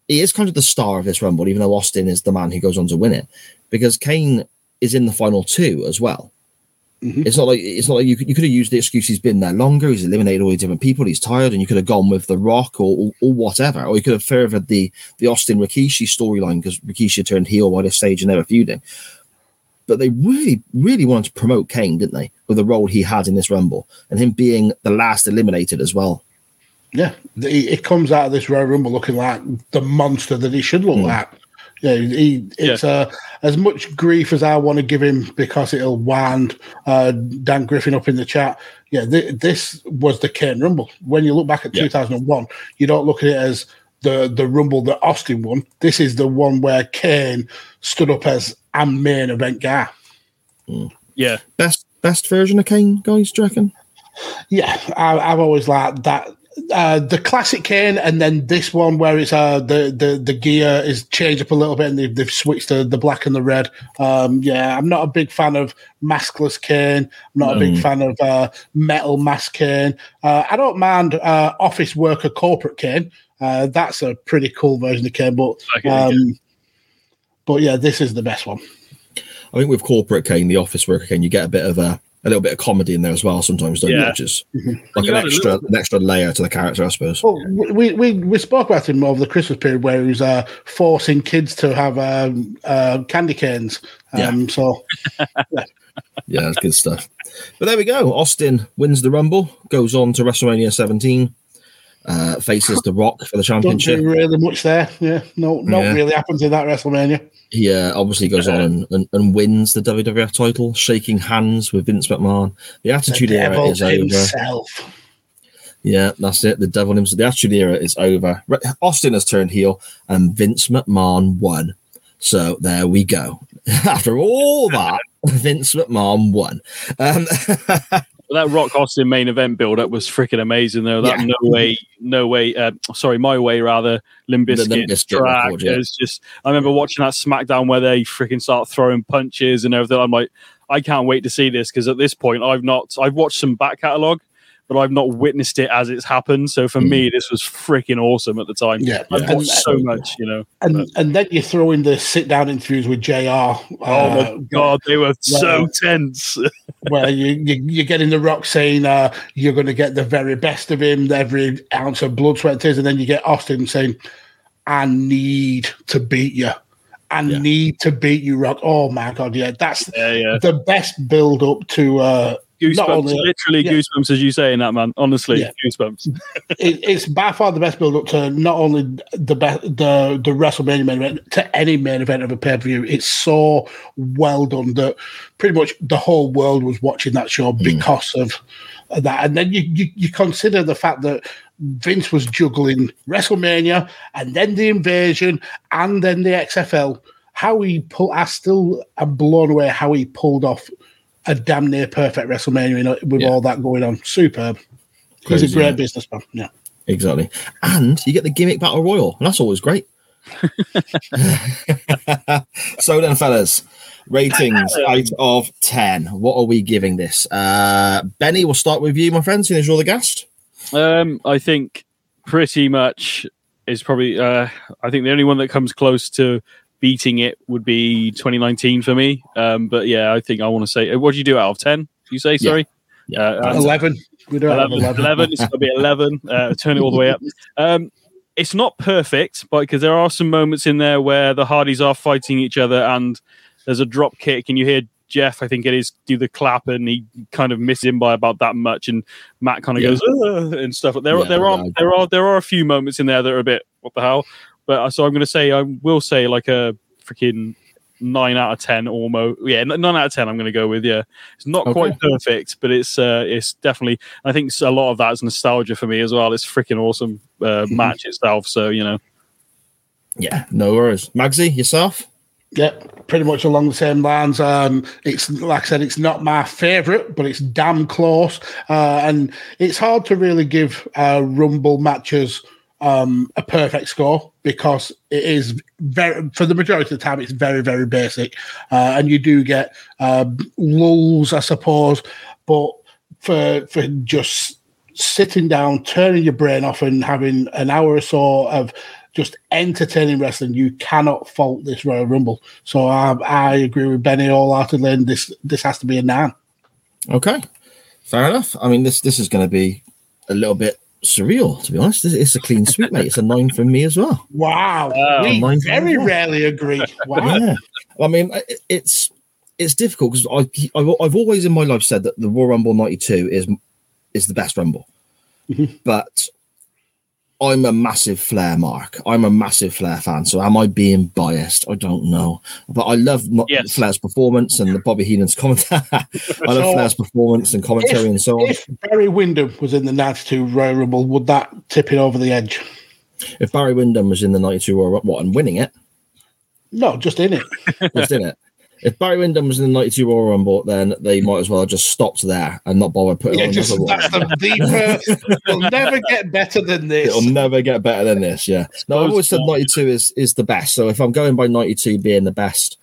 Speaker 2: he is kind of the star of this Rumble, even though Austin is the man who goes on to win it, because Kane is in the final two as well.
Speaker 3: Mhm.
Speaker 2: It's not like it's not like you could, you could have used the excuse he's been there longer. He's eliminated all these different people. He's tired, and you could have gone with the Rock or or, or whatever, or you could have furthered the the Austin Rikishi storyline because Rikishi turned heel by this stage and they were feuding. But they really, really wanted to promote Kane, didn't they, with the role he had in this Rumble and him being the last eliminated as well.
Speaker 3: Yeah, the, it comes out of this Royal Rumble looking like the monster that he should look
Speaker 2: Mm.
Speaker 3: like. Yeah, he, it's uh, as much grief as I want to give him because it'll wind uh, Dan Griffin up in the chat. Yeah, th- this was the Kane Rumble. When you look back at
Speaker 2: Yeah.
Speaker 3: 2001, you don't look at it as the the Rumble that Austin won. This is the one where Kane stood up as a main event guy.
Speaker 4: yeah.
Speaker 2: Best best version of Kane, guys, do you reckon?
Speaker 3: Yeah, I, I've always liked that. Uh, the classic Kane, and then this one where it's uh, the the the gear is changed up a little bit, and they've, they've switched to the black and the red. Um, yeah, I'm not a big fan of maskless Kane. I'm not a big fan of uh, metal mask Kane. Uh, I don't mind uh, office worker corporate Kane. Uh, that's a pretty cool version of Kane, but um, but yeah, this is the best one.
Speaker 2: I think with corporate Kane, the office worker Kane, you get a bit of a a little bit of comedy in there as well sometimes, don't you?
Speaker 4: Yeah.
Speaker 2: Which is
Speaker 3: Mhm.
Speaker 2: like
Speaker 4: You
Speaker 2: an extra
Speaker 4: little-
Speaker 2: an extra layer to the character, I suppose.
Speaker 3: Well, we, we we spoke about him over the Christmas period where he was uh, forcing kids to have um, uh, candy canes. Um, So
Speaker 2: Yeah, that's good stuff. But there we go. Austin wins the Rumble, goes on to WrestleMania 17, uh, faces The Rock for the championship.
Speaker 3: really much there. Yeah, no, not
Speaker 2: Yeah.
Speaker 3: really happens in that WrestleMania.
Speaker 2: He uh, obviously goes on and, and, and wins the WWF title, shaking hands with Vince McMahon. The
Speaker 3: The
Speaker 2: Attitude Era
Speaker 3: devil
Speaker 2: is over. Yeah, that's it. The devil himself. The Attitude Era is over. Austin has turned heel, and Vince McMahon won. So there we go. After all that, Vince McMahon won. Um,
Speaker 4: that Rock Austin main event build up was freaking amazing though. That
Speaker 2: Yeah.
Speaker 4: no way, no way. Uh, sorry, my way rather. Limp
Speaker 2: The Limp
Speaker 4: Bizkit
Speaker 2: Bizkit
Speaker 4: track
Speaker 2: record, yeah.
Speaker 4: is just. I remember watching that SmackDown where they freaking start throwing punches and everything. I'm like, I can't wait to see this because at this point I've not. I've watched some back catalog. But I've not witnessed it as it's happened. So for me, this was freaking awesome at the time.
Speaker 3: Yeah,
Speaker 4: I've
Speaker 3: yeah.
Speaker 4: watched so much, you know.
Speaker 3: And and then you throw in the sit down interviews with Jr.
Speaker 4: Oh
Speaker 3: uh,
Speaker 4: my god, they were so tense.
Speaker 3: where you, you you're getting the Rock saying uh, you're going to get the very best of him, every ounce of blood, sweat, tears, and then you get Austin saying, "I need to beat you." I need to beat you, Rock. Oh my god, yeah, that's
Speaker 4: yeah, yeah.
Speaker 3: the best build up to uh,
Speaker 4: Goosebumps,
Speaker 3: only
Speaker 4: literally
Speaker 3: yeah.
Speaker 4: goosebumps as you say in that man. Honestly,
Speaker 3: Yeah.
Speaker 4: goosebumps.
Speaker 3: it, it's by far the best build up to not only the best the the WrestleMania main event to any main event of a pay per view. It's so well done that pretty much the whole world was watching that show mm. because of that. And then you, you you consider the fact that Vince was juggling WrestleMania and then the invasion and then the XFL. How he pull, I still am blown away how he pulled off a damn near perfect WrestleMania you know, with
Speaker 2: Yeah.
Speaker 3: all that going on. Superb. He's a great
Speaker 2: yeah.
Speaker 3: businessman. Yeah.
Speaker 2: Exactly. And you get the gimmick battle royal, and that's always great. so then, fellas, ratings out of 10. What are we giving this? Uh, Benny, we'll start with you, my friend, seeing as you're the guest.
Speaker 4: Um, I think pretty much is probably. Uh, I think the only one that comes close to beating it would be 2019 for me. Um, but yeah, I think I want to say. What do you do out of 10? You say sorry.
Speaker 2: Yeah.
Speaker 4: Uh, uh,
Speaker 3: 11. We don't have
Speaker 4: 11,
Speaker 3: 11.
Speaker 4: 11. It's going to be 11. Uh, turn it all the way up. Um, it's not perfect, but because there are some moments in there where the Hardys are fighting each other and there's a drop kick, and you hear Jeff, I think it is, do the clap, and he kind of misses him by about that much, and Matt kind of
Speaker 2: Yeah.
Speaker 4: goes and stuff. There,
Speaker 2: Yeah,
Speaker 4: there are
Speaker 2: yeah.
Speaker 4: there are there are a few moments in there that are a bit what the hell. But uh, so I'm going to say I will say like a freaking nine out of ten almost. Yeah, nine out of ten. I'm going to go with yeah. It's not
Speaker 2: Okay.
Speaker 4: quite perfect, but it's uh, it's definitely. I think a lot of that is nostalgia for me as well. It's freaking awesome uh, match itself. So you know,
Speaker 2: Yeah, no worries. Magsy, yourself?
Speaker 3: Yeah, pretty much along the same lines. Um, it's like I said, it's not my favorite, but it's damn close. Uh, and it's hard to really give uh, Rumble matches um, a perfect score because it is very, for the majority of the time, it's very, very basic. Uh, and you do get um lulls, I suppose, but for for just sitting down, turning your brain off, and having an hour or so of just entertaining wrestling, you cannot fault this Royal Rumble. So I, I agree with Benny wholeheartedly, and this this has to be a nine.
Speaker 2: Okay, fair enough. I mean, this this is going to be a little bit surreal, to be honest. It's, it's a clean sweep, mate. It's a nine from me as well.
Speaker 3: Wow,
Speaker 4: Wow.
Speaker 3: we very rarely agree. Wow.
Speaker 2: Yeah, I mean, it's it's difficult because I I've, I've always in my life said that the Royal Rumble '92 is is the best Rumble, mm-hmm. but I'm a massive Flair mark. I'm a massive Flair fan. So am I being biased? I don't know, but I love not
Speaker 4: Yes.
Speaker 2: Flair's performance and the Bobby Heenan's commentary. I love
Speaker 3: So-
Speaker 2: Flair's performance and commentary and so on.
Speaker 3: If Barry Windham was in the 92 Royal Rumble, would that tip it over the edge?
Speaker 2: If Barry Windham was in the '92 Royal Rumble, what and winning it,
Speaker 3: No, just in it.
Speaker 2: just in it. If Barry Windham was in the '92 Royal Rumble, then they might as well have just stopped there and not bother putting
Speaker 3: Yeah,
Speaker 2: on
Speaker 3: just
Speaker 2: another one.
Speaker 3: that's the deeper. It'll never get better than this.
Speaker 2: It'll never get better than this. Yeah. No, I've always said 92 is is the best. So if I'm going by 92 being the best,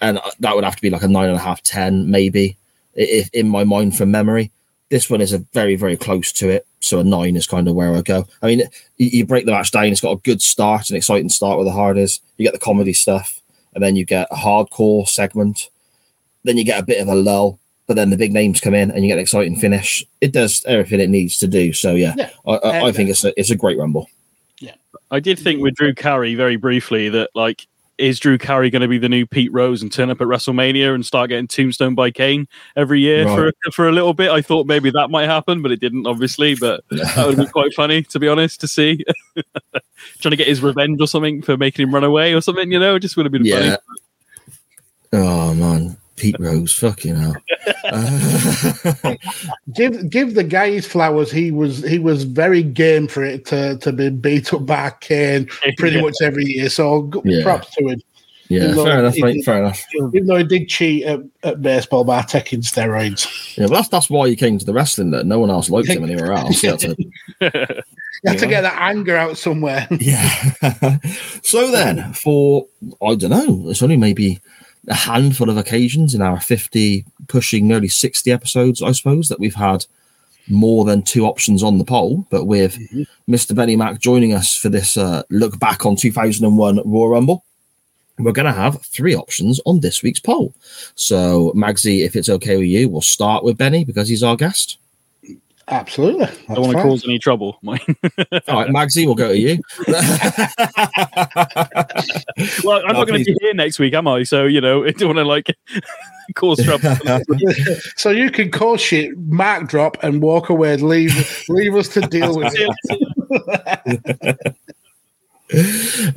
Speaker 2: and that would have to be like a nine and a half, 10, maybe, if in my mind from memory. This one is a very, very close to it. So a nine is kind of where I go. I mean, you, you break the match down, it's got a good start, an exciting start with the Hardys. You get the comedy stuff, and then you get a hardcore segment. Then you get a bit of a lull, but then the big names come in and you get an exciting finish. It does everything it needs to do. So yeah,
Speaker 3: Yeah.
Speaker 2: I, I, I think uh, it's a, it's a great rumble.
Speaker 4: Yeah, I did think with Drew Carey very briefly that like is Drew Carey going to be the new Pete Rose and turn up at WrestleMania and start getting tombstone by Kane every year for for a little bit? I thought maybe that might happen, but it didn't, obviously. But that would be quite funny, to be honest, to see. Trying to get his revenge or something for making him run away or something, you know, it just would have been
Speaker 2: Yeah.
Speaker 4: funny.
Speaker 2: Oh man, Pete Rose, fucking hell.
Speaker 3: Give give the guy his flowers. He was he was very game for it to, to be beat up by Kane pretty
Speaker 4: Yeah.
Speaker 3: much every year. So
Speaker 2: Yeah.
Speaker 3: props to him.
Speaker 2: Yeah,
Speaker 3: Even
Speaker 2: fair enough, mate.
Speaker 3: did-
Speaker 2: Fair enough.
Speaker 3: Even though he did cheat at, at baseball by taking steroids.
Speaker 2: Yeah, well, that's that's why he came to the wrestling. That no one else liked him anywhere else. He had to-
Speaker 3: You have to get that anger out somewhere.
Speaker 2: yeah. so then, for I don't know, it's only maybe a handful of occasions in our fifty, pushing nearly sixty episodes, I suppose, that we've had more than two options on the poll. But with Mr. Benny Mack joining us for this uh, look back on two thousand and one Royal Rumble. We're going to have three options on this week's poll. So, Magsy, if it's okay with you, we'll start with Benny because he's our guest.
Speaker 3: Absolutely.
Speaker 4: I don't want to cause any trouble.
Speaker 2: All right, Magsy, we'll go to you.
Speaker 4: well, I'm
Speaker 2: No,
Speaker 4: not going to
Speaker 2: please.
Speaker 4: be here next week, am I? So you know, I don't want to like cause trouble.
Speaker 3: so you can call shit, mark drop, and walk away. And leave leave us to deal with it.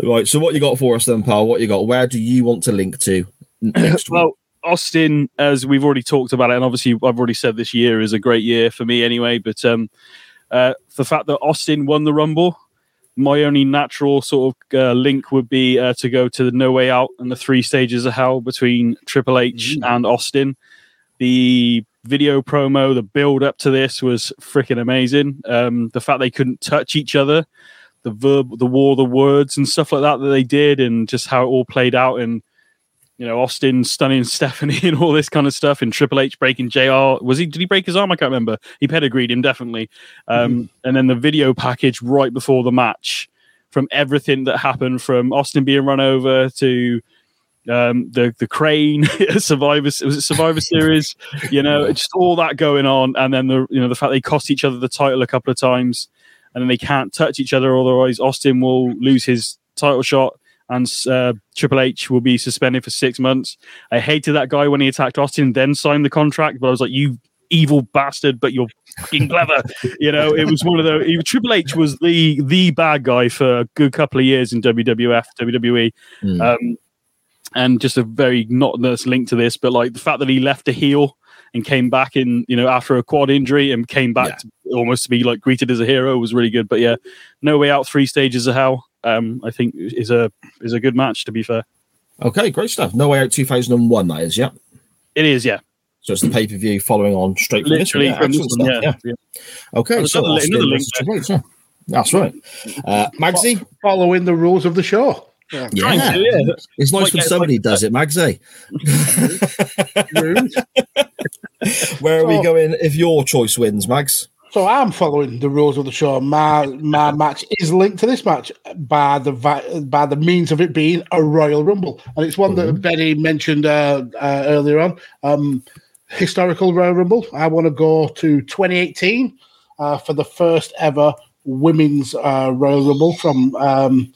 Speaker 2: right. So, what you got for us then, pal? What you got? Where do you want to link to next week?
Speaker 4: Austin, as we've already talked about it, and obviously I've already said this year is a great year for me anyway. But um, uh, the fact that Austin won the Rumble, my only natural sort of uh, link would be uh, to go to the No Way Out and the three stages of hell between Triple H and Austin. The video promo, the build up to this was freaking amazing. Um, the fact they couldn't touch each other, the verb, the war, the words, and stuff like that that they did, and just how it all played out, and you know Austin stunning Stephanie and all this kind of stuff, and Triple H breaking Jr. Was he? Did he break his arm? I can't remember. He pedigreed him definitely. Um, And then the video package right before the match, from everything that happened, from Austin being run over to um, the the crane, Survivor was it Survivor Series, you know, just all that going on, and then the you know the fact they cost each other the title a couple of times, and then they can't touch each other, otherwise Austin will lose his title shot, and uh, Triple H will be suspended for six months. I hated that guy when he attacked Austin, then signed the contract, but I was like, you evil bastard, but you're fucking clever. you know, it was one of the he- Triple H was the the bad guy for a good couple of years in WWF, WWE.
Speaker 2: Mm.
Speaker 4: Um, and just a very not that's linked to this, but like the fact that he left a heel and came back in, you know, after a quad injury and came back to almost to be like greeted as a hero was really good. But yeah, no way out, three stages of hell. Um, I think is a is a good match to be fair.
Speaker 2: Okay, great stuff. No Way Out 2001, that is, yeah.
Speaker 4: It is, yeah.
Speaker 2: So it's the pay per view following on straight from this one.
Speaker 4: Literally
Speaker 2: Yeah,
Speaker 4: from this one,
Speaker 2: stuff,
Speaker 4: yeah,
Speaker 2: yeah. Okay,
Speaker 3: There's
Speaker 2: so
Speaker 3: another- another link
Speaker 2: versus yeah. That's right. Uh, Magsy?
Speaker 3: Following the rules of the show. Yeah.
Speaker 2: Yeah. It's nice when somebody does it, Magsy. Where are we going if your choice wins, Mags?
Speaker 3: So I'm following the rules of the show. My my match is linked to this match by the by the means of it being a Royal Rumble, and it's one that Benny mentioned uh, uh, earlier on. Um, historical Royal Rumble. I want to go to 2018 uh, for the first ever women's uh, Royal Rumble from um,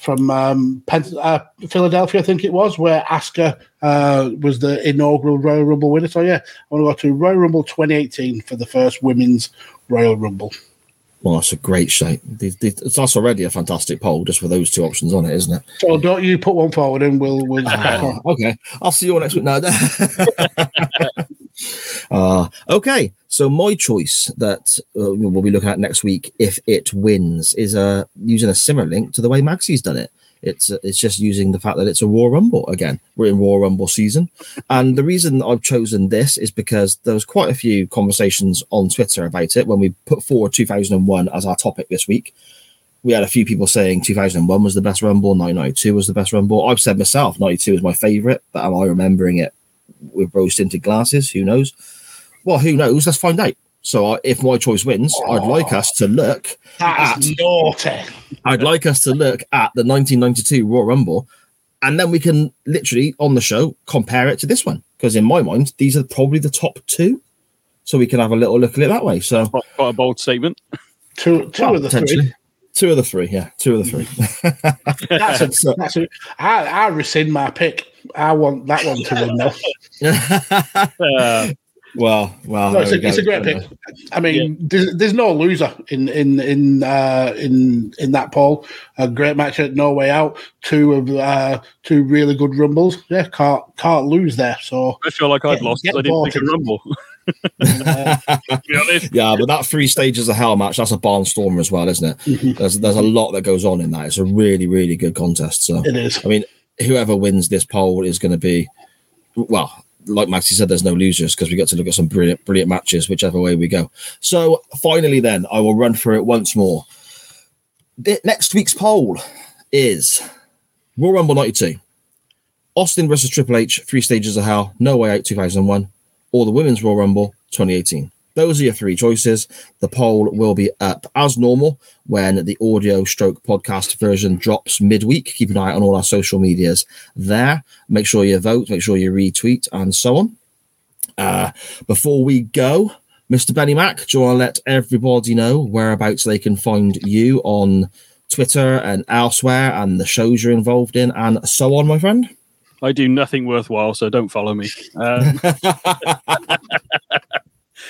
Speaker 3: from um, uh, Philadelphia, I think it was, where Asuka uh, was the inaugural Royal Rumble winner. So yeah, I want to go to Royal Rumble 2018 for the first women's Royal Rumble.
Speaker 2: Well, that's a great shape. That's already a fantastic poll just with those two options on it, isn't it?
Speaker 3: So don't you put one forward and we'll we'll.
Speaker 2: Oh, okay, I'll see you all next week. No. uh, okay, so my choice that uh, we'll be looking at next week, if it wins, is uh, using a similar link to the way Magsy's done it. It's it's just using the fact that it's a Royal Rumble again. We're in Royal Rumble season, and the reason I've chosen this is because there was quite a few conversations on Twitter about it when we put forward 2001 as our topic this week we had a few people saying 2001 was the best Rumble, 1992 was the best Rumble. I've said myself 92 is my favorite, but am I remembering it with rose tinted glasses? Who knows? Well, who knows? Let's find out. So, uh, if my choice wins, I'd like us to look
Speaker 3: That's naughty.
Speaker 2: I'd like us to look at the 1992 Royal Rumble, and then we can literally on the show compare it to this one because in my mind these are probably the top two, so we can have a little look at it that way. So
Speaker 4: quite, quite a bold statement.
Speaker 3: Two two
Speaker 2: Well,
Speaker 3: of the three.
Speaker 2: Two of the three, yeah, two of the three.
Speaker 3: That's a,
Speaker 2: So-
Speaker 3: that's a, I, I rescind my pick. I want that one to win now.
Speaker 2: well, well,
Speaker 3: No, it's,
Speaker 2: there
Speaker 3: a, it's a great pick. I mean, there's, there's no loser in in in uh, in in that poll. A great match at No Way Out. Two of uh, two really good rumbles. Yeah, can't can't lose there. So
Speaker 4: I feel like I'd
Speaker 3: Get-
Speaker 4: lost.
Speaker 3: get
Speaker 4: I didn't pick a rumble. to.
Speaker 2: Yeah, but that three stages of hell match, that's a barnstormer as well, isn't it?
Speaker 3: Mm-hmm.
Speaker 2: There's there's a lot that goes on in that. It's a really, really good contest. So
Speaker 3: It is.
Speaker 2: I mean, whoever wins this poll is going to be, well, like Magsy said, there's no losers because we get to look at some brilliant, brilliant matches, whichever way we go. So finally, then I will run through it once more. The, next week's poll is Royal Rumble 92, Austin versus Triple H, Three Stages of Hell, No Way Out 2001, or the Women's Royal Rumble 2018. Those are your three choices. The poll will be up as normal when the audio stroke podcast version drops midweek. Keep an eye on all our social medias there. Make sure you vote, make sure you retweet, and so on. Uh, before we go, Mr. Benny Mack, do you want to let everybody know whereabouts they can find you on Twitter and elsewhere and the shows you're involved in and so on, my friend?
Speaker 4: I do nothing worthwhile, so don't follow me. Um,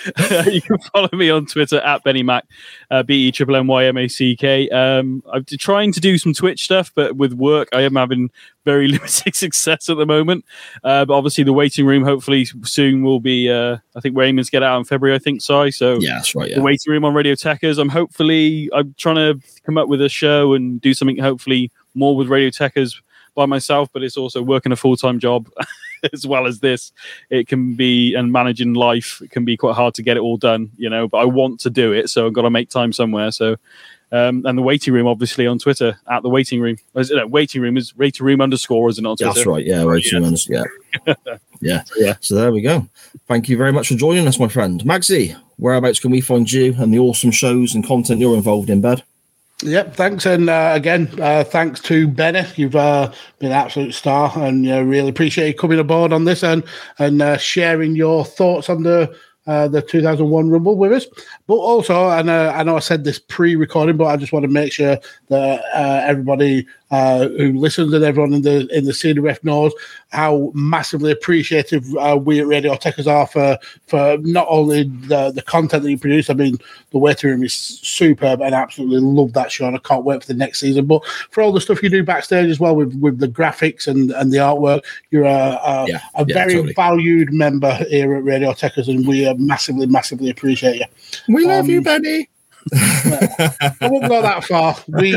Speaker 4: you can follow me on Twitter at Benny Mack, uh, B E triple M Y M A C K. Um, I'm trying to do some Twitch stuff, but with work, I am having very limited success at the moment. Uh, but obviously, the waiting room hopefully soon will be. Uh, I think Raymond's get out in February. I think so. So
Speaker 2: Yeah, that's right.
Speaker 4: the waiting room on Radio Techers. I'm hopefully I'm trying to come up with a show and do something hopefully more with Radio Techers by myself, but it's also working a full time job as well as this. It can be and managing life it can be quite hard to get it all done, you know. But I want to do it, so I've got to make time somewhere. So. Um, and the waiting room, obviously, on Twitter at the waiting room. Is it, no, waiting room is waiting room underscore, isn't it? On
Speaker 2: Yeah,
Speaker 4: Twitter?
Speaker 2: that's right. Yeah, waiting rooms. Yeah. yeah.
Speaker 4: Yeah.
Speaker 2: So there we go. Thank you very much for joining us, my friend. Magsy, whereabouts can we find you and the awesome shows and content you're involved in, bud?
Speaker 3: Yep, thanks, and uh, again, uh, thanks to Benny. You've uh, been an absolute star, and uh, really appreciate you coming aboard on this and and uh, sharing your thoughts on the uh, the 2001 Rumble with us. But also, and uh, I know I said this pre-recording, but I just want to make sure that uh, everybody uh, who listens and everyone in the in the CDF knows how massively appreciative uh, we at Radio Techers are for for not only the the content that you produce. I mean, the waiting room is superb, and I absolutely love that show, and I can't wait for the next season. But for all the stuff you do backstage as well with with the graphics and and the artwork, you're a a,
Speaker 2: Yeah,
Speaker 3: a
Speaker 2: yeah,
Speaker 3: very
Speaker 2: totally.
Speaker 3: valued member here at Radio Techers, and we uh, massively massively appreciate you.
Speaker 2: We
Speaker 3: love you,
Speaker 2: Benny.
Speaker 3: I won't go that far. We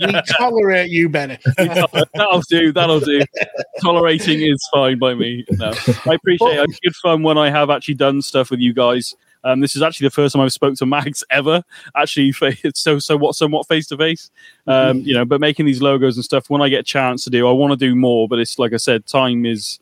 Speaker 3: we tolerate you, Benny.
Speaker 4: that'll do. That'll do. Tolerating is fine by me. No, I appreciate it. It's good fun when I have actually done stuff with you guys. Um, this is actually the first time I've spoke to Mags ever. Actually, fa- it's so so what somewhat face to face. Um, You know, but making these logos and stuff when I get a chance to do, I want to do more. But it's like I said, time is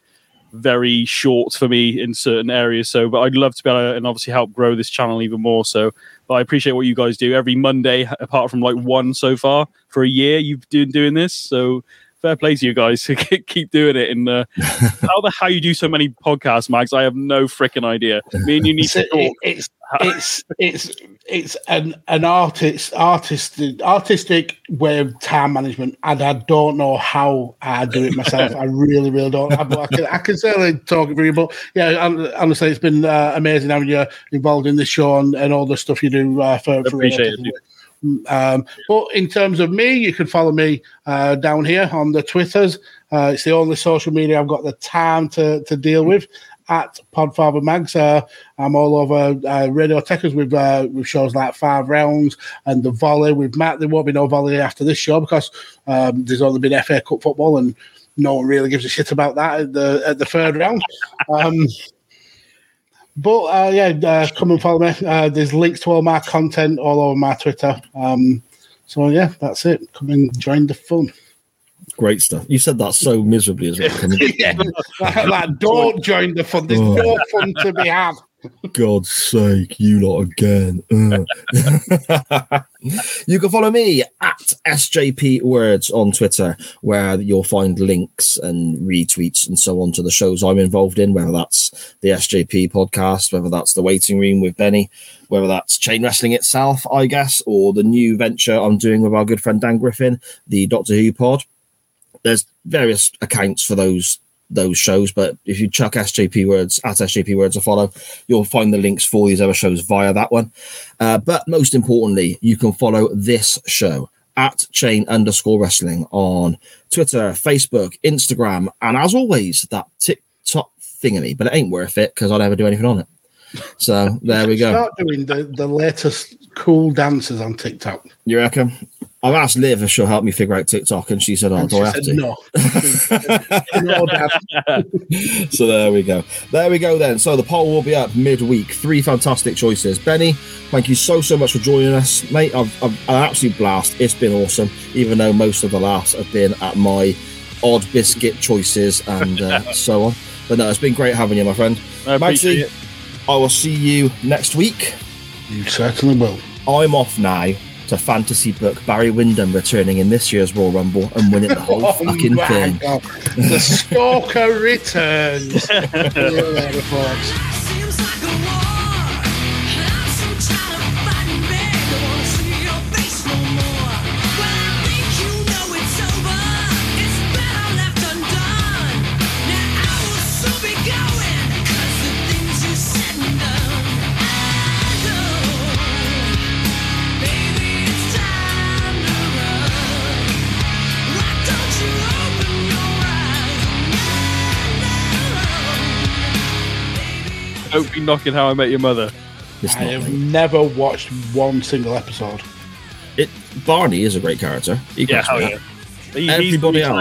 Speaker 4: very short for me in certain areas. So, but I'd love to be able to, and obviously help grow this channel even more. So, but I appreciate what you guys do every Monday, apart from like one so far for a year. You've been doing this, so fair play to you guys. Keep doing it. And uh, how the how you do so many podcasts, Mags? I have no freaking idea. Me and you need
Speaker 3: It's,
Speaker 4: to talk.
Speaker 3: it's it's it's it's an an artist artistic artistic way of time management, and I don't know how I do it myself. I really, really don't. I, but I can, I can certainly talk it for you, but yeah, honestly, it's been uh, amazing having you involved in this show and, and all the stuff you do uh, for, for
Speaker 4: Appreciate it,
Speaker 3: Radio um, but in terms of me, you can follow me uh, down here on the Twitters. Uh, it's the only social media I've got the time to, to deal with at Podfather Mags. Uh, I'm all over uh, Radio Techers with uh, with shows like Five Rounds and the Volley with Matt. There won't be no Volley after this show because um, there's only been FA Cup football and no one really gives a shit about that at the at the third round. Um, but uh, yeah, uh, come and follow me. Uh, there's links to all my content all over my Twitter. Um, so yeah, that's it. Come and join the fun.
Speaker 2: Great stuff. You said that so miserably as well. Can
Speaker 3: yeah, like, like, don't join the fun. There's
Speaker 2: Oh.
Speaker 3: no fun to be had.
Speaker 2: God's sake, you lot again. Mm. You can follow me at SJP Words on Twitter, where you'll find links and retweets and so on to the shows I'm involved in, whether that's the SJP podcast, whether that's the waiting room with Benny, whether that's chain wrestling itself, I guess, or the new venture I'm doing with our good friend Dan Griffin, the Doctor Who pod. There's various accounts for those those shows, but if you chuck SJP words at SJP words a follow, you'll find the links for these other shows via that one. Uh, but most importantly, you can follow this show at chain underscore wrestling on Twitter, Facebook, Instagram, and as always, that TikTok thingy. But it ain't worth it because I'll never do anything on it. So there we go.
Speaker 3: Start doing the, the latest cool dances on TikTok.
Speaker 2: You reckon? I've asked Liv if she'll help me figure out TikTok, and she said, "Oh,
Speaker 5: And
Speaker 2: do
Speaker 5: she
Speaker 2: I have
Speaker 5: said
Speaker 2: to?"
Speaker 5: no. no,
Speaker 2: so there we go. There we go then. So the poll will be up midweek. Three fantastic choices. Benny, thank you so so much for joining us, mate. I've, I've an absolute blast. It's been awesome, even though most of the laughs have been at my odd biscuit choices and uh, so on. But no, it's been great having you, my friend.
Speaker 4: I appreciate
Speaker 2: Magsy, I will see you next week.
Speaker 5: You certainly will.
Speaker 2: I'm off now to fantasy book Barry Windham returning in this year's Royal Rumble and winning the whole oh,
Speaker 5: fucking
Speaker 2: thing.
Speaker 5: God. The stalker returns.
Speaker 9: Don't be
Speaker 4: knocking How I Met Your Mother.
Speaker 2: It's
Speaker 5: I have
Speaker 2: me.
Speaker 5: never watched one single episode.
Speaker 2: It Barney is a great character. He
Speaker 4: Yeah, hell yeah. He-
Speaker 2: Everybody
Speaker 4: the reason I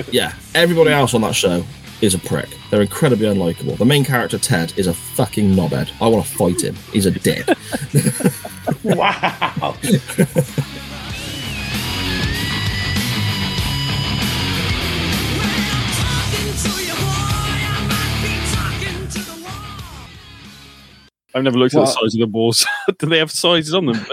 Speaker 2: else. Yeah, everybody else on that show is a prick. They're incredibly unlikable. The main character Ted is a fucking knobhead. I want to fight him. He's a dick.
Speaker 5: Wow.
Speaker 4: I've never looked at the size of the balls. Do they have sizes on them?